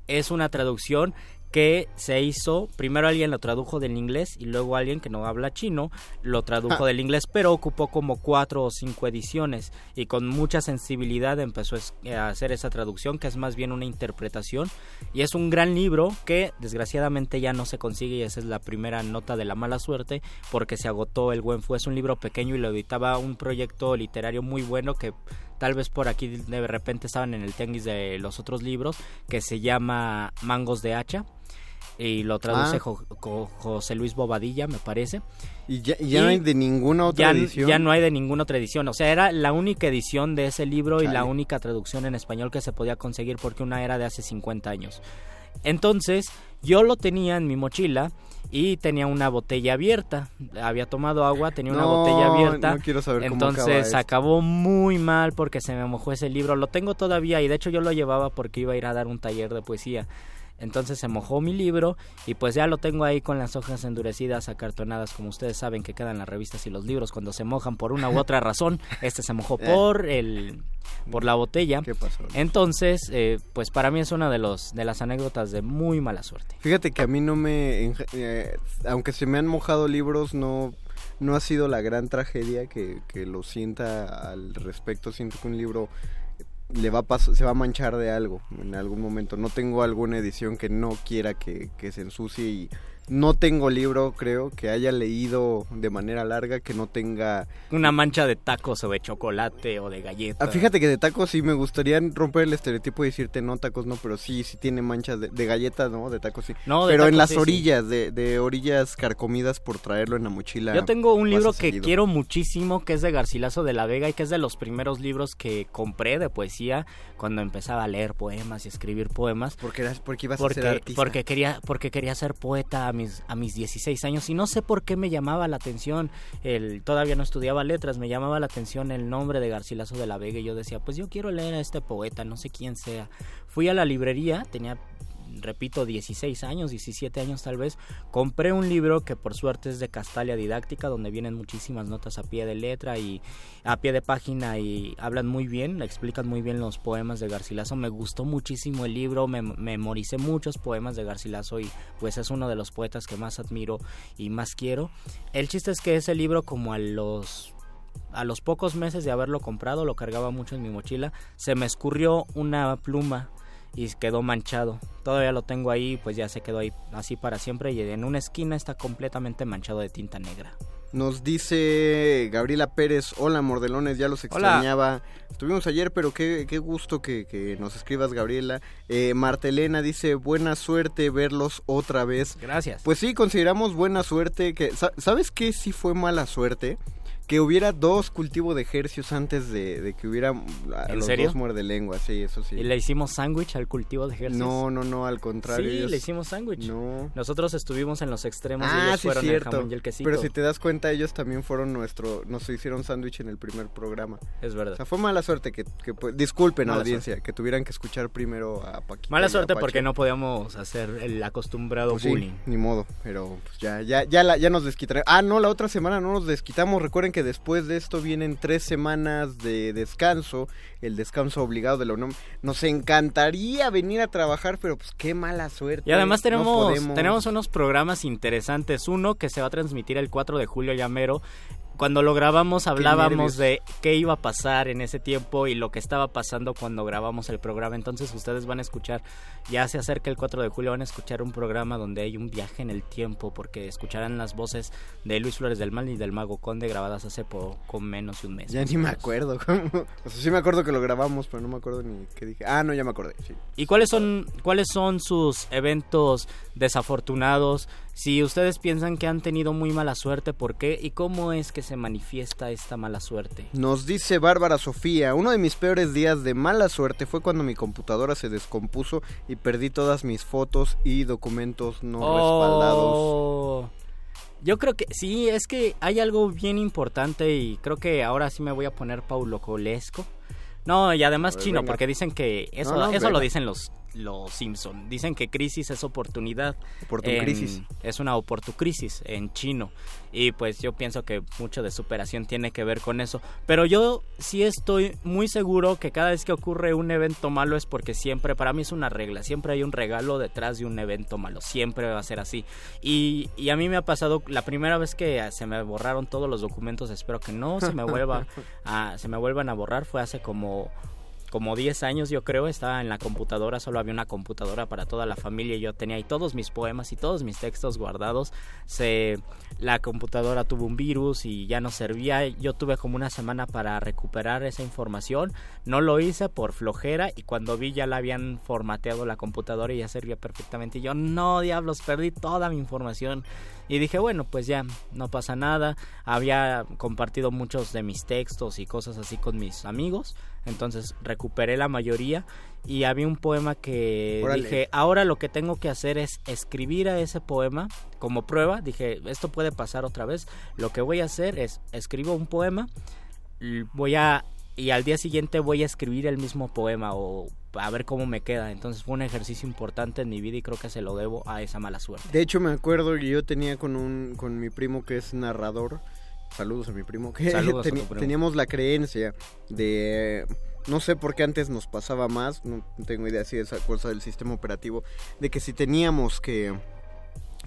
es una traducción que se hizo, primero alguien lo tradujo del inglés y luego alguien que no habla chino lo tradujo Ah. del inglés, pero ocupó como cuatro o cinco ediciones y con mucha sensibilidad empezó es- a hacer esa traducción que es más bien una interpretación y es un gran libro que desgraciadamente ya no se consigue y esa es la primera nota de la mala suerte porque se agotó el buen fue es un libro pequeño y lo editaba un proyecto literario muy bueno que tal vez por aquí de repente estaban en el tenis de los otros libros que se llama Mangos de Hacha y lo traduce Ah. Jo- Jo- José Luis Bobadilla me parece Y ya, y no hay de ninguna otra ya, edición. ya no hay de ninguna otra edición. O sea, era la única edición de ese libro y la única traducción en español que se podía conseguir porque una era de hace 50 años. Entonces, yo lo tenía en mi mochila y tenía una botella abierta. Había tomado agua, tenía una botella abierta. no quiero saber cómo acaba Entonces esto. acabó muy mal porque se me mojó ese libro. Lo tengo todavía y de hecho yo lo llevaba porque iba a ir a dar un taller de poesía. Entonces se mojó mi libro y pues ya lo tengo ahí con las hojas endurecidas, acartonadas, como ustedes saben que quedan las revistas y los libros cuando se mojan por una u otra razón. Este se mojó por el por la botella. ¿Qué pasó? Entonces, eh, pues para mí es una de los de las anécdotas de muy mala suerte. Fíjate que a mí no me... eh, aunque se me han mojado libros, no, no ha sido la gran tragedia que, que lo sienta al respecto. Siento que un libro le va a pas- se va a manchar de algo en algún momento. No tengo alguna edición que no quiera que, que se ensucie y no tengo libro, creo, que haya leído de manera larga que no tenga... Una mancha de tacos o de chocolate o de galleta. Ah, fíjate que de tacos sí me gustaría romper el estereotipo y decirte no tacos no, pero sí, sí tiene manchas de, de galletas, ¿no? De tacos sí. No, de pero en las sí, sí. orillas, De, de orillas carcomidas por traerlo en la mochila. Yo tengo un libro que seguido. quiero muchísimo, que es de Garcilaso de la Vega y que es de los primeros libros que compré de poesía cuando empezaba a leer poemas y escribir poemas. Porque, eras, porque ibas porque, a ser artista. porque quería porque quería ser poeta a a mis 16 años y no sé por qué me llamaba la atención el todavía no estudiaba letras me llamaba la atención el nombre de Garcilaso de la Vega y yo decía pues yo quiero leer a este poeta no sé quién sea fui a la librería tenía repito, 16 años, 17 años tal vez, compré un libro que por suerte es de Castalia Didáctica, donde vienen muchísimas notas a pie de letra y a pie de página y hablan muy bien, explican muy bien los poemas de Garcilaso. Me gustó muchísimo el libro, me memoricé muchos poemas de Garcilaso y pues es uno de los poetas que más admiro y más quiero. El chiste es que ese libro como a los a los pocos meses de haberlo comprado, lo cargaba mucho en mi mochila, se me escurrió una pluma y quedó manchado. Todavía lo tengo ahí, pues ya se quedó ahí así para siempre y en una esquina está completamente manchado de tinta negra. Nos dice Gabriela Pérez, hola mordelones, ya los extrañaba. Estuvimos ayer, pero qué, qué gusto que, nos escribas, Gabriela. Eh, Martelena dice, buena suerte verlos otra vez. Gracias. Pues sí, consideramos buena suerte. que ¿Sabes qué sí fue mala suerte? Que hubiera dos cultivos de ejercios antes de, que hubiera ¿En los serio? dos muerde lengua, sí, eso sí. ¿Y le hicimos sándwich al cultivo de ejercicios? No, no, no, al contrario. Sí, le hicimos sándwich. No. Nosotros estuvimos en los extremos y Ah, ellos sí, fueron cierto. el jamón y el quesito. Pero si te das cuenta, ellos también fueron nuestro, nos hicieron sándwich en el primer programa. Es verdad. O sea, fue mala suerte que, que disculpen Mala audiencia, que tuvieran que escuchar primero a Paquita. Mala y suerte porque no podíamos hacer el acostumbrado Pues sí, bullying. ni modo, pero pues ya, ya, ya, la- ya nos desquitaré. Ah, no, la otra semana no nos desquitamos. Recuerden que después de esto vienen tres semanas de descanso, el descanso obligado de la UNAM. Nos encantaría venir a trabajar, pero pues qué mala suerte. Y además tenemos, tenemos unos programas interesantes. Uno que se va a transmitir el 4 de julio ya mero. Cuando lo grabamos hablábamos de qué iba a pasar en ese tiempo y lo que estaba pasando cuando grabamos el programa. Entonces ustedes van a escuchar, ya se acerca el 4 de julio, van a escuchar un programa donde hay un viaje en el tiempo porque escucharán las voces de Luis Flores del Mal y del Mago Conde grabadas hace poco menos de un mes. Ya ni me acuerdo. o sea, sí me acuerdo que lo grabamos, pero no me acuerdo ni qué dije. Ah, no, ya me acordé, sí. ¿Y cuáles son, cuáles son sus eventos desafortunados? Si ustedes piensan que han tenido muy mala suerte, ¿por qué? ¿Y cómo es que se manifiesta esta mala suerte? Nos dice Bárbara Sofía, uno de mis peores días de mala suerte fue cuando mi computadora se descompuso y perdí todas mis fotos y documentos no respaldados. Oh. Yo creo que sí, es que hay algo bien importante y creo que ahora sí me voy a poner Paulo Colesco. No, y además chino, venga. porque dicen que eso, No, no, eso lo dicen los los Simpson. Dicen que crisis es oportunidad. Oportuncrisis. Es una oportucrisis en chino. Y pues yo pienso que mucho de superación tiene que ver con eso. Pero yo sí estoy muy seguro que cada vez que ocurre un evento malo es porque siempre, para mí es una regla, siempre hay un regalo detrás de un evento malo. Siempre va a ser así. Y, y a mí me ha pasado la primera vez que se me borraron todos los documentos, espero que no se me vuelva a, se me vuelvan a borrar, fue hace como como 10 años yo creo, estaba en la computadora, solo había una computadora para toda la familia y yo tenía ahí todos mis poemas y todos mis textos guardados. Se la computadora tuvo un virus y ya no servía. Yo tuve como una semana para recuperar esa información. No lo hice por flojera y cuando vi ya la habían formateado la computadora y ya servía perfectamente. Y yo, no, diablos, perdí toda mi información. Y dije, bueno, pues ya, no pasa nada. Había compartido muchos de mis textos y cosas así con mis amigos. Entonces recuperé la mayoría y había un poema que Órale. dije, ahora lo que tengo que hacer es escribir a ese poema como prueba. Dije, esto puede pasar otra vez. Lo que voy a hacer es escribo un poema, voy a y al día siguiente voy a escribir el mismo poema o a ver cómo me queda. Entonces fue un ejercicio importante en mi vida y creo que se lo debo a esa mala suerte. De hecho, me acuerdo que yo tenía con un con mi primo que es narrador. Saludos a mi primo. Que Saludos a primo. teníamos la creencia de no sé por qué antes nos pasaba más, no tengo idea si esa cosa del sistema operativo de que si teníamos que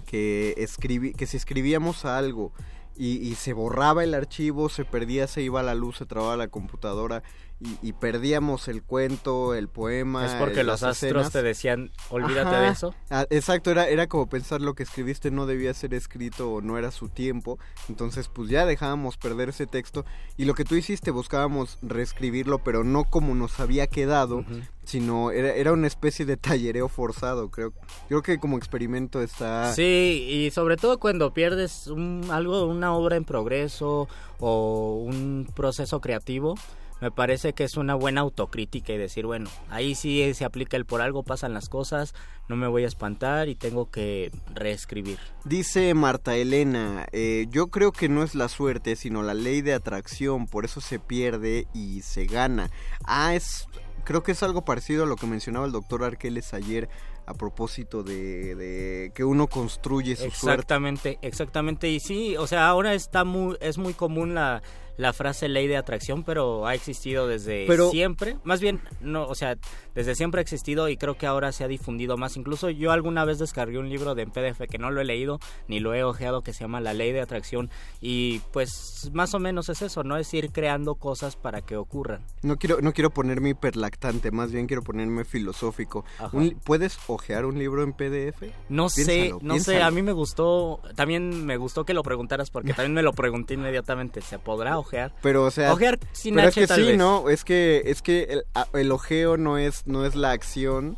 que escribir que si escribíamos algo y, y se borraba el archivo, se perdía, se iba la luz, se trababa la computadora y, y perdíamos el cuento, el poema. Es porque los astros escenas. te decían, olvídate Ajá. de eso. Ah, exacto, era, era como pensar lo que escribiste no debía ser escrito o no era su tiempo. Entonces, pues ya dejábamos perder ese texto. Y lo que tú hiciste, buscábamos reescribirlo, pero no como nos había quedado, sino era, era una especie de tallereo forzado. Creo, creo que como experimento está. Sí, y sobre todo cuando pierdes un, algo, una obra en progreso o un proceso creativo, me parece que es una buena autocrítica y decir, bueno, ahí sí se aplica el por algo pasan las cosas, no me voy a espantar y tengo que reescribir. Dice Marta Elena, eh, yo creo que no es la suerte, sino la ley de atracción, por eso se pierde y se gana. Ah, es, creo que es algo parecido a lo que mencionaba el doctor Arqueles ayer a propósito de, de que uno construye su exactamente, suerte. Exactamente, y sí, o sea, ahora está muy, es muy común la, la frase ley de atracción, pero ha existido desde Pero- siempre. Más bien, no, o sea, desde siempre ha existido y creo que ahora se ha difundido más. Incluso yo alguna vez descargué un libro de en PDF que no lo he leído ni lo he ojeado que se llama La ley de atracción y pues más o menos es eso, ¿no? Es ir creando cosas para que ocurran. No quiero, no quiero ponerme hiperlactante, más bien quiero ponerme filosófico. Un ¿Puedes ojear un libro en PDF? No sé, Piénsalo, no sé, a mí me gustó, también me gustó que lo preguntaras porque también me lo pregunté inmediatamente, ¿se podrá ojear? Pero o sea, Ojear sin pero H, es que tal sí, vez. ¿no? Es que es que el, el ojeo no es no es la acción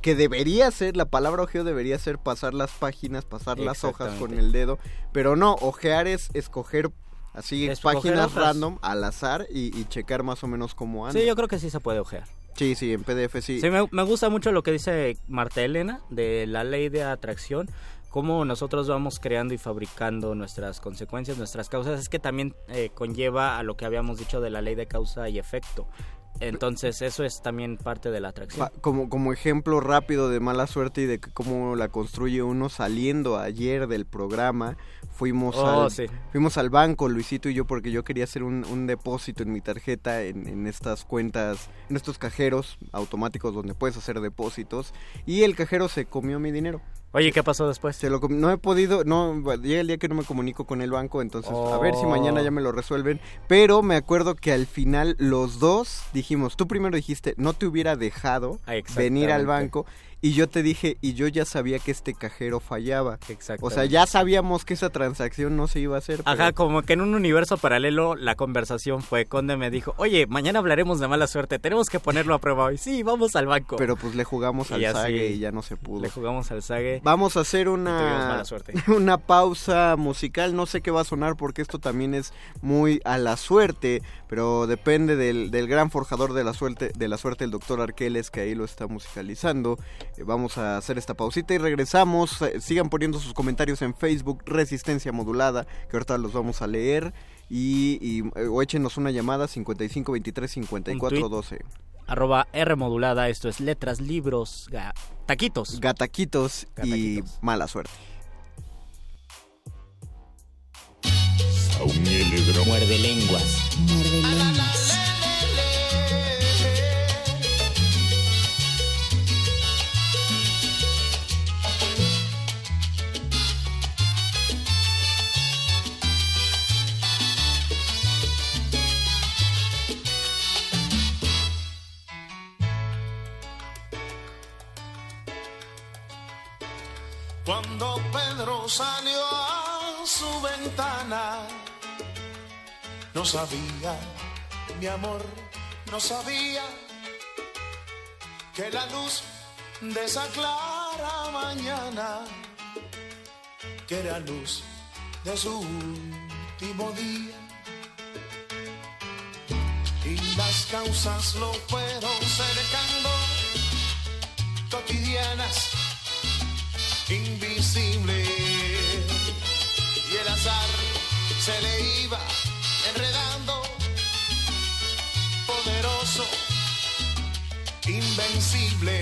que debería ser, la palabra ojeo debería ser pasar las páginas, pasar las hojas con el dedo, pero no, ojear es escoger así Escoger páginas random al azar y, y checar más o menos cómo anda. Sí, yo creo que sí se puede ojear. Sí, sí, en PDF sí. Sí, me, me gusta mucho lo que dice Marta Elena de la ley de atracción, cómo nosotros vamos creando y fabricando nuestras consecuencias, nuestras causas, es que también eh, conlleva a lo que habíamos dicho de la ley de causa y efecto. Entonces eso es también parte de la atracción. Como, como ejemplo rápido de mala suerte y de cómo la construye uno saliendo ayer del programa fuimos Oh, al sí. fuimos al banco Luisito y yo porque yo quería hacer un, un depósito en mi tarjeta en, en estas cuentas en estos cajeros automáticos donde puedes hacer depósitos y el cajero se comió mi dinero Oye, ¿qué pasó después? Se lo no he podido, no, llega el día que no me comunico con el banco, entonces a ver si mañana ya me lo resuelven. Pero me acuerdo que al final los dos dijimos, tú primero dijiste, no te hubiera dejado Ah, venir al banco. Y yo te dije, y yo ya sabía que este cajero fallaba. O Exactamente. sea, ya sabíamos que esa transacción no se iba a hacer. Ajá, como que en un universo paralelo la conversación fue, Conde me dijo, oye, mañana hablaremos de mala suerte, tenemos que ponerlo a prueba hoy. Sí, vamos al banco. Pero pues le jugamos Y al sague y ya no se pudo. Le jugamos al sague. Vamos a hacer una, mala suerte. una pausa musical. No sé qué va a sonar porque esto también es muy a la suerte, pero depende del, del gran forjador de la suerte, de la suerte, el doctor Arqueles, que ahí lo está musicalizando. Eh, vamos a hacer esta pausita y regresamos. Eh, sigan poniendo sus comentarios en Facebook, Resistencia Modulada, que ahorita los vamos a leer. Y, y, eh, o échenos una llamada 55 23 54 tuit. 12. Arroba R modulada, esto es letras, libros, ga- taquitos. Gataquitos y mala suerte. Muerde lenguas. Muerde lenguas. Cuando Pedro salió a su ventana, no sabía, mi amor, no sabía que la luz de esa clara mañana, que era luz de su último día. Y las causas lo fueron cercando, cotidianas invisible. Y el azar se le iba enredando. Poderoso invencible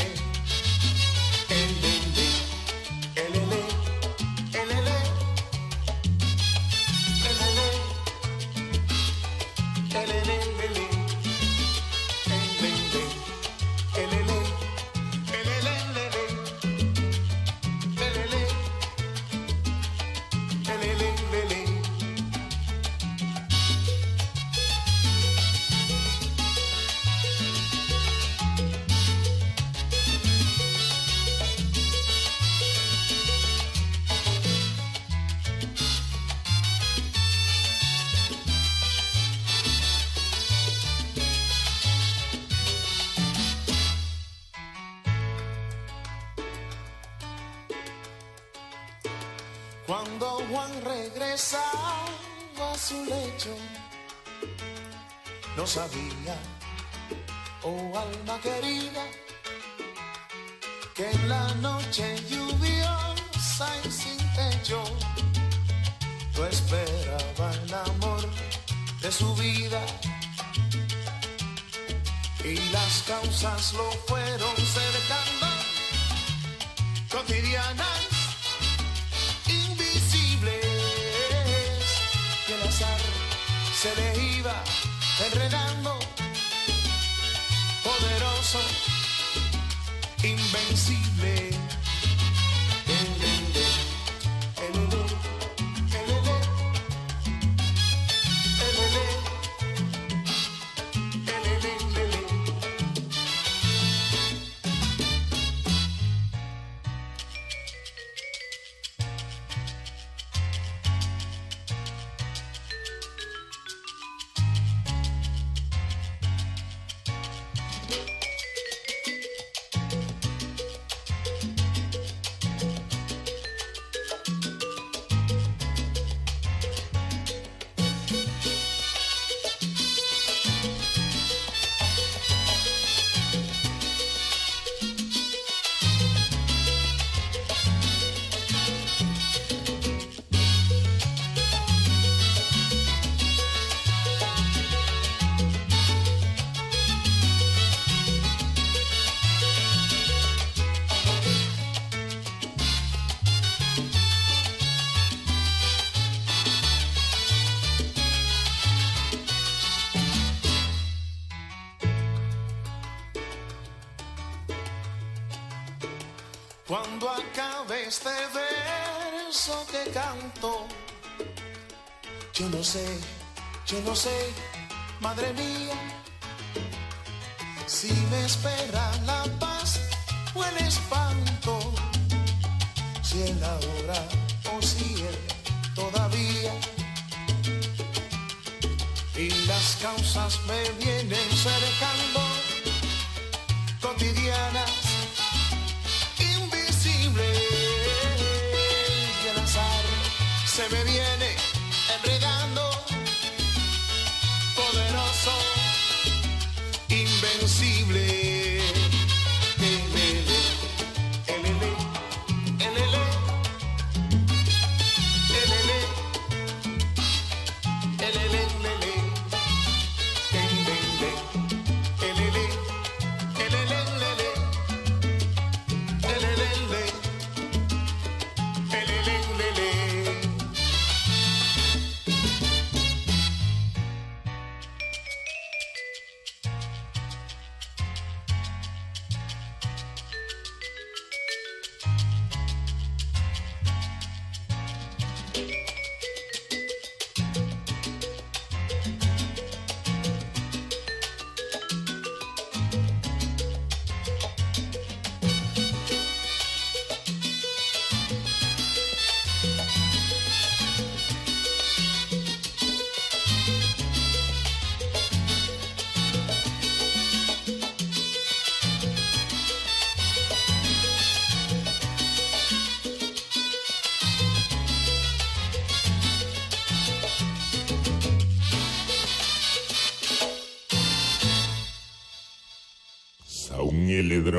yo no sé, madre mía, si me espera la paz o el espanto, si el ahora o si el todavía. Y las causas me vienen cercando, perceive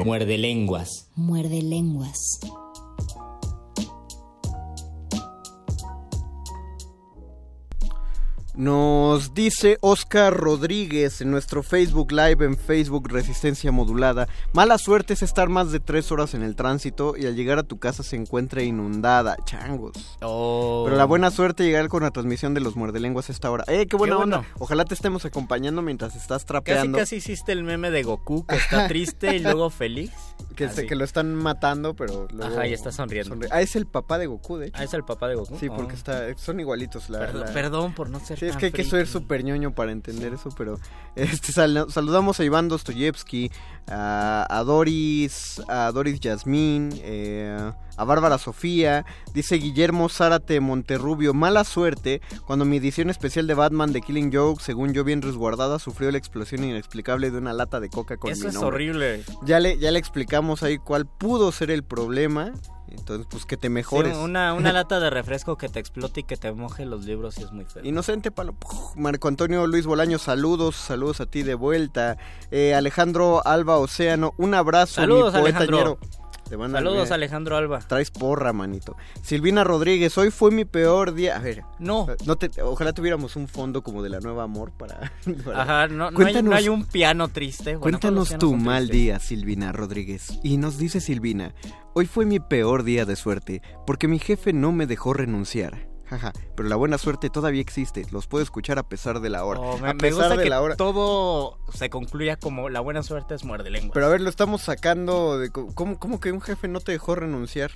Muerde lenguas. Muerde lenguas. Dice Oscar Rodríguez en nuestro Facebook Live en Facebook Resistencia Modulada. Mala suerte es estar más de tres horas en el tránsito y al llegar a tu casa se encuentra inundada. Changos. Oh. Pero la buena suerte llegar con la transmisión de los muerdelenguas a esta hora. ¡Eh, qué buena Qué onda! Ojalá te estemos acompañando mientras estás Casi trapeando. casi hiciste el meme de Goku que está triste y luego feliz. Que, se- Así. que lo están matando, pero luego... Ajá, y está sonriendo. Ah, es el papá de Goku, de hecho. Ah, es el papá de Goku. Sí, porque Oh. está, son igualitos. La, Perdón, la- perdón por no ser Sí, es que hay que ser súper ñoño para entender eso, pero este sal- saludamos a Iván Dostoyevsky, a, a Doris, a Doris Yasmín, eh, a Bárbara Sofía, dice Guillermo Zárate Monterrubio, mala suerte cuando mi edición especial de Batman de Killing Joke, según yo bien resguardada, sufrió la explosión inexplicable de una lata de coca con Eso mi es nombre". horrible. Ya le, ya le explicamos ahí cuál pudo ser el problema, entonces pues que te Sí, mejores. una, una lata de refresco que te explote y que te moje los libros y es muy feo. Inocente Palo. Marco Antonio Luis Bolaño, saludos, saludos a ti de vuelta. Eh, Alejandro Alba Océano, un abrazo, Saludos, mi poeta Alejandro. ñero. Van Saludos. Alejandro Alba. Traes porra, manito. Silvina Rodríguez, hoy fue mi peor día. A ver. No. no te, ojalá tuviéramos un fondo como de la nueva amor para. para- Ajá, no, no hay, no hay un piano triste. Bueno, Cuéntanos tu mal día, Silvina Rodríguez. Y nos dice Silvina, hoy fue mi peor día de suerte, porque mi jefe no me dejó renunciar. Jaja, pero la buena suerte todavía existe, los puedo escuchar a pesar de la hora. Oh, me, a me pesar gusta de que la hora. todo se concluya como la buena suerte es muerde lengua. Pero a ver, lo estamos sacando de... ¿Cómo, cómo que un jefe no te dejó renunciar?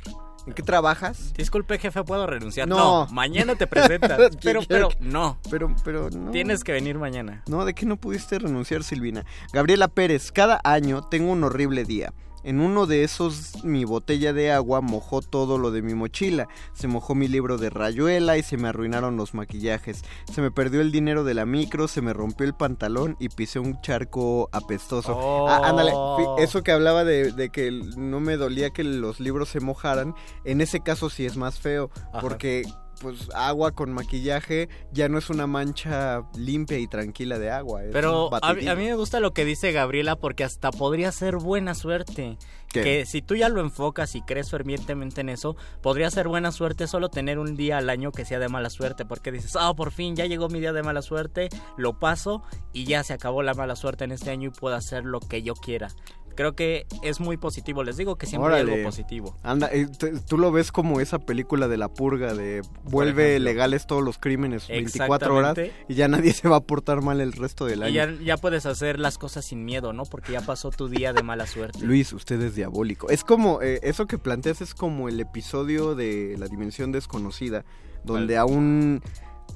¿En qué trabajas? Disculpe, jefe, ¿puedo renunciar? No. No, mañana te presentas. pero, pero, no. Pero, pero no. Tienes que venir mañana. No, ¿de qué no pudiste renunciar, Silvina? Gabriela Pérez, cada año tengo un horrible día. En uno de esos mi botella de agua mojó todo lo de mi mochila. Se mojó mi libro de rayuela y se me arruinaron los maquillajes. Se me perdió el dinero de la micro, se me rompió el pantalón y pisé un charco apestoso. Oh. Ah, ándale, fi- eso que hablaba de, de que no me dolía que los libros se mojaran, en ese caso sí es más feo, Ajá. porque pues agua con maquillaje ya no es una mancha limpia y tranquila de agua. Pero a, mí- batidillo. a mí me gusta lo que dice Gabriela porque hasta podría ser buena suerte. ¿Qué? Que si tú ya lo enfocas y crees fervientemente en eso, podría ser buena suerte solo tener un día al año que sea de mala suerte. Porque dices, ah, por fin ya llegó mi día de mala suerte, lo paso y ya se acabó la mala suerte en este año y puedo hacer lo que yo quiera. Creo que es muy positivo. Les digo que siempre hay Órale. algo positivo. Anda, eh, tú lo ves como esa película de la purga de vuelve legales todos los crímenes 24 horas y ya nadie se va a portar mal el resto del Y año. ya, ya puedes hacer las cosas sin miedo, ¿no? Porque ya pasó tu día de mala suerte. Luis, usted es diabólico. Es como, eh, eso que planteas es como el episodio de La Dimensión Desconocida, donde a un,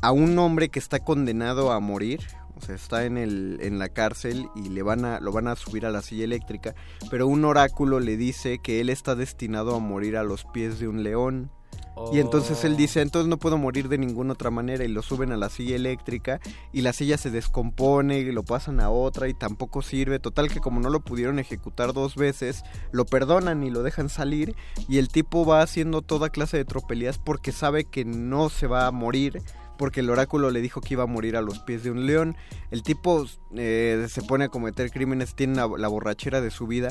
a un hombre que está condenado a morir, o sea, está en, el, en la cárcel y le van a, lo van a subir a la silla eléctrica, pero un oráculo le dice que él está destinado a morir a los pies de un león. Y entonces él dice, entonces no puedo morir de ninguna otra manera y lo suben a la silla eléctrica y la silla se descompone y lo pasan a otra y tampoco sirve. Total que como no lo pudieron ejecutar dos veces, lo perdonan y lo dejan salir y el tipo va haciendo toda clase de tropelías porque sabe que no se va a morir. Porque el oráculo le dijo que iba a morir a los pies de un león. El tipo eh, se pone a cometer crímenes, tiene la- la borrachera de su vida.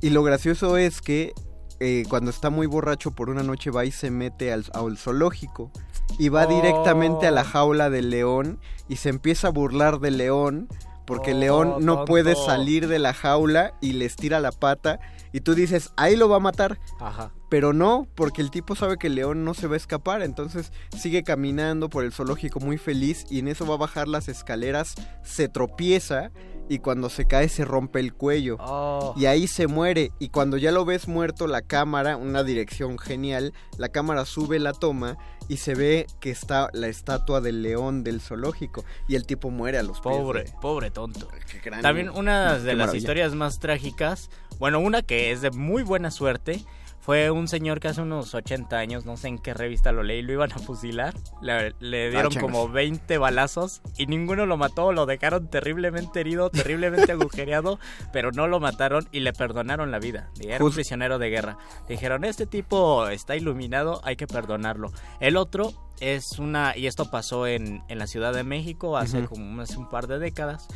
Y lo gracioso es que eh, cuando está muy borracho por una noche va y se mete al, al zoológico y va Oh. directamente a la jaula del león y se empieza a burlar del león porque el Oh, león no tonto. puede salir de la jaula y le estira la pata y tú dices, ahí lo va a matar. Ajá. Pero no, porque el tipo sabe que el león no se va a escapar, entonces sigue caminando por el zoológico muy feliz y en eso va a bajar las escaleras, se tropieza y cuando se cae se rompe el cuello. Oh. Y ahí se muere y cuando ya lo ves muerto la cámara, una dirección genial, la cámara sube la toma y se ve que está la estatua del león del zoológico y el tipo muere a los pies Pobre, de- pobre tonto. gran- También una qué de las maravilla. historias más trágicas, bueno, una que es de muy buena suerte, fue un señor que hace unos 80 años, no sé en qué revista lo leí, lo iban a fusilar, le, le dieron como 20 balazos y ninguno lo mató, lo dejaron terriblemente herido, terriblemente agujereado, pero no lo mataron y le perdonaron la vida. Era un prisionero de guerra. Dijeron, este tipo está iluminado, hay que perdonarlo. El otro es una, y esto pasó en, en la Ciudad de México hace como hace un par de décadas,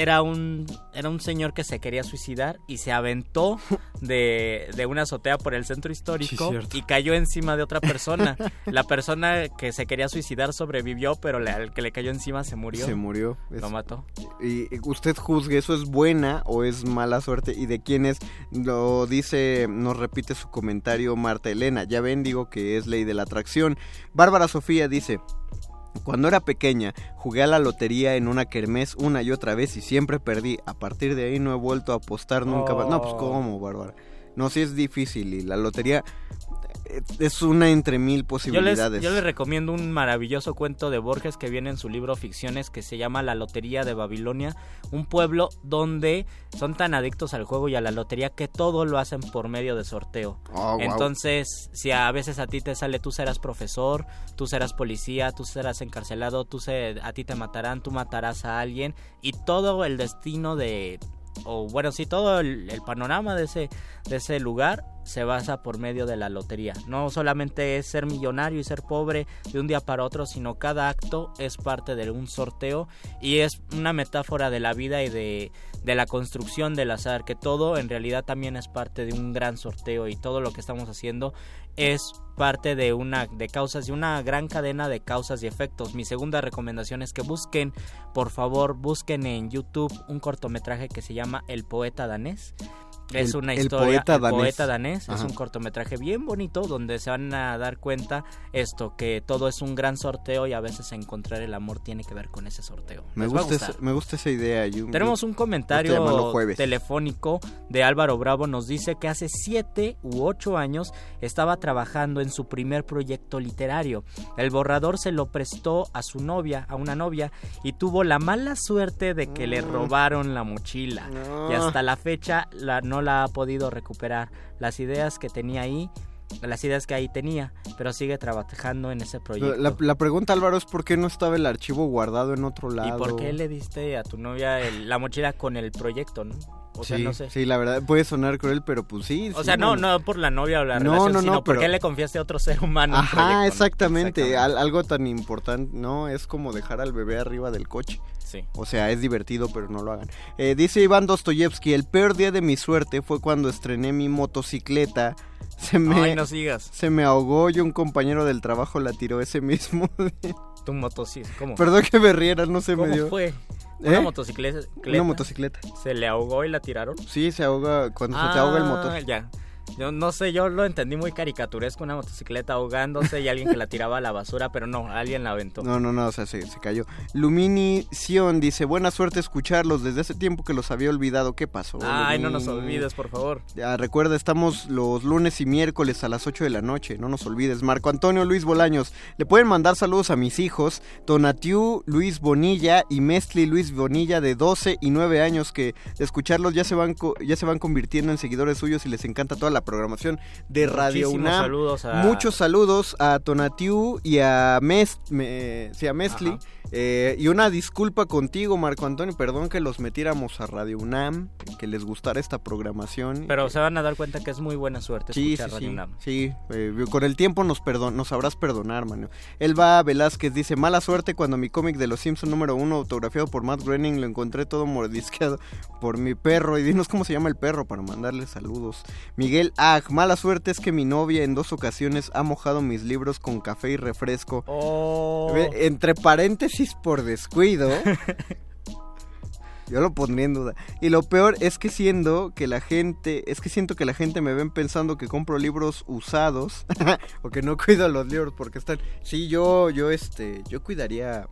era un, era un señor que se quería suicidar y se aventó de, de una azotea por el centro histórico Sí, y cayó encima de otra persona. La persona que se quería suicidar sobrevivió, pero le- al que le cayó encima se murió. Se murió. Lo mató. Y y usted juzgue, ¿eso es buena o es mala suerte? ¿Y de quién es? Lo dice, nos repite su comentario Marta Elena. Ya ven, digo que es ley de la atracción. Bárbara Sofía dice... Cuando era pequeña, jugué a la lotería en una kermés una y otra vez y siempre perdí. A partir de ahí no he vuelto a apostar nunca más. No, pues Oh. cómo, Bárbara. No, sí es difícil y la lotería es una entre mil Yo les, posibilidades. yo les recomiendo un maravilloso cuento de Borges que viene en su libro Ficciones que se llama La Lotería de Babilonia, un pueblo donde son tan adictos al juego y a la lotería que todo lo hacen por medio de sorteo. Oh, guau. Entonces, si a veces a ti te sale tú serás profesor, tú serás policía, tú serás encarcelado, tú se, a ti te matarán, tú matarás a alguien y todo el destino de o bueno, sí, todo el, el panorama de ese, de ese lugar se basa por medio de la lotería. No solamente es ser millonario y ser pobre de un día para otro, sino cada acto es parte de un sorteo y es una metáfora de la vida y de, de la construcción del azar, que todo en realidad también es parte de un gran sorteo y todo lo que estamos haciendo es parte de una de causas de una gran cadena de causas y efectos. Mi segunda recomendación es que busquen, por favor, busquen en YouTube un cortometraje que se llama El poeta danés. Es El- una el historia. poeta el danés. poeta danés. Es un cortometraje bien bonito donde se van a dar cuenta esto, que todo es un gran sorteo y a veces encontrar el amor tiene que ver con ese sorteo. Me gusta, esa, me gusta esa idea. Yo- Tenemos un comentario telefónico de Álvaro Bravo. Nos dice que hace siete u ocho años estaba trabajando en su primer proyecto literario. El borrador se lo prestó a su novia, a una novia, y tuvo la mala suerte de que le Mm. robaron la mochila. No. Y hasta la fecha la- no la ha podido recuperar. Las ideas que tenía ahí, las ideas que ahí tenía, pero sigue trabajando en ese proyecto. La, la pregunta, Álvaro, es por qué no estaba el archivo guardado en otro lado. ¿Y por qué le diste a tu novia el- la mochila con el proyecto, no? O sea, sí, no sé. sí, la verdad, puede sonar cruel, pero pues sí. O sí, sea, no, no por la novia o la No, relación, no, sino no, porque pero- le confiaste a otro ser humano. Ajá, exactamente. Al- algo tan importante, no, es como dejar al bebé arriba del coche. Sí. O sea, es divertido, pero no lo hagan. Eh, dice Iván Dostoyevsky, el peor día de mi suerte fue cuando estrené mi motocicleta. Se me, Ay, no sigas. se me ahogó y un compañero del trabajo la tiró ese mismo día. Tu motocicleta, ¿cómo? Perdón que me riera, no se ¿Cómo me dio. fue? ¿Una ¿Eh? motocicleta? Una motocicleta. ¿Se le ahogó y la tiraron? Sí, se ahoga cuando se te ahoga el motor. Ah, ya. Yo no sé, yo lo entendí muy caricaturesco, una motocicleta ahogándose y alguien que la tiraba a la basura, pero no, alguien la aventó. No, no, no, o sea, se, se cayó. Luminición dice, buena suerte escucharlos, desde hace tiempo que los había olvidado. ¿Qué pasó? Ay, no nos Lumini? olvides, por favor. Ya, recuerda, estamos los lunes y miércoles a las 8 de la noche, no nos olvides. Marco Antonio Luis Bolaños, le pueden mandar saludos a mis hijos, Tonatiu Luis Bonilla y Mestli Luis Bonilla de 12 y 9 años que de escucharlos ya se van ya se van convirtiendo en seguidores suyos y les encanta toda la programación de Radio Muchísimos UNAM. saludos a- Muchos saludos a Tonatiu y a Mest, me- sí, a Mestli. Ajá. Eh, y una disculpa contigo, Marco Antonio, perdón que los metiéramos a Radio UNAM, que les gustara esta programación. Pero se van a dar cuenta que es muy buena suerte Sí, escuchar sí, Radio sí, UNAM. sí, eh, con el tiempo nos perdon nos sabrás perdonar, mano. Elba Velázquez dice, mala suerte cuando mi cómic de Los Simpson número uno, autografiado por Matt Groening, lo encontré todo mordisqueado por mi perro. Y dinos cómo se llama el perro para mandarle saludos. Miguel Ag, mala suerte es que mi novia en dos ocasiones ha mojado mis libros con café y refresco. Oh. Entre paréntesis por descuido. Yo lo pondría en duda. Y lo peor es que siendo que la gente, es que siento que la gente me ven pensando que compro libros usados o que no cuido los libros porque están. Sí, yo, yo, este, yo cuidaría,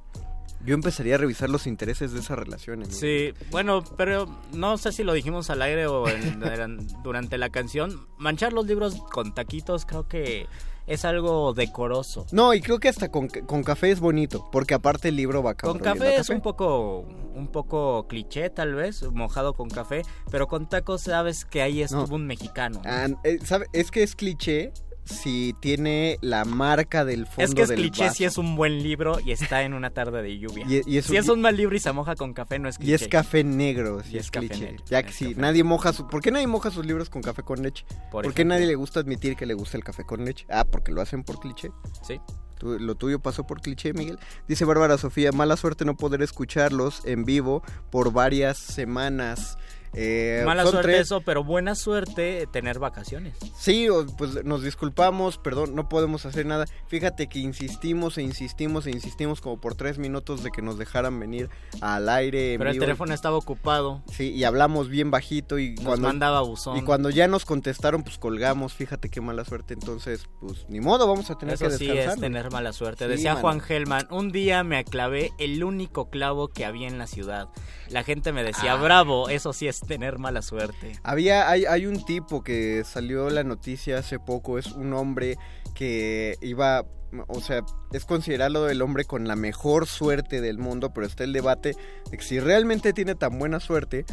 yo empezaría a revisar los intereses de esa relación. amigo. Sí, bueno, pero no sé si lo dijimos al aire o en- durante la canción. Manchar los libros con taquitos creo que es algo decoroso. No, y creo que hasta con, con café es bonito, porque aparte el libro va Con cabrón café es un poco un poco cliché tal vez, mojado con café, pero con tacos sabes que ahí estuvo un mexicano. ¿no? Ah, eh, ¿sabe? Es que es cliché si tiene la marca del fondo es que es del cliché vaso. si es un buen libro y está en una tarde de lluvia. Y- y es si es un mal libro y se moja con café no es cliché. Y es café negro, si Y es, cliché. negro, ya que sí, nadie moja su... ¿Por qué nadie moja sus libros con café con leche? Por ¿Por, qué nadie le gusta admitir que le gusta el café con leche? Ah, porque lo hacen por cliché. Sí. Lo tuyo pasó por cliché, Miguel. Dice Bárbara Sofía, mala suerte no poder escucharlos en vivo por varias semanas. Eh, Mala son suerte tres- eso, pero buena suerte tener vacaciones. Sí, pues nos disculpamos, perdón, no podemos hacer nada. Fíjate que insistimos e insistimos e insistimos como por tres minutos de que nos dejaran venir al aire. Pero el teléfono estaba ocupado. Sí, y hablamos bien bajito y Nos cuando mandaba buzón. y cuando ya nos contestaron, pues colgamos. Fíjate qué mala suerte. Entonces, pues ni modo, vamos a tener Eso que sí descansar. es tener mala suerte. Sí, Decía mano. Juan Gelman, un día me aclavé el único clavo que había en la ciudad. La gente me decía, Ah. bravo, eso sí es tener mala suerte. Había, hay, hay un tipo que salió la noticia hace poco, es un hombre que iba, o sea, es considerado el hombre con la mejor suerte del mundo, pero está el debate de que si realmente tiene tan buena suerte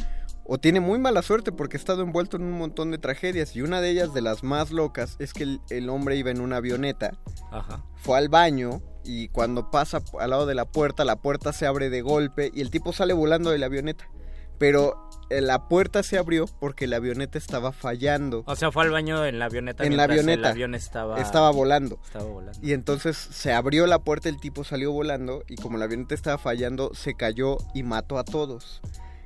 o tiene muy mala suerte porque ha estado envuelto en un montón de tragedias y una de ellas, de las más locas, es que el, el hombre iba en una avioneta, Ajá. fue al baño y cuando pasa al lado de la puerta, la puerta se abre de golpe y el tipo sale volando de la avioneta. Pero eh, la puerta se abrió porque la avioneta estaba fallando. O sea, fue al baño en la avioneta. En la avioneta. El avión estaba... Estaba volando. Estaba volando. Y entonces se abrió la puerta, el tipo salió volando y como la avioneta estaba fallando, se cayó y mató a todos.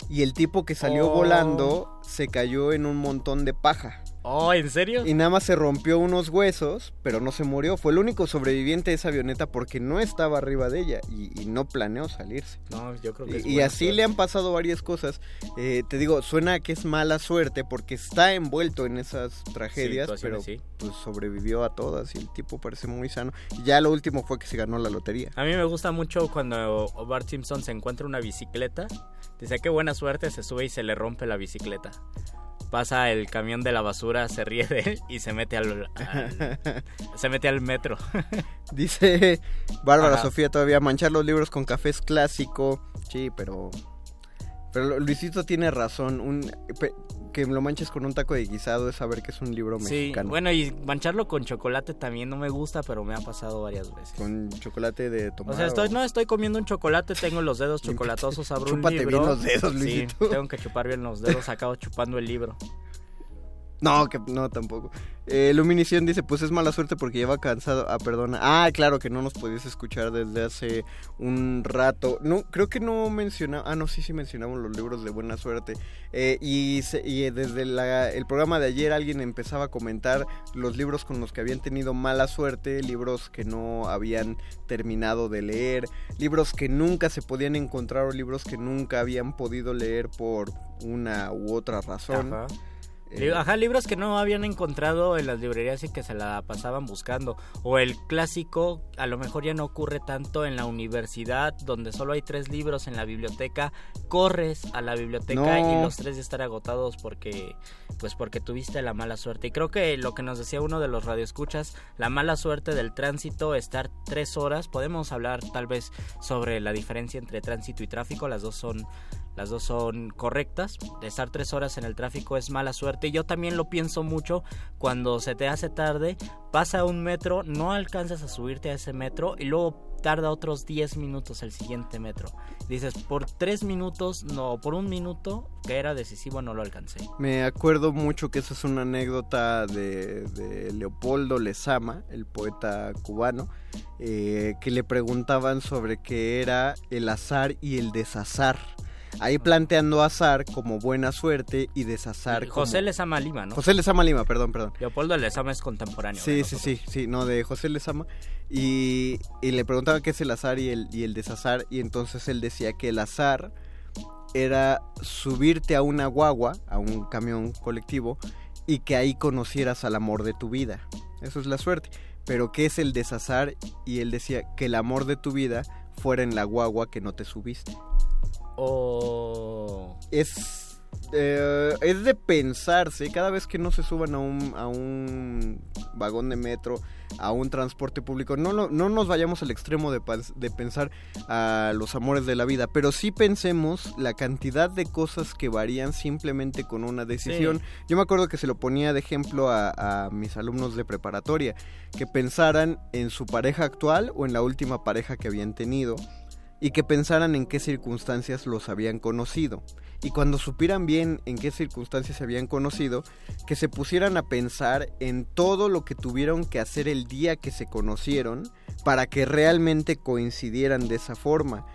Y el tipo que salió Oh. volando se cayó en un montón de paja. Oh, ¿en serio? Y nada más se rompió unos huesos, pero no se murió. Fue el único sobreviviente de esa avioneta porque no estaba arriba de ella y, y no planeó salirse. No, yo creo que es Y, así suerte. le han pasado varias cosas. Eh, te digo, suena que es mala suerte porque está envuelto en esas tragedias, pero sí. pues sobrevivió a todas y el tipo parece muy sano. Y ya lo último fue que se ganó la lotería. A mí me gusta mucho cuando Bart Simpson se encuentra una bicicleta. Dice, qué buena suerte, se sube y se le rompe la bicicleta. Pasa el camión de la basura, se ríe de él y se mete al, al- se mete al metro. Dice Bárbara Ajá. Sofía todavía, manchar los libros con café es clásico. Sí, pero... Pero Luisito tiene razón. Un, que lo manches con un taco de guisado es saber que es un libro Sí, mexicano. bueno, y mancharlo con chocolate también no me gusta, pero me ha pasado varias veces. Con chocolate de tomate. O sea, estoy, no estoy comiendo un chocolate, tengo los dedos chocolatosos, abro un Chúpate libro. bien los dedos, Sí, Luisito. tengo que chupar bien los dedos, acabo chupando el libro. No, que no, tampoco. Eh, Luminición dice, pues es mala suerte porque lleva cansado. Ah, perdona. Ah, claro que no nos podías escuchar desde hace un rato. No, creo que no mencionaba. Ah, no, sí, sí mencionamos los libros de buena suerte. Eh, y, y, eh, desde la- el programa de ayer alguien empezaba a comentar los libros con los que habían tenido mala suerte, libros que no habían terminado de leer, libros que nunca se podían encontrar o libros que nunca habían podido leer por una u otra razón. Eh, Ajá, libros que no habían encontrado en las librerías y que se la pasaban buscando. O el clásico, a lo mejor ya no ocurre tanto en la universidad, donde solo hay tres libros en la biblioteca. Corres a la biblioteca No. y los tres ya están agotados porque, pues porque tuviste la mala suerte. Y creo que lo que nos decía uno de los radioescuchas, la mala suerte del tránsito, estar tres horas. Podemos hablar tal vez sobre la diferencia entre tránsito y tráfico. Las dos son las dos son correctas. Estar tres horas en el tráfico es mala suerte. Yo también lo pienso mucho cuando se te hace tarde, pasa un metro, no alcanzas a subirte a ese metro y luego tarda otros 10 minutos el siguiente metro. Dices, por tres minutos, no, por un minuto que era decisivo no lo alcancé. Me acuerdo mucho que esa es una anécdota de, de Leopoldo Lezama, el poeta cubano, eh, que le preguntaban sobre qué era el azar y el desazar. Ahí planteando azar como buena suerte y desazar. José Lezama Lima, ¿no? José Lezama Lima, perdón, perdón. Leopoldo Lezama es contemporáneo. Sí, sí, sí, sí, no, de José Lezama. Y, y le preguntaba qué es el azar y el, y el desazar. Y entonces él decía que el azar era subirte a una guagua, a un camión colectivo, y que ahí conocieras al amor de tu vida. Eso es la suerte. Pero ¿qué es el desazar? Y él decía que el amor de tu vida fuera en la guagua que no te subiste. O... Es, eh, es de pensarse, cada vez que no se suban a un, a un vagón de metro, a un transporte público, no, lo- no nos vayamos al extremo de, de pensar a los amores de la vida, pero sí pensemos la cantidad de cosas que varían simplemente con una decisión. Sí. Yo me acuerdo que se lo ponía de ejemplo a, a mis alumnos de preparatoria, que pensaran en su pareja actual o en la última pareja que habían tenido y que pensaran en qué circunstancias los habían conocido. Y cuando supieran bien en qué circunstancias se habían conocido, que se pusieran a pensar en todo lo que tuvieron que hacer el día que se conocieron para que realmente coincidieran de esa forma.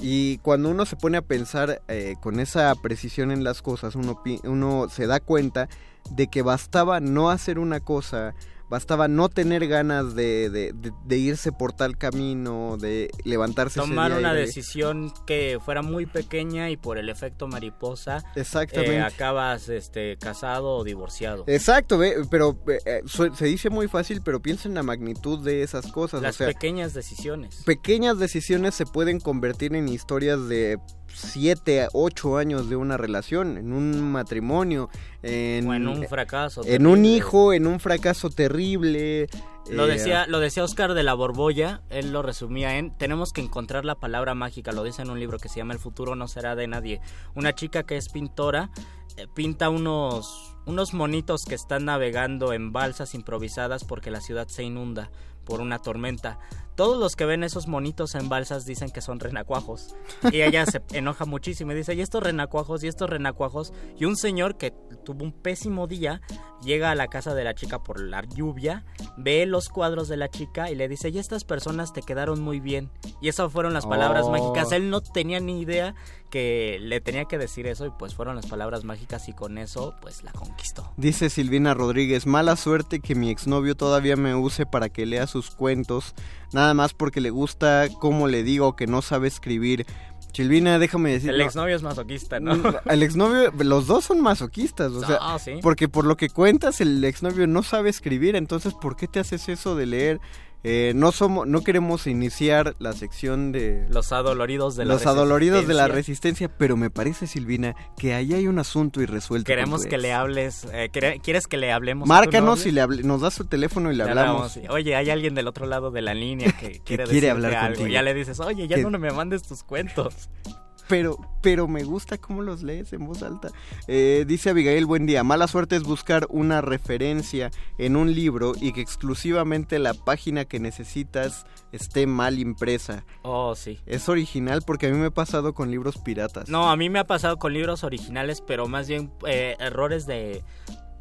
Y cuando uno se pone a pensar eh, con esa precisión en las cosas, uno, uno se da cuenta de que bastaba no hacer una cosa, bastaba no tener ganas de, de- de- de irse por tal camino, de levantarse ese Tomar y una de- decisión que fuera muy pequeña y por el efecto mariposa Exactamente. eh, acabas este casado o divorciado. Exacto, pero eh, eh, se dice muy fácil, pero piensa en la magnitud de esas cosas. Las o sea, pequeñas decisiones. pequeñas decisiones se pueden convertir en historias de 7 a 8 años de una relación, en un matrimonio, en, O en un fracaso En un hijo, en un fracaso terrible. Lo eh, decía, lo decía Oscar de la Borbolla, él lo resumía en tenemos que encontrar la palabra mágica, lo dice en un libro que se llama El futuro no será de nadie. Una chica que es pintora eh, pinta unos unos monitos que están navegando en balsas improvisadas porque la ciudad se inunda, por una tormenta. Todos los que ven esos monitos en balsas dicen que son renacuajos. Y ella se enoja muchísimo y dice, y estos renacuajos, y estos renacuajos. Y un señor que tuvo un pésimo día llega a la casa de la chica por la lluvia, ve los cuadros de la chica y le dice, y estas personas te quedaron muy bien. Y esas fueron las palabras Oh. mágicas. Él no tenía ni idea que le tenía que decir eso y pues fueron las palabras mágicas y con eso pues la conquistó. Dice Silvina Rodríguez, mala suerte que mi exnovio todavía me use para que lea sus cuentos, nada más porque le gusta cómo le digo que no sabe escribir. Silvina, déjame decir... El no, exnovio es masoquista, ¿no? Mm, El exnovio, los dos son masoquistas, o sea, Ah, sí. porque por lo que cuentas el exnovio no sabe escribir, entonces ¿por qué te haces eso de leer? Eh, no somos, no queremos iniciar la sección de Los adoloridos de la los adoloridos de la resistencia. pero me parece Silvina que ahí hay un asunto irresuelto. Queremos tu que le hables, eh, ¿quere- ¿quieres que le hablemos? Márcanos y le hable- nos das su teléfono y le hablamos. hablamos, Oye, hay alguien del otro lado de la línea que quiere, quiere hablar algo. contigo. Ya le dices, oye, ya no me mandes tus cuentos. Pero, pero me gusta cómo los lees en voz alta. Eh, dice Abigail, buen día. Mala suerte es buscar una referencia en un libro y que exclusivamente la página que necesitas esté mal impresa. Oh, sí. Es original porque a mí me ha pasado con libros piratas. No, a mí me ha pasado con libros originales, pero más bien eh, errores de,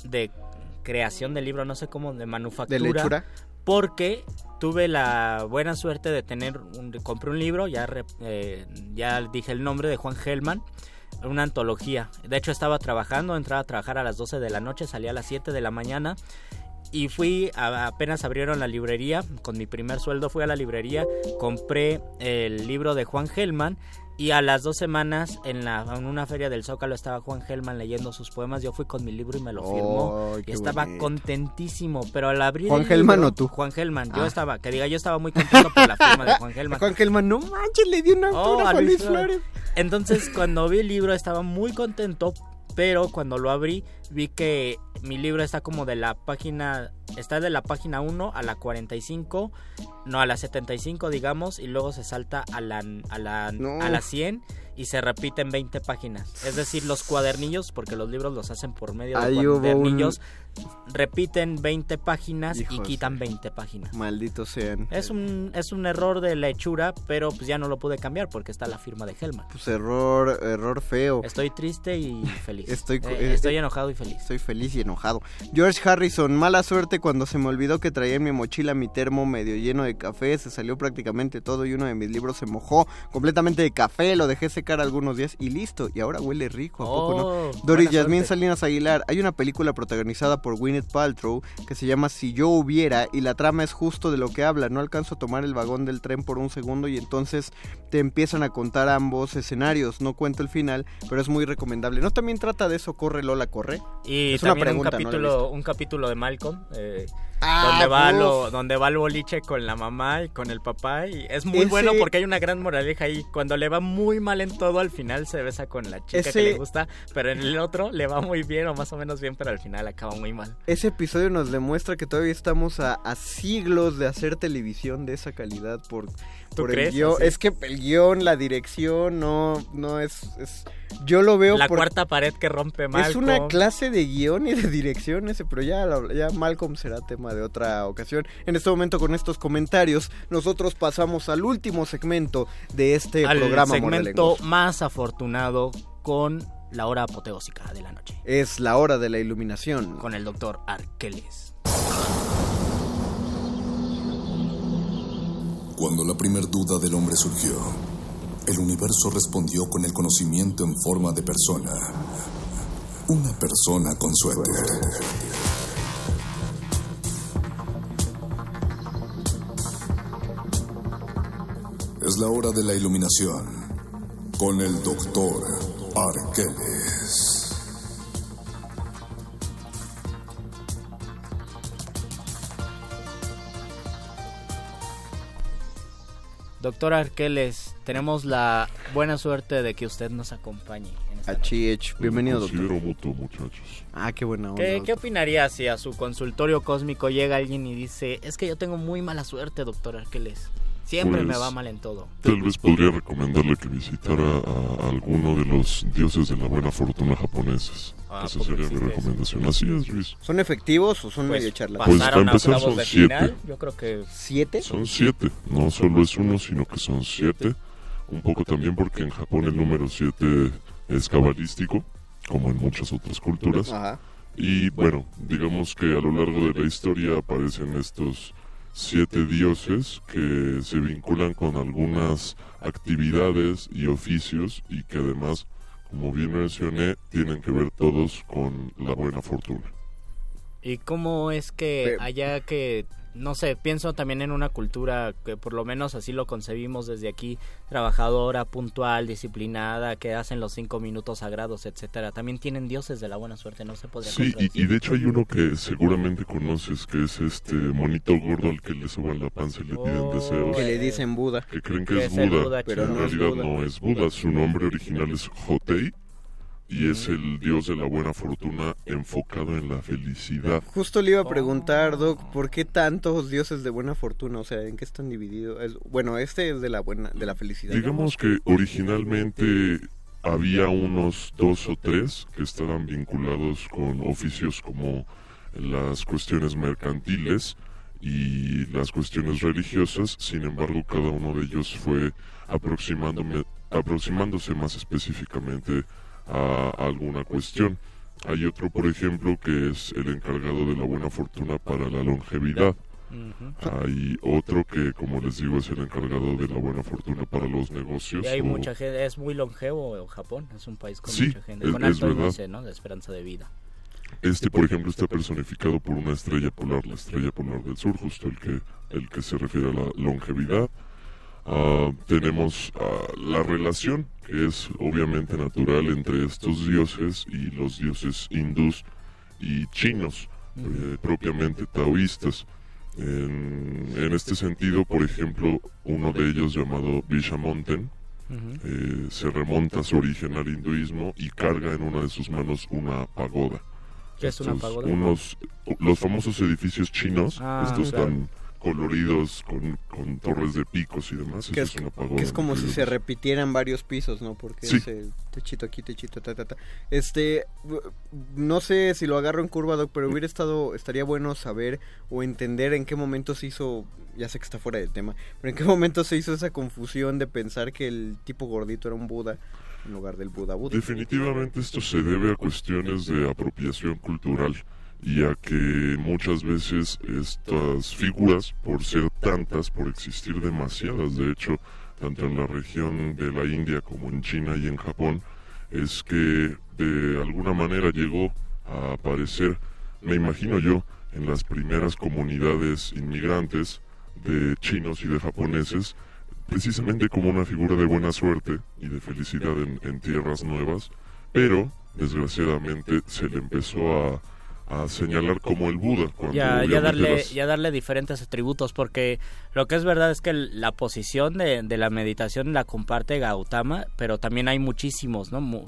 de creación del libro, no sé cómo, de manufactura. ¿De lechura? Porque tuve la buena suerte de tener, un, compré un libro, ya, eh, ya dije el nombre de Juan Gelman, una antología. De hecho estaba trabajando, entraba a trabajar a las 12 de la noche, salía a las 7 de la mañana y fui, apenas abrieron la librería, con mi primer sueldo fui a la librería, compré el libro de Juan Gelman y a las dos semanas en, la, en una feria del Zócalo estaba Juan Gelman leyendo sus poemas, yo fui con mi libro y me lo firmó y estaba bonito. contentísimo, pero al abrir ¿Juan el Gelman o tú? Juan Gelman, yo Ah. estaba, que diga, yo estaba muy contento por la firma de Juan Gelman. Juan Gelman, no manches, le dio una Oh, a Luis Flores. Entonces, cuando vi el libro estaba muy contento, pero cuando lo abrí vi que mi libro está como de la página, está de la página 1 a la 45, no a la 75 digamos, y luego se salta a la, a la, No. a la 100 y se repite en 20 páginas. Es decir, los cuadernillos, porque los libros los hacen por medio de Ahí hubo un- cuadernillos, repiten 20 páginas y quitan 20 páginas. Malditos sean. Es un, es un error de la hechura, pero pues ya no lo pude cambiar porque está la firma de Helman. Pues error, error feo. Estoy triste y feliz. Estoy, Eh, eh, estoy eh, enojado y feliz. Estoy feliz y enojado. George Harrison, mala suerte cuando se me olvidó que traía en mi mochila mi termo medio lleno de café, se salió prácticamente todo y uno de mis libros se mojó completamente de café, lo dejé secar algunos días y listo, y ahora huele rico, ¿a poco Oh, no? Doris buena Yasmín. Salinas Aguilar, hay una película protagonizada por Gwyneth Paltrow que se llama Si yo hubiera y la trama es justo de lo que habla, no alcanzo a tomar el vagón del tren por un segundo y entonces te empiezan a contar ambos escenarios, no cuento el final, pero es muy recomendable. ¿No también trata de eso, corre Lola, corre? Y es una pregunta, un no capítulo, un capítulo de Malcolm, eh, Ah, donde va lo, donde va el boliche con la mamá y con el papá y es muy Ese- bueno porque hay una gran moraleja ahí. Cuando le va muy mal en todo, al final se besa con la chica Ese- que le gusta, pero en el otro le va muy bien o más o menos bien, pero al final acaba muy mal. Ese episodio nos demuestra que todavía estamos a, a siglos de hacer televisión de esa calidad por, ¿Tú por el crees? guion. Es que el guion, la dirección, no, no es, es- yo lo veo La por- cuarta pared que rompe Malcolm. Es una clase de guion y de dirección ese, pero ya, ya Malcolm será tema de otra ocasión. En este momento con estos comentarios, nosotros pasamos al último segmento de este al programa segmento Mordelengos. más afortunado con la hora apoteósica de la noche. Es la hora de la iluminación. Con el doctor Arqueles. Cuando la primer duda del hombre surgió, el universo respondió con el conocimiento en forma de persona. Una persona con suéter. Es la hora de la iluminación con el doctor Arqueles. Doctor Arqueles, tenemos la buena suerte de que usted nos acompañe. Achich, bienvenido doctor. Voto, muchachos. Ah, qué buena onda. ¿Qué. ¿Qué opinaría si a su consultorio cósmico llega alguien y dice, es que yo tengo muy mala suerte, doctor Arqueles? Siempre me pues, va mal en todo. Tal vez podría recomendarle que visitara a, a alguno de los dioses de la buena fortuna japoneses. Ah, Esa sería mi recomendación. Así es, Luis. ¿Son efectivos o son Pues, medio charlas? Pues para empezar son siete. final, yo creo que ¿Siete? Son siete. No solo es uno, sino que son siete. Un poco también porque en Japón el número siete es cabalístico, como en muchas otras culturas. Ajá. Y bueno, digamos que a lo largo de la historia aparecen estos siete dioses que se vinculan con algunas actividades y oficios y que además, como bien mencioné, tienen que ver todos con la buena fortuna. ¿Y cómo es que allá que, no sé, pienso también en una cultura que por lo menos así lo concebimos desde aquí, trabajadora, puntual, disciplinada, que hacen los cinco minutos sagrados, etcétera. También tienen dioses de la buena suerte, no se podría Sí, y, y de hecho hay uno que seguramente conoces, que es este monito gordo al que le suban la panza y le piden deseos. Que le dicen Buda. Que creen que Que es es Buda, Buda pero en realidad Buda. no es Buda. Su nombre original es Hotei y es el dios de la buena fortuna enfocado en la felicidad. Justo le iba a preguntar, Doc, ¿por qué tantos dioses de buena fortuna? O sea, ¿en qué están divididos? Es- bueno, este es de la buena, de la felicidad. Digamos que originalmente había unos dos o tres que estaban vinculados con oficios como las cuestiones mercantiles y las cuestiones religiosas, sin embargo cada uno de ellos fue aproximándome- aproximándose más específicamente a alguna cuestión. Hay otro, por ejemplo, que es el encargado de la buena fortuna para la longevidad. Hay otro que, como les digo, es el encargado de la buena fortuna para los negocios. Y hay o- mucha gente, es muy longevo Japón, es un país con Sí, mucha gente, es- con es alto verdad. índice ¿no? de esperanza de vida. Este, por ejemplo, está personificado por una estrella polar, la estrella polar del sur, justo el que, el que se refiere a la longevidad. Ah, tenemos ah, la relación, que es obviamente natural entre estos dioses y los dioses hindús y chinos, eh, propiamente taoístas. En, en este sentido, por ejemplo, uno de ellos llamado Vishamonten, eh, se remonta a su origen al hinduismo y carga en una de sus manos una pagoda. ¿Qué es una pagoda? Unos, los famosos edificios chinos, Ah, estos claro. tan coloridos con, con torres de picos y demás, Que es, es una pagoda. que es como si se repitieran varios pisos, ¿no? Porque Sí. es el techito aquí, techito, ta, ta, ta. Este, no sé si lo agarro en curva, Doc, pero hubiera estado, estaría bueno saber o entender en qué momento se hizo, ya sé que está fuera del tema, pero en qué momento se hizo esa confusión de pensar que el tipo gordito era un Buda en lugar del Buda Buda. Definitivamente esto se debe a cuestiones de apropiación cultural y a que muchas veces estas figuras, por ser tantas, por existir demasiadas, de hecho, tanto en la región de la India como en China y en Japón, es que de alguna manera llegó a aparecer, me imagino yo, en las primeras comunidades inmigrantes de chinos y de japoneses, precisamente como una figura de buena suerte y de felicidad en tierras nuevas, pero desgraciadamente se le empezó a, a señalar como el Buda. Cuando Ya, ya, darle, las- ya darle diferentes atributos, porque lo que es verdad es que la posición de, de la meditación la comparte Gautama, pero también hay muchísimos, ¿no? Mu-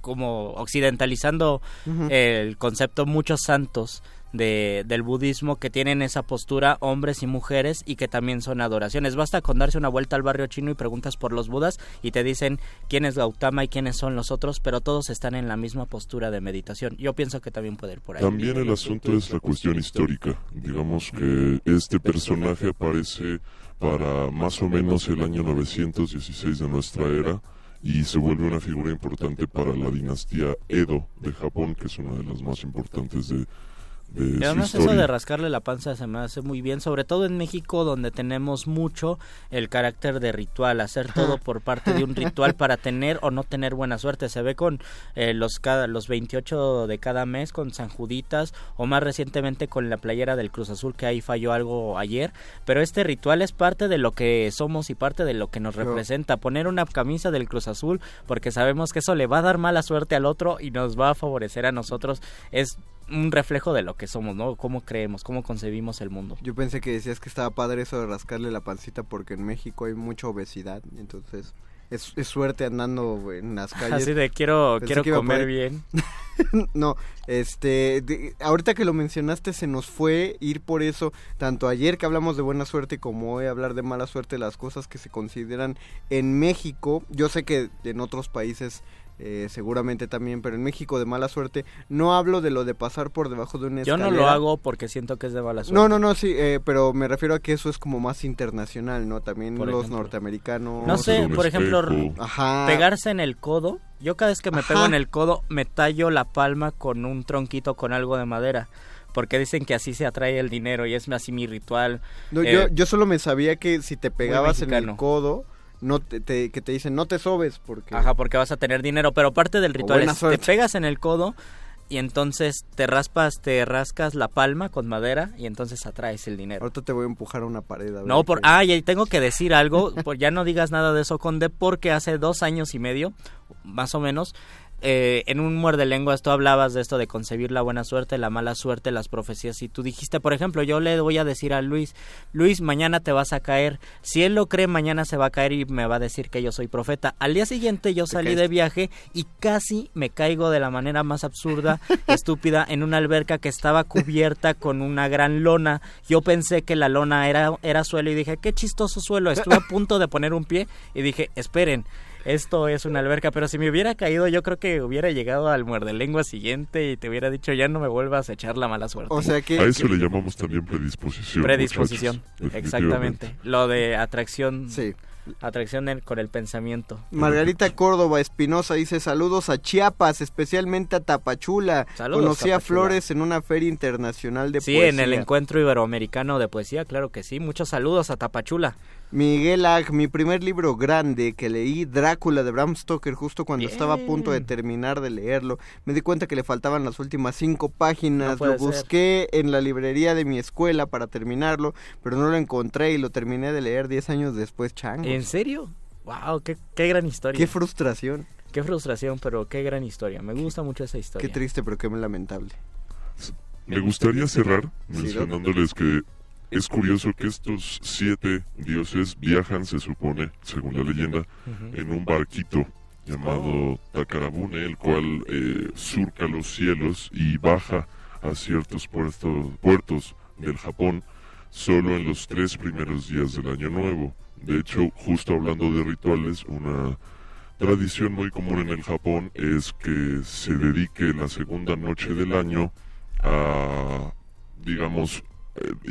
como occidentalizando el concepto, muchos santos de, del budismo que tienen esa postura, hombres y mujeres, y que también son adoraciones. Basta con darse una vuelta al barrio chino y preguntas por los budas y te dicen quién es Gautama y quiénes son los otros, pero todos están en la misma postura de meditación. Yo pienso que también puede ir por ahí. También el asunto es la cuestión histórica. Digamos que este personaje aparece para más o menos el año 916 de nuestra era y se vuelve una figura importante para la dinastía Edo de Japón, que es una de las más importantes de, de Y su además eso de rascarle la panza se me hace muy bien, sobre todo en México donde tenemos mucho el carácter de ritual, hacer todo por parte de un ritual para tener o no tener buena suerte. Se ve con eh, los cada los 28 de cada mes con San Juditas o más recientemente con la playera del Cruz Azul que ahí falló algo ayer, pero este ritual es parte de lo que somos y parte de lo que nos representa. Poner una camisa del Cruz Azul porque sabemos que eso le va a dar mala suerte al otro y nos va a favorecer a nosotros es un reflejo de lo que somos, ¿no? Cómo creemos, cómo concebimos el mundo. Yo pensé que decías que estaba padre eso de rascarle la pancita porque en México hay mucha obesidad, entonces es, es suerte andando en las calles. Así de quiero Pensé quiero comer bien. no, este, de- ahorita que lo mencionaste se nos fue ir por eso, tanto ayer que hablamos de buena suerte como hoy hablar de mala suerte, las cosas que se consideran en México, yo sé que en otros países eh, seguramente también, pero en México de mala suerte, no hablo de lo de pasar por debajo de una Yo escalera. no lo hago porque siento que es de mala suerte. No, no, no, sí, eh, pero me refiero a que eso es como más internacional, ¿no? También Por los ejemplo. norteamericanos. No sé, por ejemplo, Ajá. pegarse en el codo. Yo cada vez que me Ajá. pego en el codo, me tallo la palma con un tronquito con algo de madera. Porque dicen que así se atrae el dinero y es así mi ritual. No, Eh, yo, yo solo me sabía que si te pegabas en el codo, no te, te- que te dicen no te sobes porque Ajá, porque vas a tener dinero, pero parte del ritual es te pegas en el codo y entonces te raspas, te rascas la palma con madera y entonces atraes el dinero. ahorita te voy a empujar a una pared. a ver No, por qué- ah, y tengo que decir algo, por, ya no digas nada de eso, Conde, porque hace dos años y medio, más o menos, eh, en un muerde lenguas tú hablabas de esto de concebir la buena suerte, la mala suerte, las profecías, y tú dijiste, por ejemplo, yo le voy a decir a Luis, Luis, mañana te vas a caer, si él lo cree, mañana se va a caer y me va a decir que yo soy profeta. Al día siguiente yo salí de viaje y casi me caigo de la manera más absurda, estúpida, en una alberca que estaba cubierta con una gran lona. Yo pensé que la lona era, era suelo y dije, qué chistoso suelo. Estuve a punto de poner un pie y dije, esperen. Esto es una alberca, pero si me hubiera caído, yo creo que hubiera llegado al muerde lengua siguiente y te hubiera dicho, ya no me vuelvas a echar la mala suerte. O sea que A eso le llamamos también predisposición. Predisposición, muchachos, exactamente. Lo de atracción, Sí. atracción en- con el pensamiento. Margarita Córdoba Espinosa dice saludos a Chiapas, especialmente a Tapachula. Saludos, Conocí a. Flores en una feria internacional de Sí, poesía. en el encuentro iberoamericano de poesía, claro que sí. Muchos saludos a Tapachula. Miguel Ag, mi primer libro grande que leí, Drácula de Bram Stoker, justo cuando Bien. estaba a punto de terminar de leerlo. Me di cuenta que le faltaban las últimas cinco páginas. lo ser. busqué en la librería de mi escuela para terminarlo, pero no lo encontré y lo terminé de leer diez años después, chango. ¿En serio? Wow, qué, qué gran historia. Qué frustración. Qué frustración, pero qué gran historia. Me gusta mucho esa historia. Qué triste, pero qué lamentable. Me gustaría cerrar mencionándoles que es curioso que estos siete dioses viajan, se supone, según la leyenda, en un barquito llamado Takarabune, el cual eh, surca los cielos y baja a ciertos puertos, puertos del Japón solo en los tres primeros días del año nuevo. De hecho, justo hablando de rituales, una tradición muy común en el Japón es que se dedique la segunda noche del año a, digamos,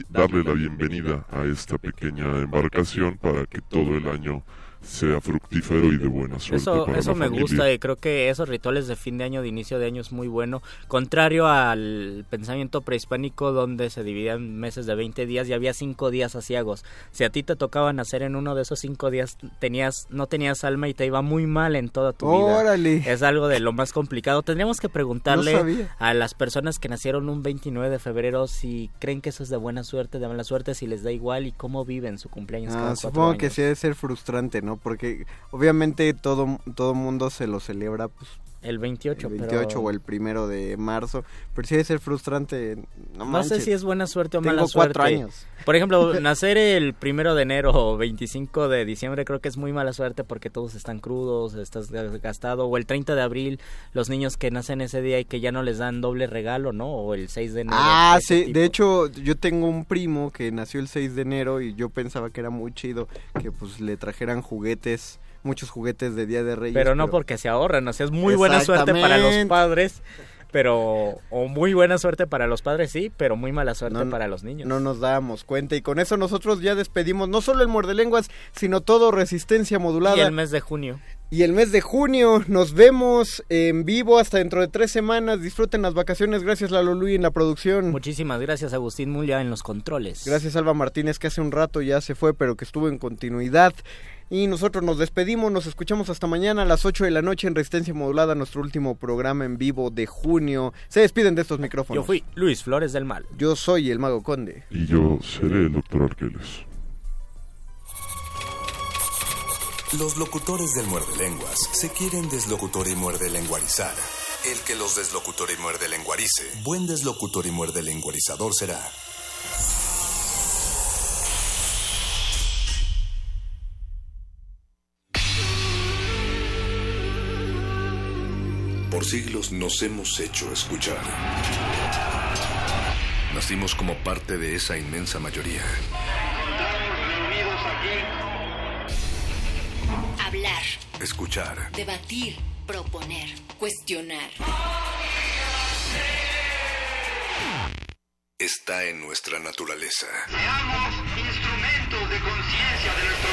darle la bienvenida a esta pequeña embarcación para que todo el año sea fructífero y de buena suerte. Eso, para eso la me familia. gusta y creo que esos rituales de fin de año, de inicio de año es muy bueno. Contrario al pensamiento prehispánico donde se dividían meses de 20 días y había 5 días asiagos. Si a ti te tocaba nacer en uno de esos 5 días, tenías, no tenías alma y te iba muy mal en toda tu vida. Órale. Es algo de lo más complicado. Tendríamos que preguntarle a las personas que nacieron un 29 de febrero si creen que eso es de buena suerte, de mala suerte, si les da igual y cómo viven su cumpleaños. cada Ah, cuatro supongo que sí debe ser frustrante, ¿no? Porque obviamente todo todo mundo se lo celebra pues El 28, el pero- 28 o el primero de marzo, pero sí debe ser frustrante. No, No sé si es buena suerte o Tengo mala suerte. cuatro años. Por ejemplo, nacer el primero de enero o 25 de diciembre creo que es muy mala suerte porque todos están crudos, estás gastado. O el 30 de abril, los niños que nacen ese día y que ya no les dan doble regalo, ¿no? O el 6 de enero. Ah, sí, tipo. de hecho yo tengo un primo que nació el 6 de enero y yo pensaba que era muy chido que pues le trajeran juguetes, muchos juguetes de Día de Reyes. Pero no porque se ahorran, o sea, es muy buena suerte para los padres, pero... O muy buena suerte para los padres, sí, pero muy mala suerte No, para los niños. No nos dábamos cuenta y con eso nosotros ya despedimos no solo el muerde lenguas, sino todo resistencia modulada. Y el mes de junio. Y el mes de junio nos vemos en vivo hasta dentro de tres semanas. Disfruten las vacaciones. Gracias Lalo Luis en la producción. Muchísimas gracias Agustín Mulia en los controles. Gracias Alba Martínez que hace un rato ya se fue pero que estuvo en continuidad. Y nosotros nos despedimos, nos escuchamos hasta mañana a las 8 de la noche en Resistencia Modulada, nuestro último programa en vivo de junio. Se despiden de estos micrófonos. Yo fui Luis Flores del Mal. Yo soy el Mago Conde. Y yo seré el doctor Arqueles. Los locutores del muerde lenguas se quieren deslocutor y muerde lenguarizar. El que los deslocutor y muerde lenguarice, buen deslocutor y muerde lenguarizador será. Por siglos nos hemos hecho escuchar. Nacimos como parte de esa inmensa mayoría. Hablar, Escuchar. debatir, proponer, cuestionar. Está en nuestra naturaleza. instrumentos de conciencia de nuestro